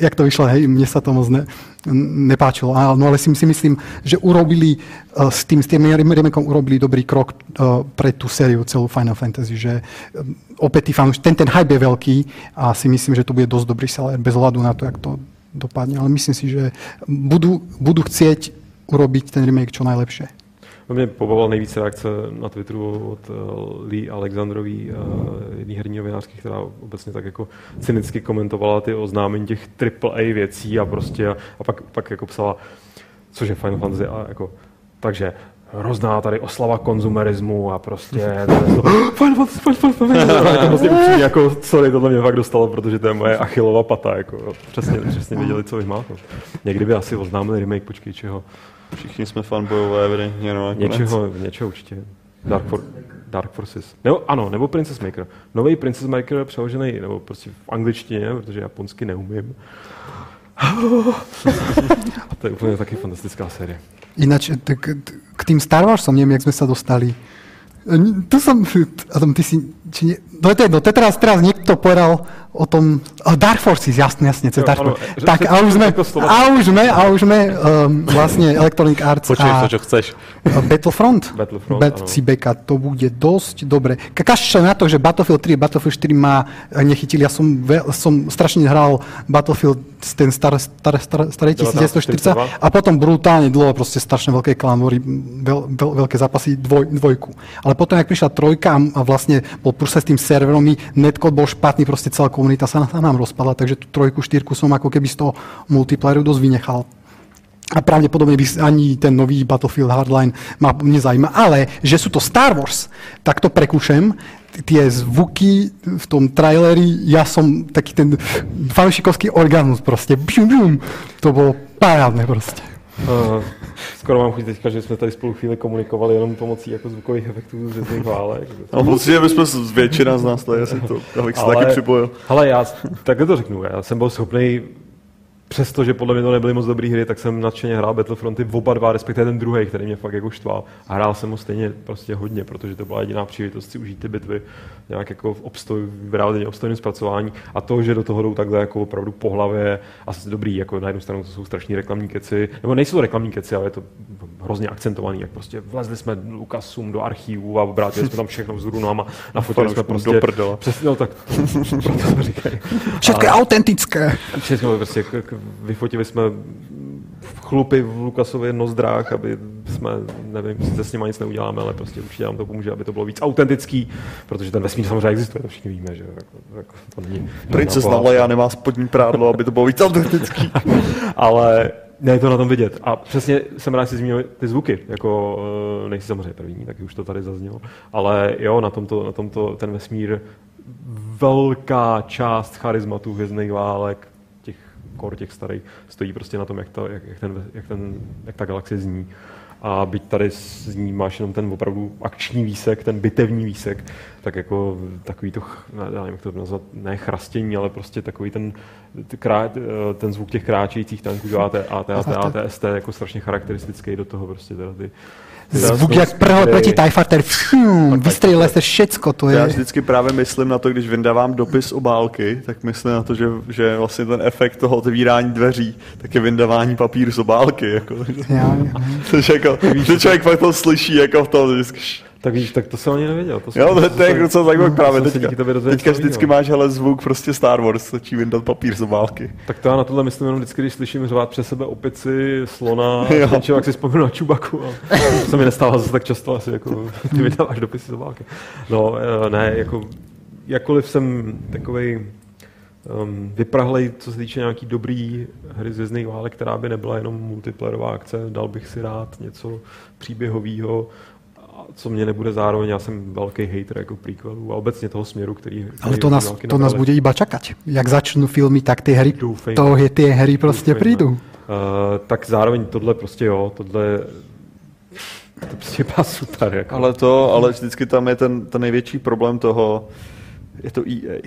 Jak to vyšlo, hej, mne sa to moc ne, nepáčilo. No ale si, si myslím, že urobili uh, s tým, s tým remakeom urobili dobrý krok uh, pre tú sériu celú Final Fantasy, že um, opäť ten, ten hype je veľký a si myslím, že to bude dosť dobrý seller bez hľadu na to, jak to dopadne. Ale myslím si, že budú, budú chcieť urobiť ten remake čo najlepšie. No mě pobavila nejvíc reakce na Twitteru od uh, Lee Alexandrový, uh, jedný herní novinářky, která obecně tak jako cynicky komentovala ty oznámení těch AAA věcí a prostě a, a pak, pak jako psala, což je Final Fantasy a jako, takže hrozná tady oslava konzumerismu a prostě Final Fantasy, Final Fantasy, to prostě upřímně jako, sorry, tohle mě fakt dostalo, protože to je moje achilova pata, jako, přesně, přesně věděli, co vymáknout. Někdy by asi oznámili remake, počkej, čeho. Všichni jsme fanbojové, evidentně. No, něčeho, něčeho určitě. Dark, For, Dark Forces. Nebo, ano, nebo Princess Maker. Nový Princess Maker přeložený, nebo prostě v angličtině, protože japonsky neumím. A to je úplně taky fantastická série. Jinak k, k tým Star Warsom, nevím, jak jsme se dostali. Tu som, a tom ty si, či nie, no to je jedno, to teraz, teraz niekto povedal o tom, o Dark Forces, jasně, jasně, cez Jo, Dark Forces. Tak že- a už sme, jako slova- a už sme, a už sme um, vlastne Electronic Arts Počuješ a to, čo chceš. Battlefront, Battlefront, Bet- áno. CBK, to bude dosť dobre. Kaž na to, že Battlefield 3 a Battlefield 4 ma eh, nechytili, ja som, veľ, som strašne hral Battlefield ten star, star, star, starý 1940 a potom brutálne dlho proste strašne veľké klambory, veľ, veľ, veľké zápasy dvoj, dvojku. Ale potom, jak prišla trojka a vlastne bol prúsa s tým serverom, mi netcode bol špatný, proste celá komunita sa nám rozpadla, takže tú trojku, štyrku som ako keby z toho multiplayeru dosť vynechal. A pravdepodobne by ani ten nový Battlefield Hardline ma nezajíma. Ale že sú to Star Wars, tak to prekúšem. T- Tie zvuky v tom traileri, ja som taký ten fanšikovský orgánus proste. Bum, bum. To bolo parádne proste. Uh, skoro mám chuť teďka, že jsme tady spolu chvíli komunikovali jenom pomocí jako zvukových efektů z řezných válek. No, pocit, že bychom většina z nás tady asi to, abych se taky připojil. Ale já, takhle to řeknu, já jsem byl schopný Přestože podle mě to nebyly moc dobré hry, tak jsem nadšeně hrál Battlefronty oba dva, respektive ten druhý, který mě fakt jako štval. A hrál jsem ho stejně prostě hodně, protože to byla jediná příležitost si užít ty bitvy nějak jako v obstoj, v relativně obstojném zpracování. A to, že do toho jdou takhle jako opravdu po hlavě, asi dobrý, jako na jednu stranu to jsou strašní reklamní keci, nebo nejsou to reklamní keci, ale je to hrozně akcentovaný, jak prostě vlezli jsme Lukasům do archívů a obrátili jsme tam všechno vzhůru nohama, nafotili jsme prostě... do prdele. Přesně, no tak, proto to říkají. Všetko je autentické. Všechno prostě k, k, vyfotili jsme chlupy v Lukasově nozdrách, aby jsme, nevím, sice s nimi nic neuděláme, ale prostě určitě nám to pomůže, aby to bylo víc autentický, protože ten vesmír samozřejmě existuje, to všichni víme, že jo, jako, jako, to není... Princezna Leia nemá spodní prádlo, aby to bylo víc autentický. ale ne, to na tom vidět. A přesně jsem rád, že jsi zmínil ty zvuky. Jako, eh, nejsi samozřejmě první, taky už to tady zaznělo. Ale jo, na tomto, na tomto ten vesmír velká část charizmatu hvězdných válek, těch kor těch starých, stojí prostě na tom, jak, to, jak, jak, ten, jak, ten, jak ta galaxie zní. A byť tady z ní máš jenom ten opravdu akční výsek, ten bitevní výsek, tak jako takový to, já nevím, jak to nazvat, ne chrastění, ale prostě takový ten, krá, ten zvuk těch kráčejících tanků, jo, AT, AT, AT, ATST, jako strašně charakteristický do toho prostě teda ty, Zvuk jak prehol proti TIE Fighter, fšum, vystrelil se všetko, to Já je... vždycky právě myslím na to, když vyndávám dopis obálky, tak myslím na to, že, že vlastně ten efekt toho otevírání dveří, tak je vyndávání papíru z obálky. Jako, Ja, ja. Takže jako, že člověk fakt to slyší jako v tom, vždycky, tak víš, tak to jsem ani nevěděl. To Jo, to, to je docela zajímavé právě teďka. Teďka vždycky máš hele zvuk prostě Star Wars, stačí vyndat papír z obálky. Tak to já na tohle myslím jenom vždycky, když slyším řvát přes sebe opici, slona, ten člověk si vzpomenu na Čubaku. A to se mi nestává zase tak často, asi jako ty vydáváš dopisy z obálky. No, eh, ne, jako jakkoliv jsem takovej um, vyprahlej, co se týče nějaký dobrý hry z válek, která by nebyla jenom multiplayerová akce, dal bych si rád něco příběhového, co mě nebude zároveň, já jsem velký hater jako prequelů a obecně toho směru, který, který Ale to nás, to nás bude iba čakať. Jak začnú filmy, tak tie hry, Doufejme. to je, tie hry prostě Doufejme. prídu. Uh, tak zároveň tohle prostě jo, tohle to prostě byla super. Jako. Ale to, ale vždycky tam je ten, ten největší problém toho, je to EA.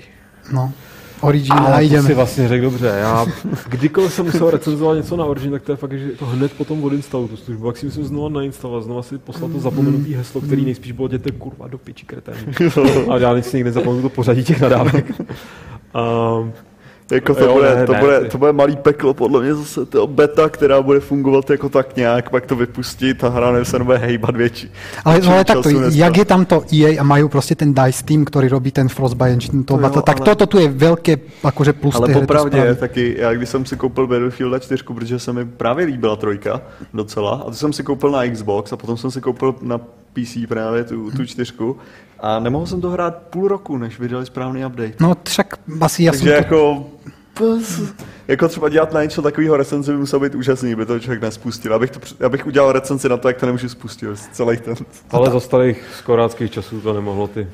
No. Origin, a ideme. si vlastně řekl dobře. Já, kdykoliv jsem musel recenzovat něco na Origin, tak to je fakt, že to hned potom odinstaluju tu službu. Jak si musím znovu nainstalovat, znovu si poslat to zapomenutý heslo, který nejspíš bylo jděte kurva do piči kretén. A já nic si nikdy nezapomenu to pořadí těch nadávek. Um, Jako to, Jo, bude, ne, to, ne, bude, ty- to bude malý peklo, podle mě zase to beta, která bude fungovat jako tak nějak, pak to vypustit a hra se nebude hejbat větší. Ale, ale času dneska. jak je tam to EA a majú prostě ten DICE team, ktorý robí ten Frostbite Engine, to To jo, battle, tak ale- toto tu je veľké akože plus Ale to popravdě, taky já když jsem si koupil Battlefield 4, protože se mi právě líbila trojka docela, a to jsem si koupil na Xbox a potom jsem si koupil na PC právě tu, tu čtyřku a nemohl jsem to hrát půl roku, než vydali správný update. No však asi ja som Takže to... jako, jako třeba dělat na něco takového recenzi by musel být úžasný, by to člověk nespustil. Abych, to, abych udělal recenzi na to, jak to nemůžu spustit, celý ten. ale za starých skoráckých časů to nemohlo ty,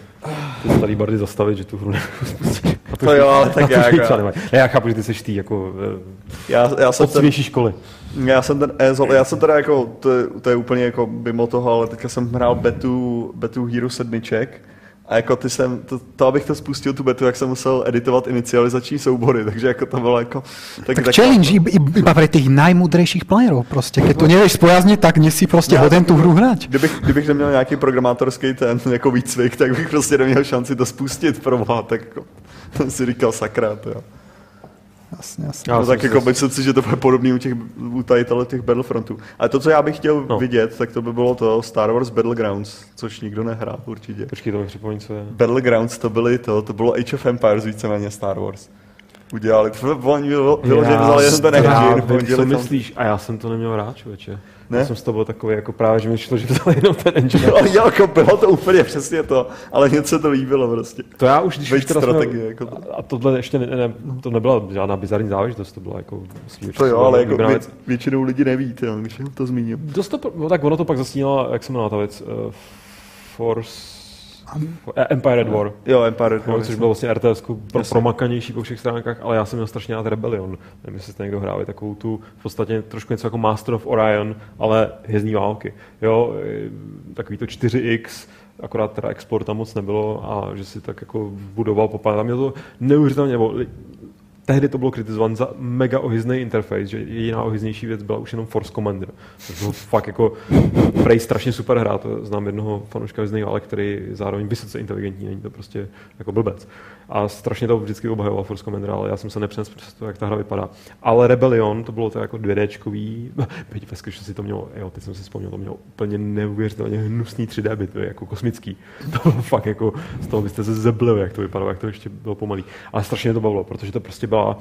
ty starý bardy zastavit, že tu hru nemůžu To jo, ale tak já, já, nemají. Ne, já chápu, že ty jsi tý jako eh, já, já, jsem ten, školy. já jsem ten Ezol, já jsem teda jako, to je, to je úplně jako mimo toho, ale teďka jsem hrál betu, betu Hero sedmiček a jako ty jsem, to, to, abych to spustil tu betu, jak jsem musel editovat inicializační soubory, takže jako to bylo jako... Tak challenge iba, iba pre tých najmudrejších playerov prostě. Keď to nevieš spojazniť, tak nesi prostě Já hoden jsem- tu hru hrať. Kdybych, kdybych neměl nějaký programátorský ten jako výcvik, tak bych prostě neměl šanci to spustit pro boha, tak jako, Jsem si říkal sakra, to jo. Jasně, jasně. Já No, jsem tak si jako to- myslím si, že to bude podobný u těch, u tady těch Battlefrontů. Ale to, co já bych chtěl No. vidět, tak to by bylo to Star Wars Battlegrounds, což nikdo nehrál určitě. Počkej, to mi připomeň, co je. Battlegrounds to byly to, to bylo Age of Empires víceméně Star Wars. Udělali, to oni vylo- vyloženě Já vzali jeden ten já engine, vím, co myslíš, a já jsem to neměl rád, člověče. Ne? Já jsem z toho byl takový, jako právě, že mi šlo, že vzali jenom ten engine. Jo, jo, jako bylo to úplně přesně to, ale něco se to líbilo prostě. To já už, když Veď už teda strategie, jsme, jako to. a tohle ještě ne, ne, to nebyla žádná bizarní záležitost, to byla jako... že To jo, ale jako vě, většinou lidi neví, to, když to zmíním. Dost to, no, tak ono to pak zastínala, jak se jmenala ta věc, uh, Force... Empire at War. Jo, Empire No, což bylo vlastně RTS pro, promakanější po všech stránkách, ale já jsem měl strašně rád Rebellion. Nevím, jestli jste někdo hráli takovou tu, v podstatě trošku něco jako Master of Orion, ale hvězdní války. Jo, eh, takový to 4X, akorát teda export tam moc nebylo a že si tak jako budoval popad. Tam měl to neuvěřitelně, nebo tehdy to bylo kritizované za mega ohyzný interface, že jediná ohyznější věc byla už jenom Force Commander. To bylo fakt jako prej strašně super hra, to znám jednoho fanouška ohyzných válek, který zároveň vysoce inteligentní, není to prostě jako blbec. A strašně to vždycky obhajoval Force Commander, ale já jsem se nepřenesl přes to, jak ta hra vypadá. Ale Rebellion, to bylo to jako 2Dčkový, byť ve skutečnosti to mělo, jo, teď jsem si vzpomněl, to mělo úplně neuvěřitelně hnusný 3D byt, jako kosmický. To bylo fakt jako, z toho byste se zeblili, jak to vypadalo, jak to ještě bylo pomalý. Ale strašně to bavilo, protože to prostě byla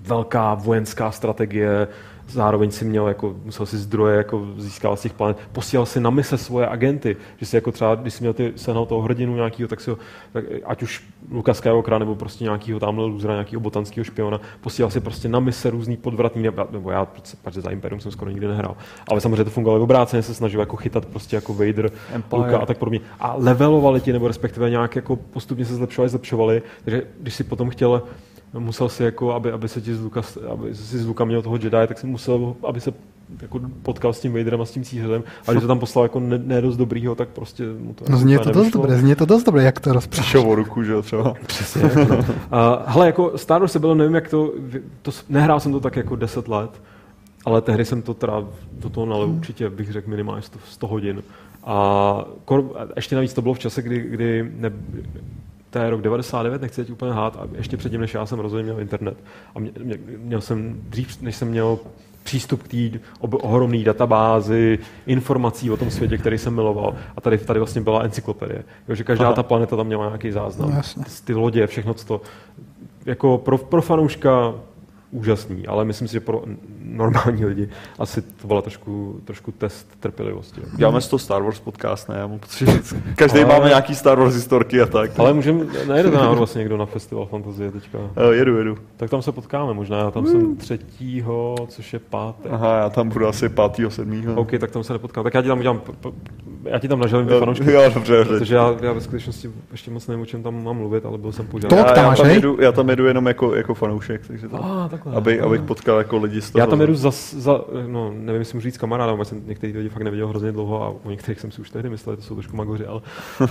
velká vojenská strategie, zároveň si měl, jako, musel si zdroje jako získávat z těch planet, posílal si na mise svoje agenty, že si jako třeba, když si měl ty sehnal toho hrdinu nějakého, tak si ho, tak, ať už Luka Skywalkera nebo prostě nějakého tamhle lůzra, nějakého botanského špiona, posílal si prostě na mise různý podvratný, nebo, nebo já, protože za Imperium jsem skoro nikdy nehrál, ale samozřejmě to fungovalo obráceně, se snažil jako chytat prostě jako Vader, Empire. Luka a tak podobně. A levelovali ti, nebo respektive nějak jako postupně se zlepšovali, zlepšovali, takže když si potom chtěl musel si jako, aby, aby se ti z Luka, aby si z Luka měl toho Jedi, tak si musel, aby se jako potkal s tím Vaderem a s tím císařem a když to tam poslal jako ne, ne dost dobrýho, tak prostě mu to No úplně to dost dobre, znie to dost dobre, jak to. Přišel o ruku, že jo, třeba. Přesně, jako no. A, hele, jako Star Wars bylo, nevím, jak to, to, nehrál jsem to tak jako 10 let, ale tehdy jsem to teda do toho nalil určitě, bych řekl, minimálně 100, 100 hodin. A kor, a ještě navíc to bylo v čase, kdy, kdy ne, to je rok 99, nechci teď úplně hát, a ještě předtím, než já jsem rozhodně měl internet. A mě, mě, měl jsem, dřív, než jsem měl přístup k té ohromné databázi informací o tom světě, který jsem miloval. A tady, tady vlastně byla encyklopedie. Jo, že každá Aha. ta planeta tam měla nějaký záznam. No, jasně. ty lodě, všechno to. Jako pro, pro fanouška úžasný, ale myslím si, že pro normální lidi asi to byla trošku, trošku test trpělivosti. Děláme z toho Star Wars podcast, ne? Já mám pocit, že každý Ale- máme nějaký Star Wars historky a tak. Ale můžeme, nejedete náhodou vlastně někdo na festival fantazie teďka. Eh, jedu, jedu. Tak tam se potkáme možná, já tam jsem třetího, což je pátek. Aha, já tam budu asi 5. 7. OK, tak tam se nepotkám. Tak já ti tam udělám, já ti tam naželím ty Jo, fanoušky. jo, dobře. Protože já, já ve skutečnosti ještě moc nevím, o čem tam mám mluvit, ale byl jsem požádán. Já, tam já, tam jedu, já tam jedu jenom jako, jako fanoušek, takže to, Ah, takhle. aby, abych potkal jako lidi z toho. Já tam jedu za, za, no, nevím, jestli můžu říct kamarádem, jsem některý lidi fakt neviděl hrozně dlouho a o některých jsem si už tehdy myslel, to jsou trošku magoři, ale uh,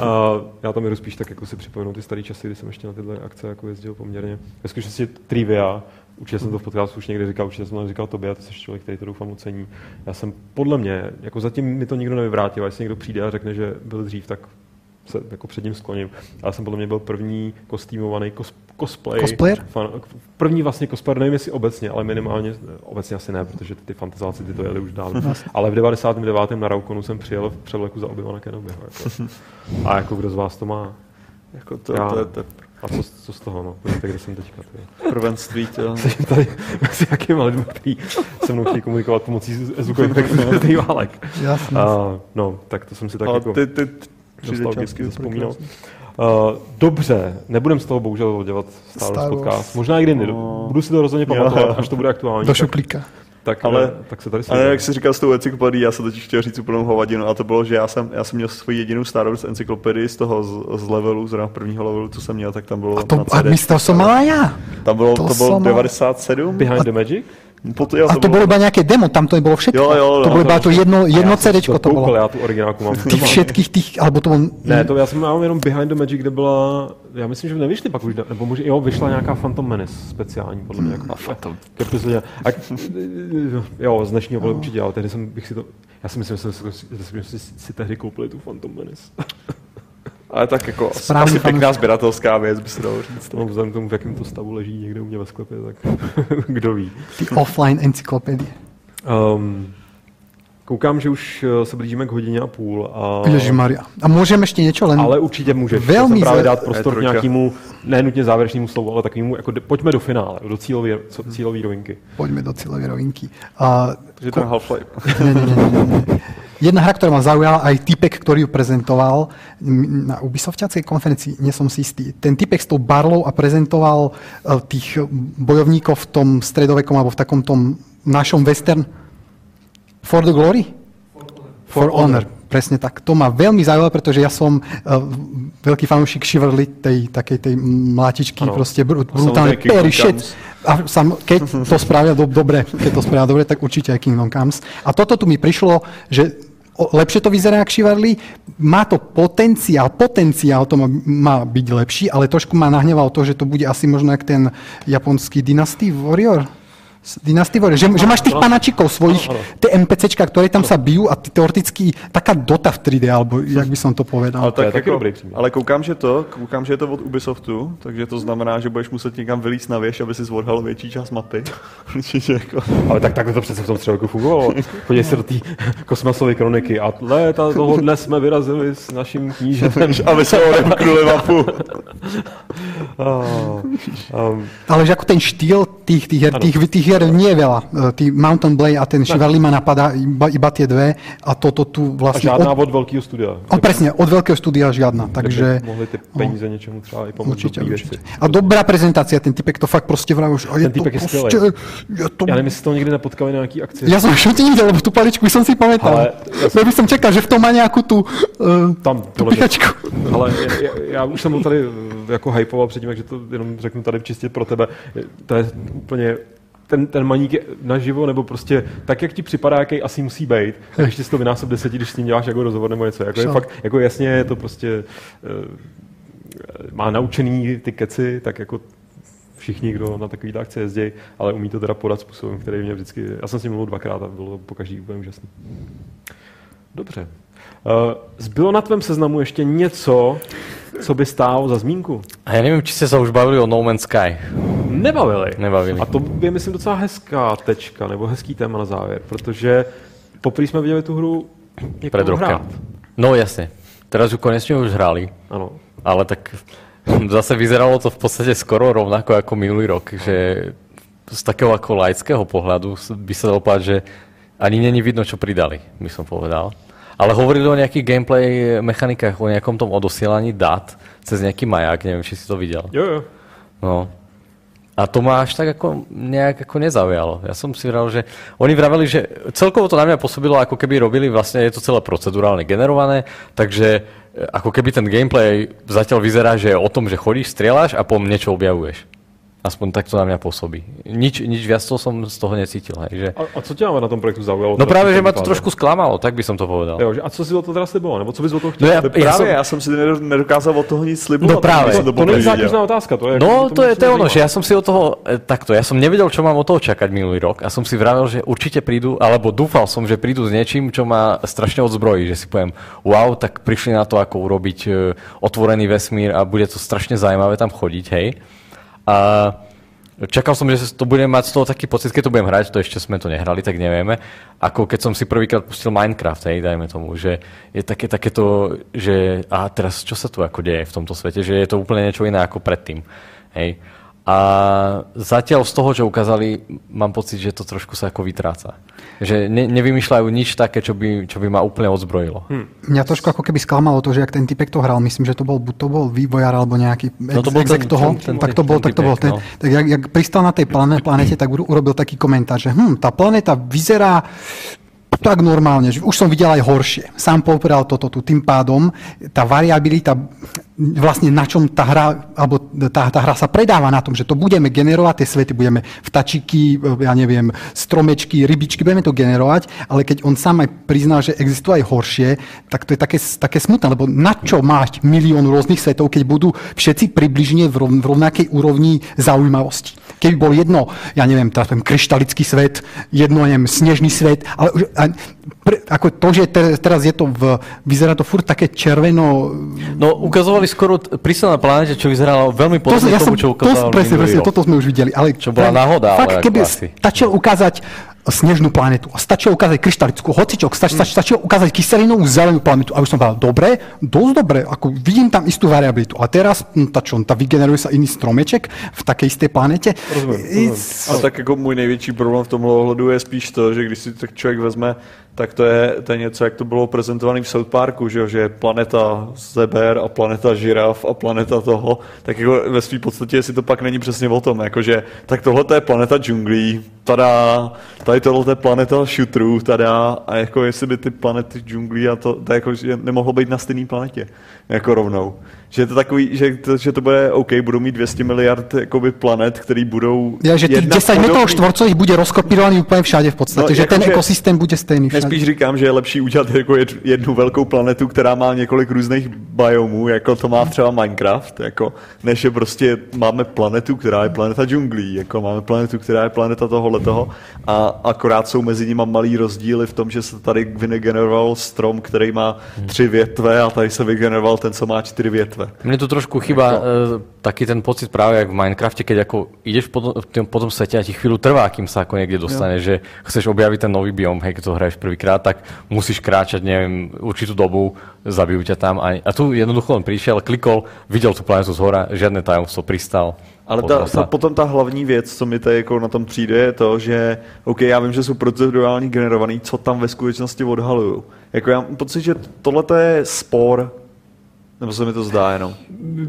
já tam jedu spíš tak jako si připomenout ty staré časy, kdy jsem ještě na tyhle akce jako jezdil poměrně. Ve skutečnosti trivia, určitě jsem to v podcastu už někdy říkal, určitě jsem to říkal tobě, a ty jsi člověk, který to doufám ocení. Já jsem podle mě, jako zatím mi to nikdo nevyvrátil, a jestli někdo přijde a řekne, že byl dřív, tak se jako před ním skloním. Ale jsem podle mě byl první kostýmovaný kos, cosplay. Cosplayer? Fan, první vlastně cosplayer, nevím jestli obecně, ale minimálně, obecně asi ne, protože ty fantazáci ty to jeli už dávno. ale v 99. na Raukonu jsem přijel v převleku za Obi-Wana Kenobiho. Jako. A jako kdo z vás to má? Jako to, Já- to, je to A co, co z toho, no? Vidíte, kde jsem teďka. Ty. prvenství. To. Sedím tady mezi jakýma lidmi, který se mnou chtějí komunikovat pomocí zvukových efektů válek. Jasné. A, no, tak to jsem si tak Ale jako ty, ty, ty tři nostalgicky dečky vzpomínal. Uh, dobře, nebudem z toho bohužel dělat Star Wars podcast. Možná někdy. No. Budu si to rozhodně Jo. pamatovat, až to bude aktuální. Do tak, šuplíka. tak, Ale- ale, tak se tady Ale jak jsi říkal s tou encyklopedií, já jsem teď chtěl říct úplnou hovadinu a to bylo, že já jsem, já jsem měl svoji jedinou Star Wars encyklopedii z toho z, z levelu, z prvního levelu, co jsem měl, tak tam bylo A, to, na a CD. myslel som mala ja. Tam bylo, to to, bylo som- 97. Behind the Magic? Pot, jo, A to bolo iba nejaké demo, tam to nebolo všetko. Jo, jo, to no, bolo iba to- to jedno, jedno já CDčko to koukal, bolo. Já tu originálku mám. Tých všetkých tých, alebo to. Ne, to já jsem mám jenom Behind the Magic, kde byla, já myslím, že nevyšly pak už, nebo možná, jo, vyšla nějaká Phantom Menace speciální, podle mě. Jako, Phantom. K epizodě. A, jo, z dnešního bylo určitě, ale tehdy jsem bych si to, já si myslím, že jsem si, si, si tehdy koupili tu Phantom Menace. Ale tak jako Správný asi pěkná sběratelská věc, by se dalo říct. No, vzhledem k tomu, v jakém to stavu leží někde u mě ve sklepě, tak kdo ví. Ty offline encyklopédie. Um, koukám, že už eh, se blížíme k hodině a půl. A... Ježišmaria. A môžem ešte niečo len... Ale určitě můžeš. Velmi právě dát prostor k trojka. nějakému, ne nutně závěrečnému slovu, ale takovému, jako de- pojďme do finále, do cílové, co- cílové rovinky. Poďme do cieľovej rovinky. A, Takže ten Half-Life. nie, nie, nie, nie, nie. Jedna hra, ktorá ma zaujala, aj typek, ktorý ju prezentoval na Ubisoftiacej konferencii, nie som si istý. Ten typek s tou barlou a prezentoval e, tých bojovníkov v tom stredovekom alebo v takom tom našom western For the Glory? For, For honor. Presne tak. To ma veľmi zaujalo, pretože ja som uh, veľký fanúšik Chivalry, tej takej tej mlátičky, Ano. proste br- samozrejme brutálne Perry shit. A sam, keď to spravia do, dobre, keď to spravia dobre, tak určite aj Kingdom Comes. A toto tu mi prišlo, že lepšie to vyzerá ako Chivalry, má to potenciál, potenciál to má, má byť lepší, ale trošku ma nahnevalo to, že to bude asi možno jak ten japonský Dynasty Warrior. Dynasty že, že máš tých panačikov svojich, tie NPCčka, ktoré tam sa bijú a ty teoreticky taká Dota v 3D, alebo jak by som to povedal. Ale To je tak taky jako, dobrý příměr. ale koukám, že to, koukám, že je to od Ubisoftu, takže to znamená, že budeš muset někam vylíst na věž, aby si zvodhal větší část mapy. Jako. Ale tak takhle to přece v tom středověku fungovalo. Podívej se do té kosmasové kroniky. A léta toho dne jsme vyrazili s naším knížetem. Aby se odemknuli mapu. Oh, um, Ale že ako ten štýl tých, tých, hier, Ano. tých, tých hier nie je veľa. E, Tý Mountain Blade a ten Chivalry ma napadá iba, iba tie dve a toto tu a vlastne... žádná od, od velkého studia. o, presne, od veľkého studia žiadna. Takže mohli ty peníze něčemu třeba i pomoct určite, určite. A dobrá prezentácia, ten typek to fakt že a je Ten typek je proste, je to... Já nevím, jestli to někdy nepotkali na nějaký akci. Ja som ešte nevidel, lebo tú paličku som si pamätal. Ale ja Ja by som čakal, že v tom má nejakú tú, uh, Tam tú pichačku. Ale já, já už jsem byl tady eh, jako hypoval předtím, takže to jenom řeknu tady čistě pro tebe. To je úplně ten, ten maník je naživo, nebo prostě tak, jak ti připadá, jaký asi musí být, tak ještě si to vynásob deseti, když s ním děláš jako rozhovor nebo něco. Jako je fakt, jako jasně je to prostě uh, má naučený ty keci, tak jako všichni, kdo na takový akce jezdí, ale umí to teda podat způsobem, který mě vždycky... Já jsem s ním mluvil dvakrát a bylo to po každý úplně úžasný. Dobře. Uh, zbylo na tvém seznamu ještě něco, co by stálo za zmínku? A ja neviem, či ste sa už bavili o No Man's Sky. Nebavili. Nebavili. A to je, myslím, docela hezká tečka, nebo hezký téma na závěr, protože poprvé jsme viděli tu hru někomu Pred rokem. hrát. No jasne. Teraz ju konečne už hrali. Ano. Ale tak zase vyzeralo to v podstate skoro rovnako ako minulý rok, že z takého ako laického pohľadu by sa dalo povedať, že ani není vidno, čo pridali, by som povedal. Ale hovorili o nejakých gameplay mechanikách, o nejakom tom odosielaní dát cez nejaký maják, neviem, či si to videl. Jo, jo. No. A to ma až tak ako nejak ako nezaujalo. Ja som si vral, že oni vraveli, že celkovo to na mňa pôsobilo, ako keby robili, vlastne je to celé procedurálne generované, takže e, ako keby ten gameplay zatiaľ vyzerá, že je o tom, že chodíš, strieľaš a potom niečo objavuješ. Aspoň tak to na mňa pôsobí. Nič, nič viac to som z toho necítil. Hej, že... A, a co tě ale na tom projektu zaujalo? No práve, v že ma to trošku sklamalo, tak by som to povedal. Jo, že a co si o to teda slibovalo? Nebo co bys o toho chtěl? No ja Právě, som, já jsem si nedo- nedokázal od toho nic slibovat. No právě. jsem to poprvé není zákeřná otázka. To je, jako, No, mě to je, to je ono, že ja som si od toho, e, takto, ja som nevedel, čo mám od toho čakať minulý rok a som si vravel, že určite prídu, alebo dúfal som, že prídu s niečím, čo ma strašne odzbrojí, že si poviem, wow, tak prišli na to, ako urobiť e, otvorený vesmír a bude to strašne zaujímavé tam chodiť, hej. A čakal som, že to budem mať z toho taký pocit, keď to budem hrať, to ešte sme to nehrali, tak nevieme, ako keď som si prvýkrát pustil Minecraft, hej, dajme tomu, že je také, takéto, že a teraz čo sa tu ako deje v tomto svete, že je to úplne niečo iné ako predtým, hej. A zatiaľ z toho, čo ukázali, mám pocit, že to trošku sa ako vytráca. Že ne, nevymýšľajú nič také, čo by, čo by ma úplne odzbrojilo. Hm. Mňa trošku ako keby sklamalo to, že ak ten typek to hral, myslím, že to bol, buď to bol vývojár alebo nejaký No to ex, bol ten- toho, ten- ten- tak to ten bol, tak to bol ten, no. tak jak, jak pristal na tej plane, planete, tak uro- urobil taký komentár, že hm, tá planéta vyzerá tak normálne, že už som videl aj horšie. Sám povedal toto tu. Tým pádom tá variabilita, vlastne na čom tá hra, alebo tá, tá hra sa predáva na tom, že to budeme generovať, tie svety budeme vtačiky, ja neviem, stromečky, rybičky, budeme to generovať, ale keď on sám aj priznal, že existuje aj horšie, tak to je také, také smutné, lebo na čo máš milión rôznych svetov, keď budú všetci približne v, rov, v rovnakej úrovni zaujímavosti. Keby bol jedno, ja neviem, ten kryštalický svet, jedno, neviem, snežný svet, ale a pre, ako to, že teraz je to v, vyzerá to furt také červeno... No, ukazovali skoro prísne na planete, čo vyzeralo veľmi podobne to, tomu, čo ukázalo to, presne, presne, toto sme už videli. Ale čo bola náhoda, fakt, ale keby asi. stačilo ukázať snežnú planetu. A stačilo ukázať kryštalickú, hocičok, stač, stač, stačilo ukázať kyselinovú zelenú planetu. A už som povedal, dobre, dosť dobre, ako vidím tam istú variabilitu. A teraz, hm, tá čo, tá vygeneruje sa iný stromeček v takej istej planete. Rozumím, A tak jako můj největší problém v tomhle ohledu je spíš to, že když si tak člověk vezme, tak to je, to je něco, jak to bylo prezentované v South Parku, že, že je planeta zeber a planeta žiraf a planeta toho, tak jako ve své podstatě, jestli to pak není přesně o tom, jakože tak tohle je planeta džunglí, tada, tady tohle je planeta šutrů, tada, a jako jestli by ty planety džunglí a to, to jako, že nemohlo být na stejné planetě, jako rovnou. Že je to takový, že to, že to bude OK, budou mít 200 miliard jakoby, planet, který budou... Ja, že jedna 10 metrov podobný- štvorcových bude rozkopírovaný úplne všade v podstate, No, že ten jakože- ekosystém bude stejný všade. Nespíš říkám, že je lepší udělat jako jed- jednu velkou planetu, která má několik různých biomů, jako to má třeba Minecraft, jako, než je prostě máme planetu, která je planeta džunglí, jako máme planetu, která je planeta tohohle toho a akorát jsou mezi nimi malý rozdíly v tom, že se tady vygeneroval strom, který má tři větve a tady se vygeneroval ten, co má čtyři větve. Mne tu trošku chýba e, taký ten pocit práve jak v Minecrafte, keď ako ideš po, tom- po tom svete a ti chvíľu trvá, kým sa ako niekde dostane, že chceš objaviť ten nový biom, hej, keď to hraješ prvýkrát, tak musíš kráčať, neviem, určitú dobu, zabijú ťa tam a, a tu jednoducho len prišiel, klikol, videl tú planetu z hora, žiadne tajomstvo, pristal. Ale ta, ta, potom ta hlavní věc, co mi tady jako na tom přijde, je to, že OK, já vím, že jsou procedurální generovaný, co tam ve skutečnosti odhalují. Jako já mám pocit, že tohle je spor, nebo se mi to zdá jenom.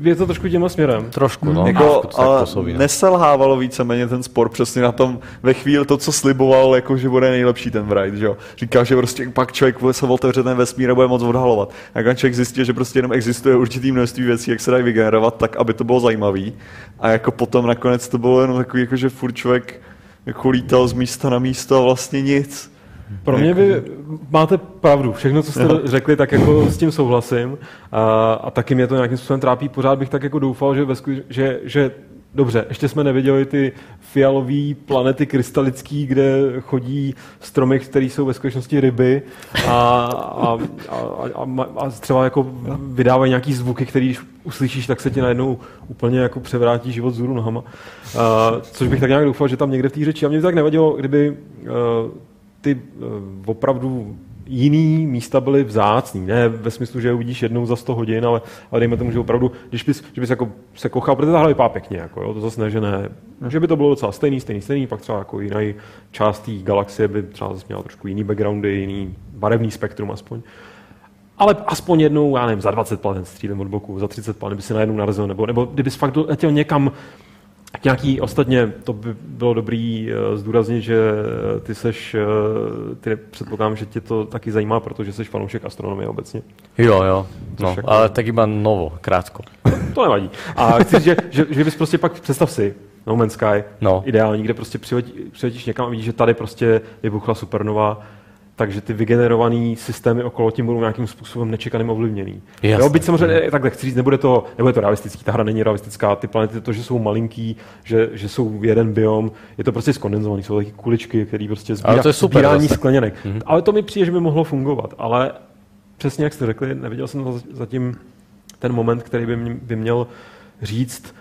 Je to trošku těma směrem. Trošku, no. jako, tak ale působí, neselhávalo víceméně ten spor přesně na tom, ve chvíli to, co sliboval, jako že bude nejlepší ten Wright, že jo. Říkal, že prostě pak člověk se otevře ten vesmír a bude moc odhalovat. A jak člověk zjistil, že prostě jenom existuje určitý množství věcí, jak se dají vygenerovat, tak aby to bylo zajímavý. A jako potom nakonec to bylo jenom takový, jako že furt člověk jako lítal z místa na místo a vlastně nic. Pro mě vy máte pravdu. Všechno, co jste řekli, tak jako s tím souhlasím. A, a taky mě to nějakým způsobem trápí. Pořád bych tak jako doufal, že, ve sku- že, že Dobře, ještě jsme neviděli ty fialové planety krystalický, kde chodí stromy, které jsou ve skutečnosti ryby a, a, a, a, a, třeba jako vydávají nějaký zvuky, který když uslyšíš, tak se ti najednou úplně jako převrátí život z nohama. A, což bych tak nějak doufal, že tam někde v té řeči. A mě by tak nevadilo, kdyby uh, ty uh, opravdu jiný místa byly vzácný. Ne ve smyslu, že je uvidíš jednou za 100 hodin, ale, ale dejme tomu, že opravdu, když bys, že bys jako se kochal, protože ta hra vypadá pěkně, jako, jo, to zase ne, že ne. Že by to bylo docela stejný, stejný, stejný, pak třeba jako jiný část té galaxie by třeba zase měla trošku jiný backgroundy, jiný barevný spektrum aspoň. Ale aspoň jednou, já nevím, za 20 planet střílem od boku, za 30 planet by si najednou narazil, nebo, nebo kdybys fakt letěl někam, nějaký, ostatně to by bylo dobrý uh, zdůraznit, že eh, ty seš, uh, ty předpokládám, že tě to taky zajímá, protože seš fanoušek astronomie obecně. Jo, jo. No, však- ale tak iba novo, krátko. To nevadí. A chci říct, že, že, že bys prostě pak, představ si, No Man's Sky, No. ideální, kde prostě přiletí, přiletíš někam a vidíš, že tady prostě vybuchla supernova, takže ty vygenerované systémy okolo tím budou nějakým způsobem nečekaným ovlivněný. Jasně. Jo, byť samozřejmě, takhle chci říct, nebude to, nebude to realistický, ta hra není realistická, ty planety, to, že jsou malinký, že, že jsou jeden biom, je to prostě skondenzovaný, jsou taky kuličky, které prostě sbírá, Ale to je super sbírání zase. skleněnek. Mm-hmm. Ale to mi přijde, že by mohlo fungovat, ale přesně jak jste řekli, neviděl jsem za- zatím ten moment, který by, mě, by měl říct,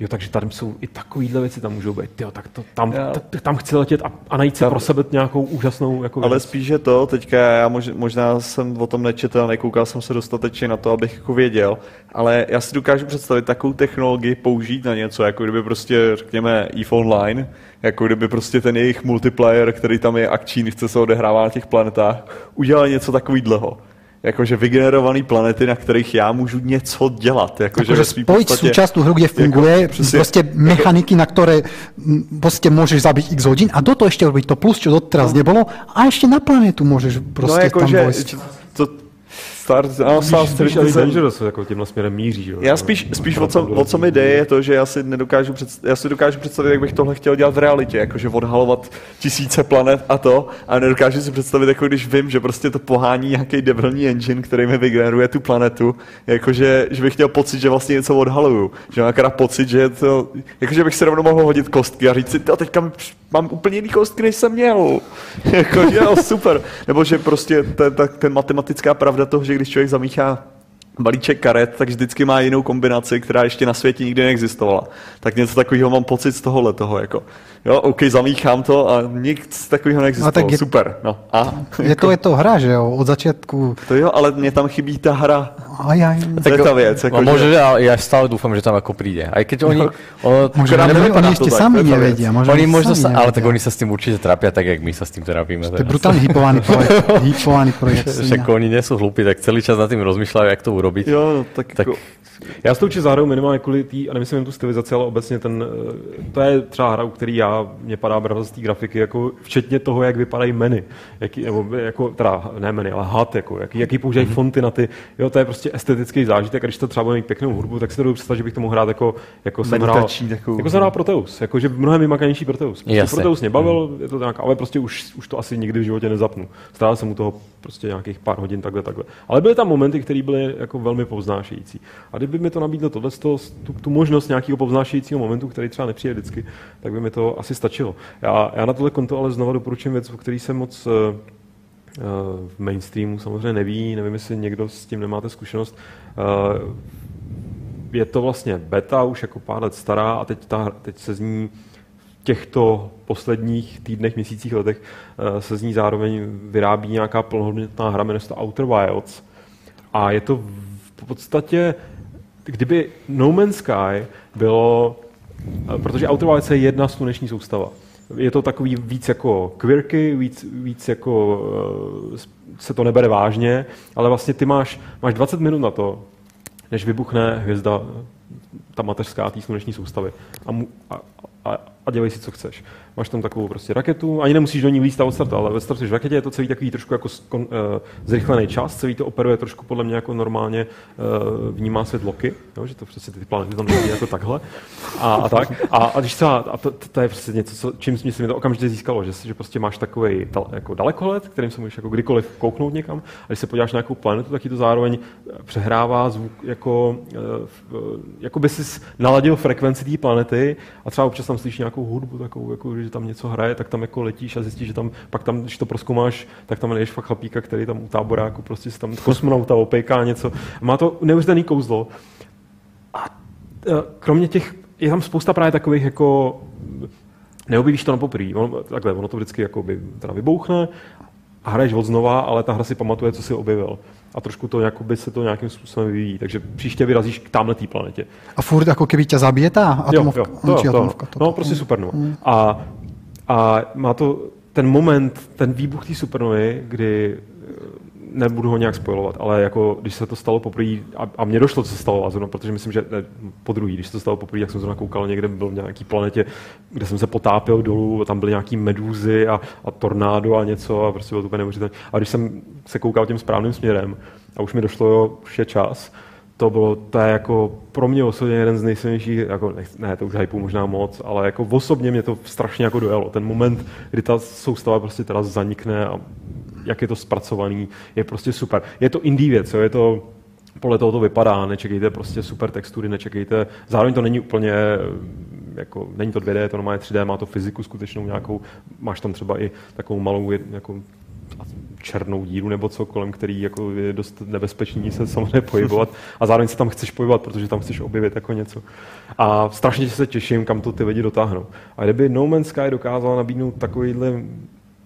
jo, takže tady jsou i takovýhle věci, tam můžou být, jo, tak to, tam, Já- t- tam chci letět a, a najít si Tam- pro sebe nějakou úžasnou jako Ale věc. spíš je to, teďka já mož, možná jsem o tom nečetl, nekoukal jsem se dostatečně na to, abych jako věděl, ale já si dokážu představit takovou technologii použít na něco, jako kdyby prostě, řekněme, EVE Online, jako kdyby prostě ten jejich multiplayer, který tam je akční, chce se odehrává na těch planetách, udělal něco takovýhleho. Jakože vygenerované planety, na kterých já můžu něco dělat. Jakože svý spojiť podstatě- súčasnú hru, kde funguje Jako, přesně, proste mechaniky, na ktoré mm, proste môžeš zabiť x hodín a do toho ešte robiť to plus, čo doteraz nebolo a ešte na planetu môžeš No proste jako, tam že to, Star, no, Spíš Elite Dangerous jako tímhle směrem míří. Že? Já spíš, spíš o, co, o co mi jde, je to, že já si nedokážu představit, já si dokážu představit, jak bych tohle chtěl dělat v realitě, jakože odhalovat tisíce planet a to, a nedokážu si představit, jako když vím, že prostě to pohání nějaký devilní engine, který mi vygeneruje tu planetu, jakože že bych měl pocit, že vlastně něco odhaluju. Že mám pocit, že to, jakože bych se rovnou mohl hodit kostky a říct si, to teďka mám úplně jiný kostky, než jsem měl. jako, jo, super. Nebo že prostě ten, ta, ten matematická pravda toho, že když člověk zamíchá balíček karet, tak vždycky má jinou kombinaci, která ještě na světě nikdy neexistovala. Tak něco takového mám pocit z tohohle toho. Jako. Jo, OK, zamíchám to a nic takového neexistovalo. No, tak je, Super. No. A, je, jako, to, je to hra, že jo, od začátku. To jo, ale mě tam chybí ta hra. Aj, aj. To je ta věc. Jako, no, že... já, já stále doufám, že tam jako přijde. A když oni... No, ono, možná oni, oni ještě sami nevědí. Oni možno sa, ale tak oni se s tím určitě trápí, tak jak my se s tím trápíme. To je brutálně hypovaný projekt. hypovaný projekt. Však oni nejsou hloupí, tak celý čas nad tím rozmýšlejí, jak to urobit. Jo, no, tak, tak jako... Já s tou či zahraju minimálně kvůli té, a nemyslím tu stylizaci, ale obecně ten, eh, to je třeba hra, u který já, mě padá bravo z té grafiky, jako včetně toho, jak vypadají meny, jaký, nebo jako, teda ne meny, ale hat, jako, jaký, jaký používají mm-hmm. fonty na ty, jo, to je prostě estetický zážitek a když to třeba bude mít pěknou hudbu, tak si to představit, že bych tomu hrát jako, jako jsem hrál, takovou. jako jsem hrál Proteus, jako, že mnohem vymakanější Proteus. Prostě Proteus mě bavil, mm. je to tak, ale prostě už, už to asi nikdy v životě nezapnu. Strávil jsem u toho prostě nějakých pár hodin takhle, takhle. Ale byly tam momenty, které byly jako velmi povznášející. A kdyby mi to nabídlo tohle, tu, tu, možnost nějakého povznášejícího momentu, který třeba nepřijde vždycky, tak by mi to asi stačilo. Já, já na tohle konto ale znovu doporučím věc, o který jsem moc uh, v mainstreamu samozřejmě neví, nevím, jestli někdo s tím nemáte zkušenost. Uh, je to vlastně beta, už jako pár let stará a teď, ta, teď se z ní v těchto posledních týdnech, měsících, letech se z ní zároveň vyrábí nějaká plnohodnotná hra, jmenuje se to Outer Wilds. A je to v podstatě kdyby No Man's Sky bylo, eh, protože Outer Wilds je jedna sluneční soustava. Je to takový víc jako quirky, víc, víc jako uh, se to nebere vážně, ale vlastně ty máš, máš 20 minut na to, než vybuchne hvězda, ta mateřská té sluneční soustavy. A, mu, a, a, a dělej si, co chceš. Máš tam takovou prostě raketu, ani nemusíš do ní líst a odstartovat, ale ve startu v raketě je to celý takový trošku jako uh, zrychlený čas, celý to operuje trošku podle mě jako normálně uh, vnímá svět loky, jo, že to přesně ty planety tam vidí jako takhle. A, a tak. A, a když třeba, a to, to, je prostě něco, co, čím si mi to okamžitě získalo, že, že prostě máš takový jako dalekohled, kterým se můžeš jako kdykoliv kouknout někam, a když se podíváš na nějakou planetu, tak ti to zároveň přehrává zvuk jako, jako by si naladil frekvenci té planety a třeba občas tam slyšíš nějakou hudbu, takovou, jako, že tam něco hraje, tak tam jako letíš a zjistíš, že tam, pak tam, když to proskoumáš, tak tam nejdeš fakt chlapíka, který tam u táboráku prostě tam kosmonauta opejká něco. Má to neuvěřitelný kouzlo. A e, kromě těch, je tam spousta právě takových jako neobjevíš to na poprvé. Ono, takhle, ono to vždycky jako by, teda vybouchne a hraješ od znova, ale ta hra si pamatuje, co si objevil a trošku to jakoby se to nějakým způsobem vyvíjí. Takže příště vyrazíš k tamhle té planetě. A furt jako kdyby tě zabije ta atomovka? Jo, jo, to, to, atomovka, to, to, no, prostě supernová. Mm. A, a má to ten moment, ten výbuch té supernovy, kdy nebudu ho nějak spojovat, ale jako když se to stalo poprvé, a, a mně došlo, co se stalo, zrovna, protože myslím, že ne, po druhý, když se to stalo poprvé, jak jsem zrovna koukal někde, byl v nějaký planetě, kde jsem se potápěl dolů, a tam byly nějaký medúzy a, a tornádo a něco a prostě bylo to úplně neuvěřitelné. A když jsem se koukal tím správným směrem a už mi došlo, jo, už je čas, to bylo, to je jako pro mě osobně jeden z nejsilnějších, jako, ne, to už hypeu možná moc, ale jako osobně mě to strašně jako dojelo. Ten moment, kdy ta soustava prostě teda zanikne a jak je to zpracovaný, je prostě super. Je to indie věc, jo? je to podle toho to vypadá, nečekejte prostě super textury, nečekejte, zároveň to není úplně, jako, není to 2D, to normálně 3D, má to fyziku skutečnou nějakou, máš tam třeba i takovou malou jako, černou díru nebo co, kolem který jako je dost nebezpečný se samozřejmě pohybovat a zároveň se tam chceš pohybovat, protože tam chceš objevit jako něco. A strašně se těším, kam to ty lidi dotáhnou. A kdyby No Man's Sky dokázal nabídnout takovýhle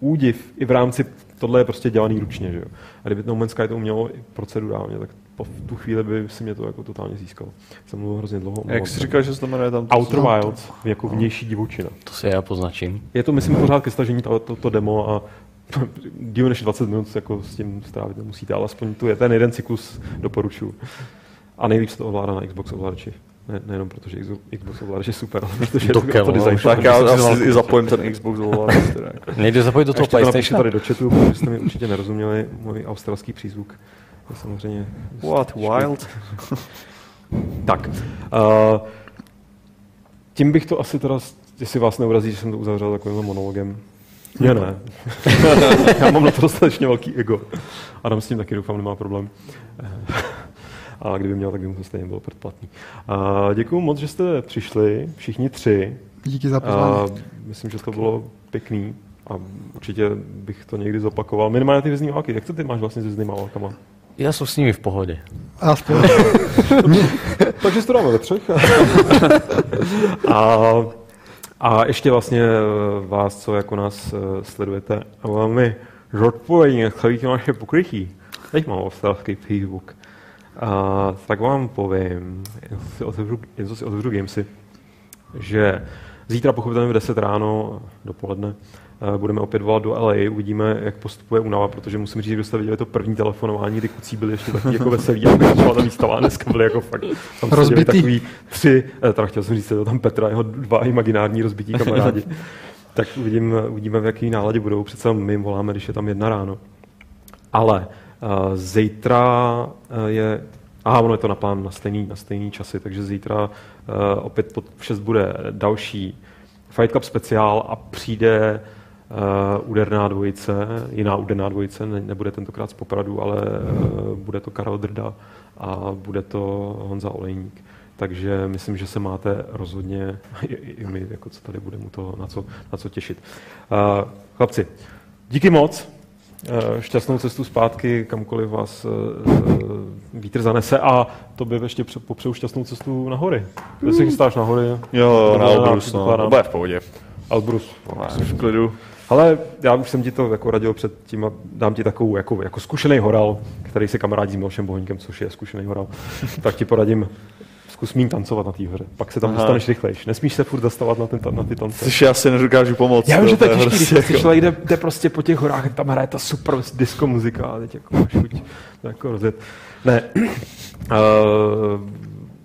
údiv i v rámci, tohle je prostě dělaný ručně, že jo. A kdyby No Man's Sky to umělo i procedurálně, tak po tu chvíli by si mě to jako totálně získalo. Jsem mluvil hrozně dlouho. Jak jsi říkal, že se to jmenuje tam? Outer Wilds, jako vnější divočina. To si já poznačím. Je to, myslím, pořád ke stažení to, to, to demo a díl než 20 minut jako s tím strávit nemusíte, ale aspoň tu je ten jeden cyklus doporučuji. A nejlíp se to ovládá na Xbox ovladači. Ne, nejenom protože Xbox ovladač je super, ale protože do je to design. Tak já asi zapojím ten Xbox ovladač. Nejde zapojit do toho PlayStation. tady do chatu, protože jste mi určitě nerozuměli můj australský přízvuk. je samozřejmě... What, wild? Tak. Uh, tím bych to asi teda, jestli vás neurazí, že jsem to uzavřel takovým monologem. Mě ne. Já mám na to dostatečně velký ego. Adam s tím taky doufám nemá problém. A kdyby měl, tak by mu to stejně bylo předplatný. Děkuji moc, že jste přišli, všichni tři. Díky za pozvání. Myslím, že to bylo pěkný a určitě bych to někdy zopakoval. Minimálně ty vězný války. Jak to ty máš vlastně s věznýma válkama? Ja som s nimi v pohode. Aspoň. Takže si to dáme ve třech. a, a ještě vlastně eh, vás, co jako nás eh, sledujete, a velmi zodpovědně sledujíte naše pokrytí. Teď mám obstavský Facebook. A, tak vám povím, jen si otevřu, jen si otevřu Gamesy, že zítra pochopitelně v 10 ráno, dopoledne, eh, budeme opět volat do LA, uvidíme, jak postupuje únava, protože musím říct, že kdo jste viděli to první telefonování, kdy kucí byli ještě takový jako veselý, a začala ta výstava, a dneska byli jako fakt, tam Rozbitý. takový tři, eh, teda chtěl jsem říct, to tam Petra, jeho dva imaginární rozbití kamarádi. tak uvidím, uvidíme, v jaký náladě budou, přece my jim voláme, když je tam jedna ráno. Ale zítra uh, je Aha, ono je to na plán na stejný, na stejný časy, takže zítra uh, opět pod v 6 bude další Fight Club speciál a přijde uh, úderná dvojice, jiná úderná dvojice, ne, nebude tentokrát z Popradu, ale uh, bude to Karel Drda a bude to Honza Olejník. Takže myslím, že se máte rozhodně, i, i my, jako co tady budeme, to na co, na co těšit. Uh, chlapci, díky moc. Eh, šťastnou cestu zpátky, kamkoliv vás eh, vítr zanese a to by ještě pře- popřeju šťastnou cestu na hory. Kde se chystáš na hory? Jo, na Elbrus, no. To bude v pohodě. Albrus. Jsi v klidu. Ale já už jsem ti to jako radil před tím a dám ti takovou jako, jako zkušený horal, který se kamarádí s Milošem Bohoníkem, což je zkušený horal, tak ti poradím, zkus míň tancovat na té hoře, pak se tam Aha. dostaneš rychlejš. Nesmíš se furt zastavovat na, ten, na ty tance. Což já si nedokážu pomoct. Já vím, že to je těžký, prostě když jako- člověk jde, jde, prostě po těch horách, tam hraje ta super disco muzika a teď jako máš chuť to jako rozjet. Ne, uh,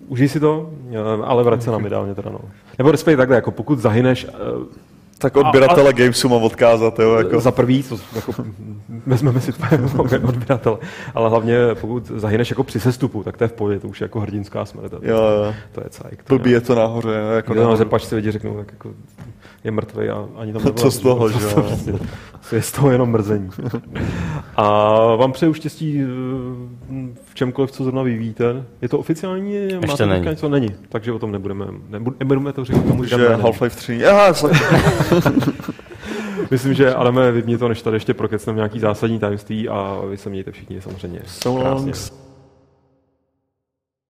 užij si to, uh, ale vrať se nám ideálně teda, no. Nebo respektive takhle, jako pokud zahyneš, uh, Tak odběratele Gamesu mám odkázat, jo, jako. za prvý, to jako, vezmeme si odběratele, ale hlavně pokud zahyneš jako při sestupu, tak to je v pohodě, to už je jako hrdinská smrt. To, Jo, jo. to je cajk. To Blbý je to nahoře, jako Kdo na nahoře. řepačce lidi řeknou, tak jako je mrtvý a ani tam Co nebyla- z toho, co že jo? prostě, je z toho jenom mrzení. A vám přeju štěstí eh, v čemkoliv, co zrovna vyvíjíte. Je to oficiální? Máte teďka není. Něco? Není. Takže o tom nebudeme, nebu- nebudeme to říkat tomu, Že. Half-Life 3. Aha, Myslím, že Adame, vypni to, než tady ještě prokecneme nějaký zásadní tajemství a vy se mějte všichni samozřejmě. so krásně. long.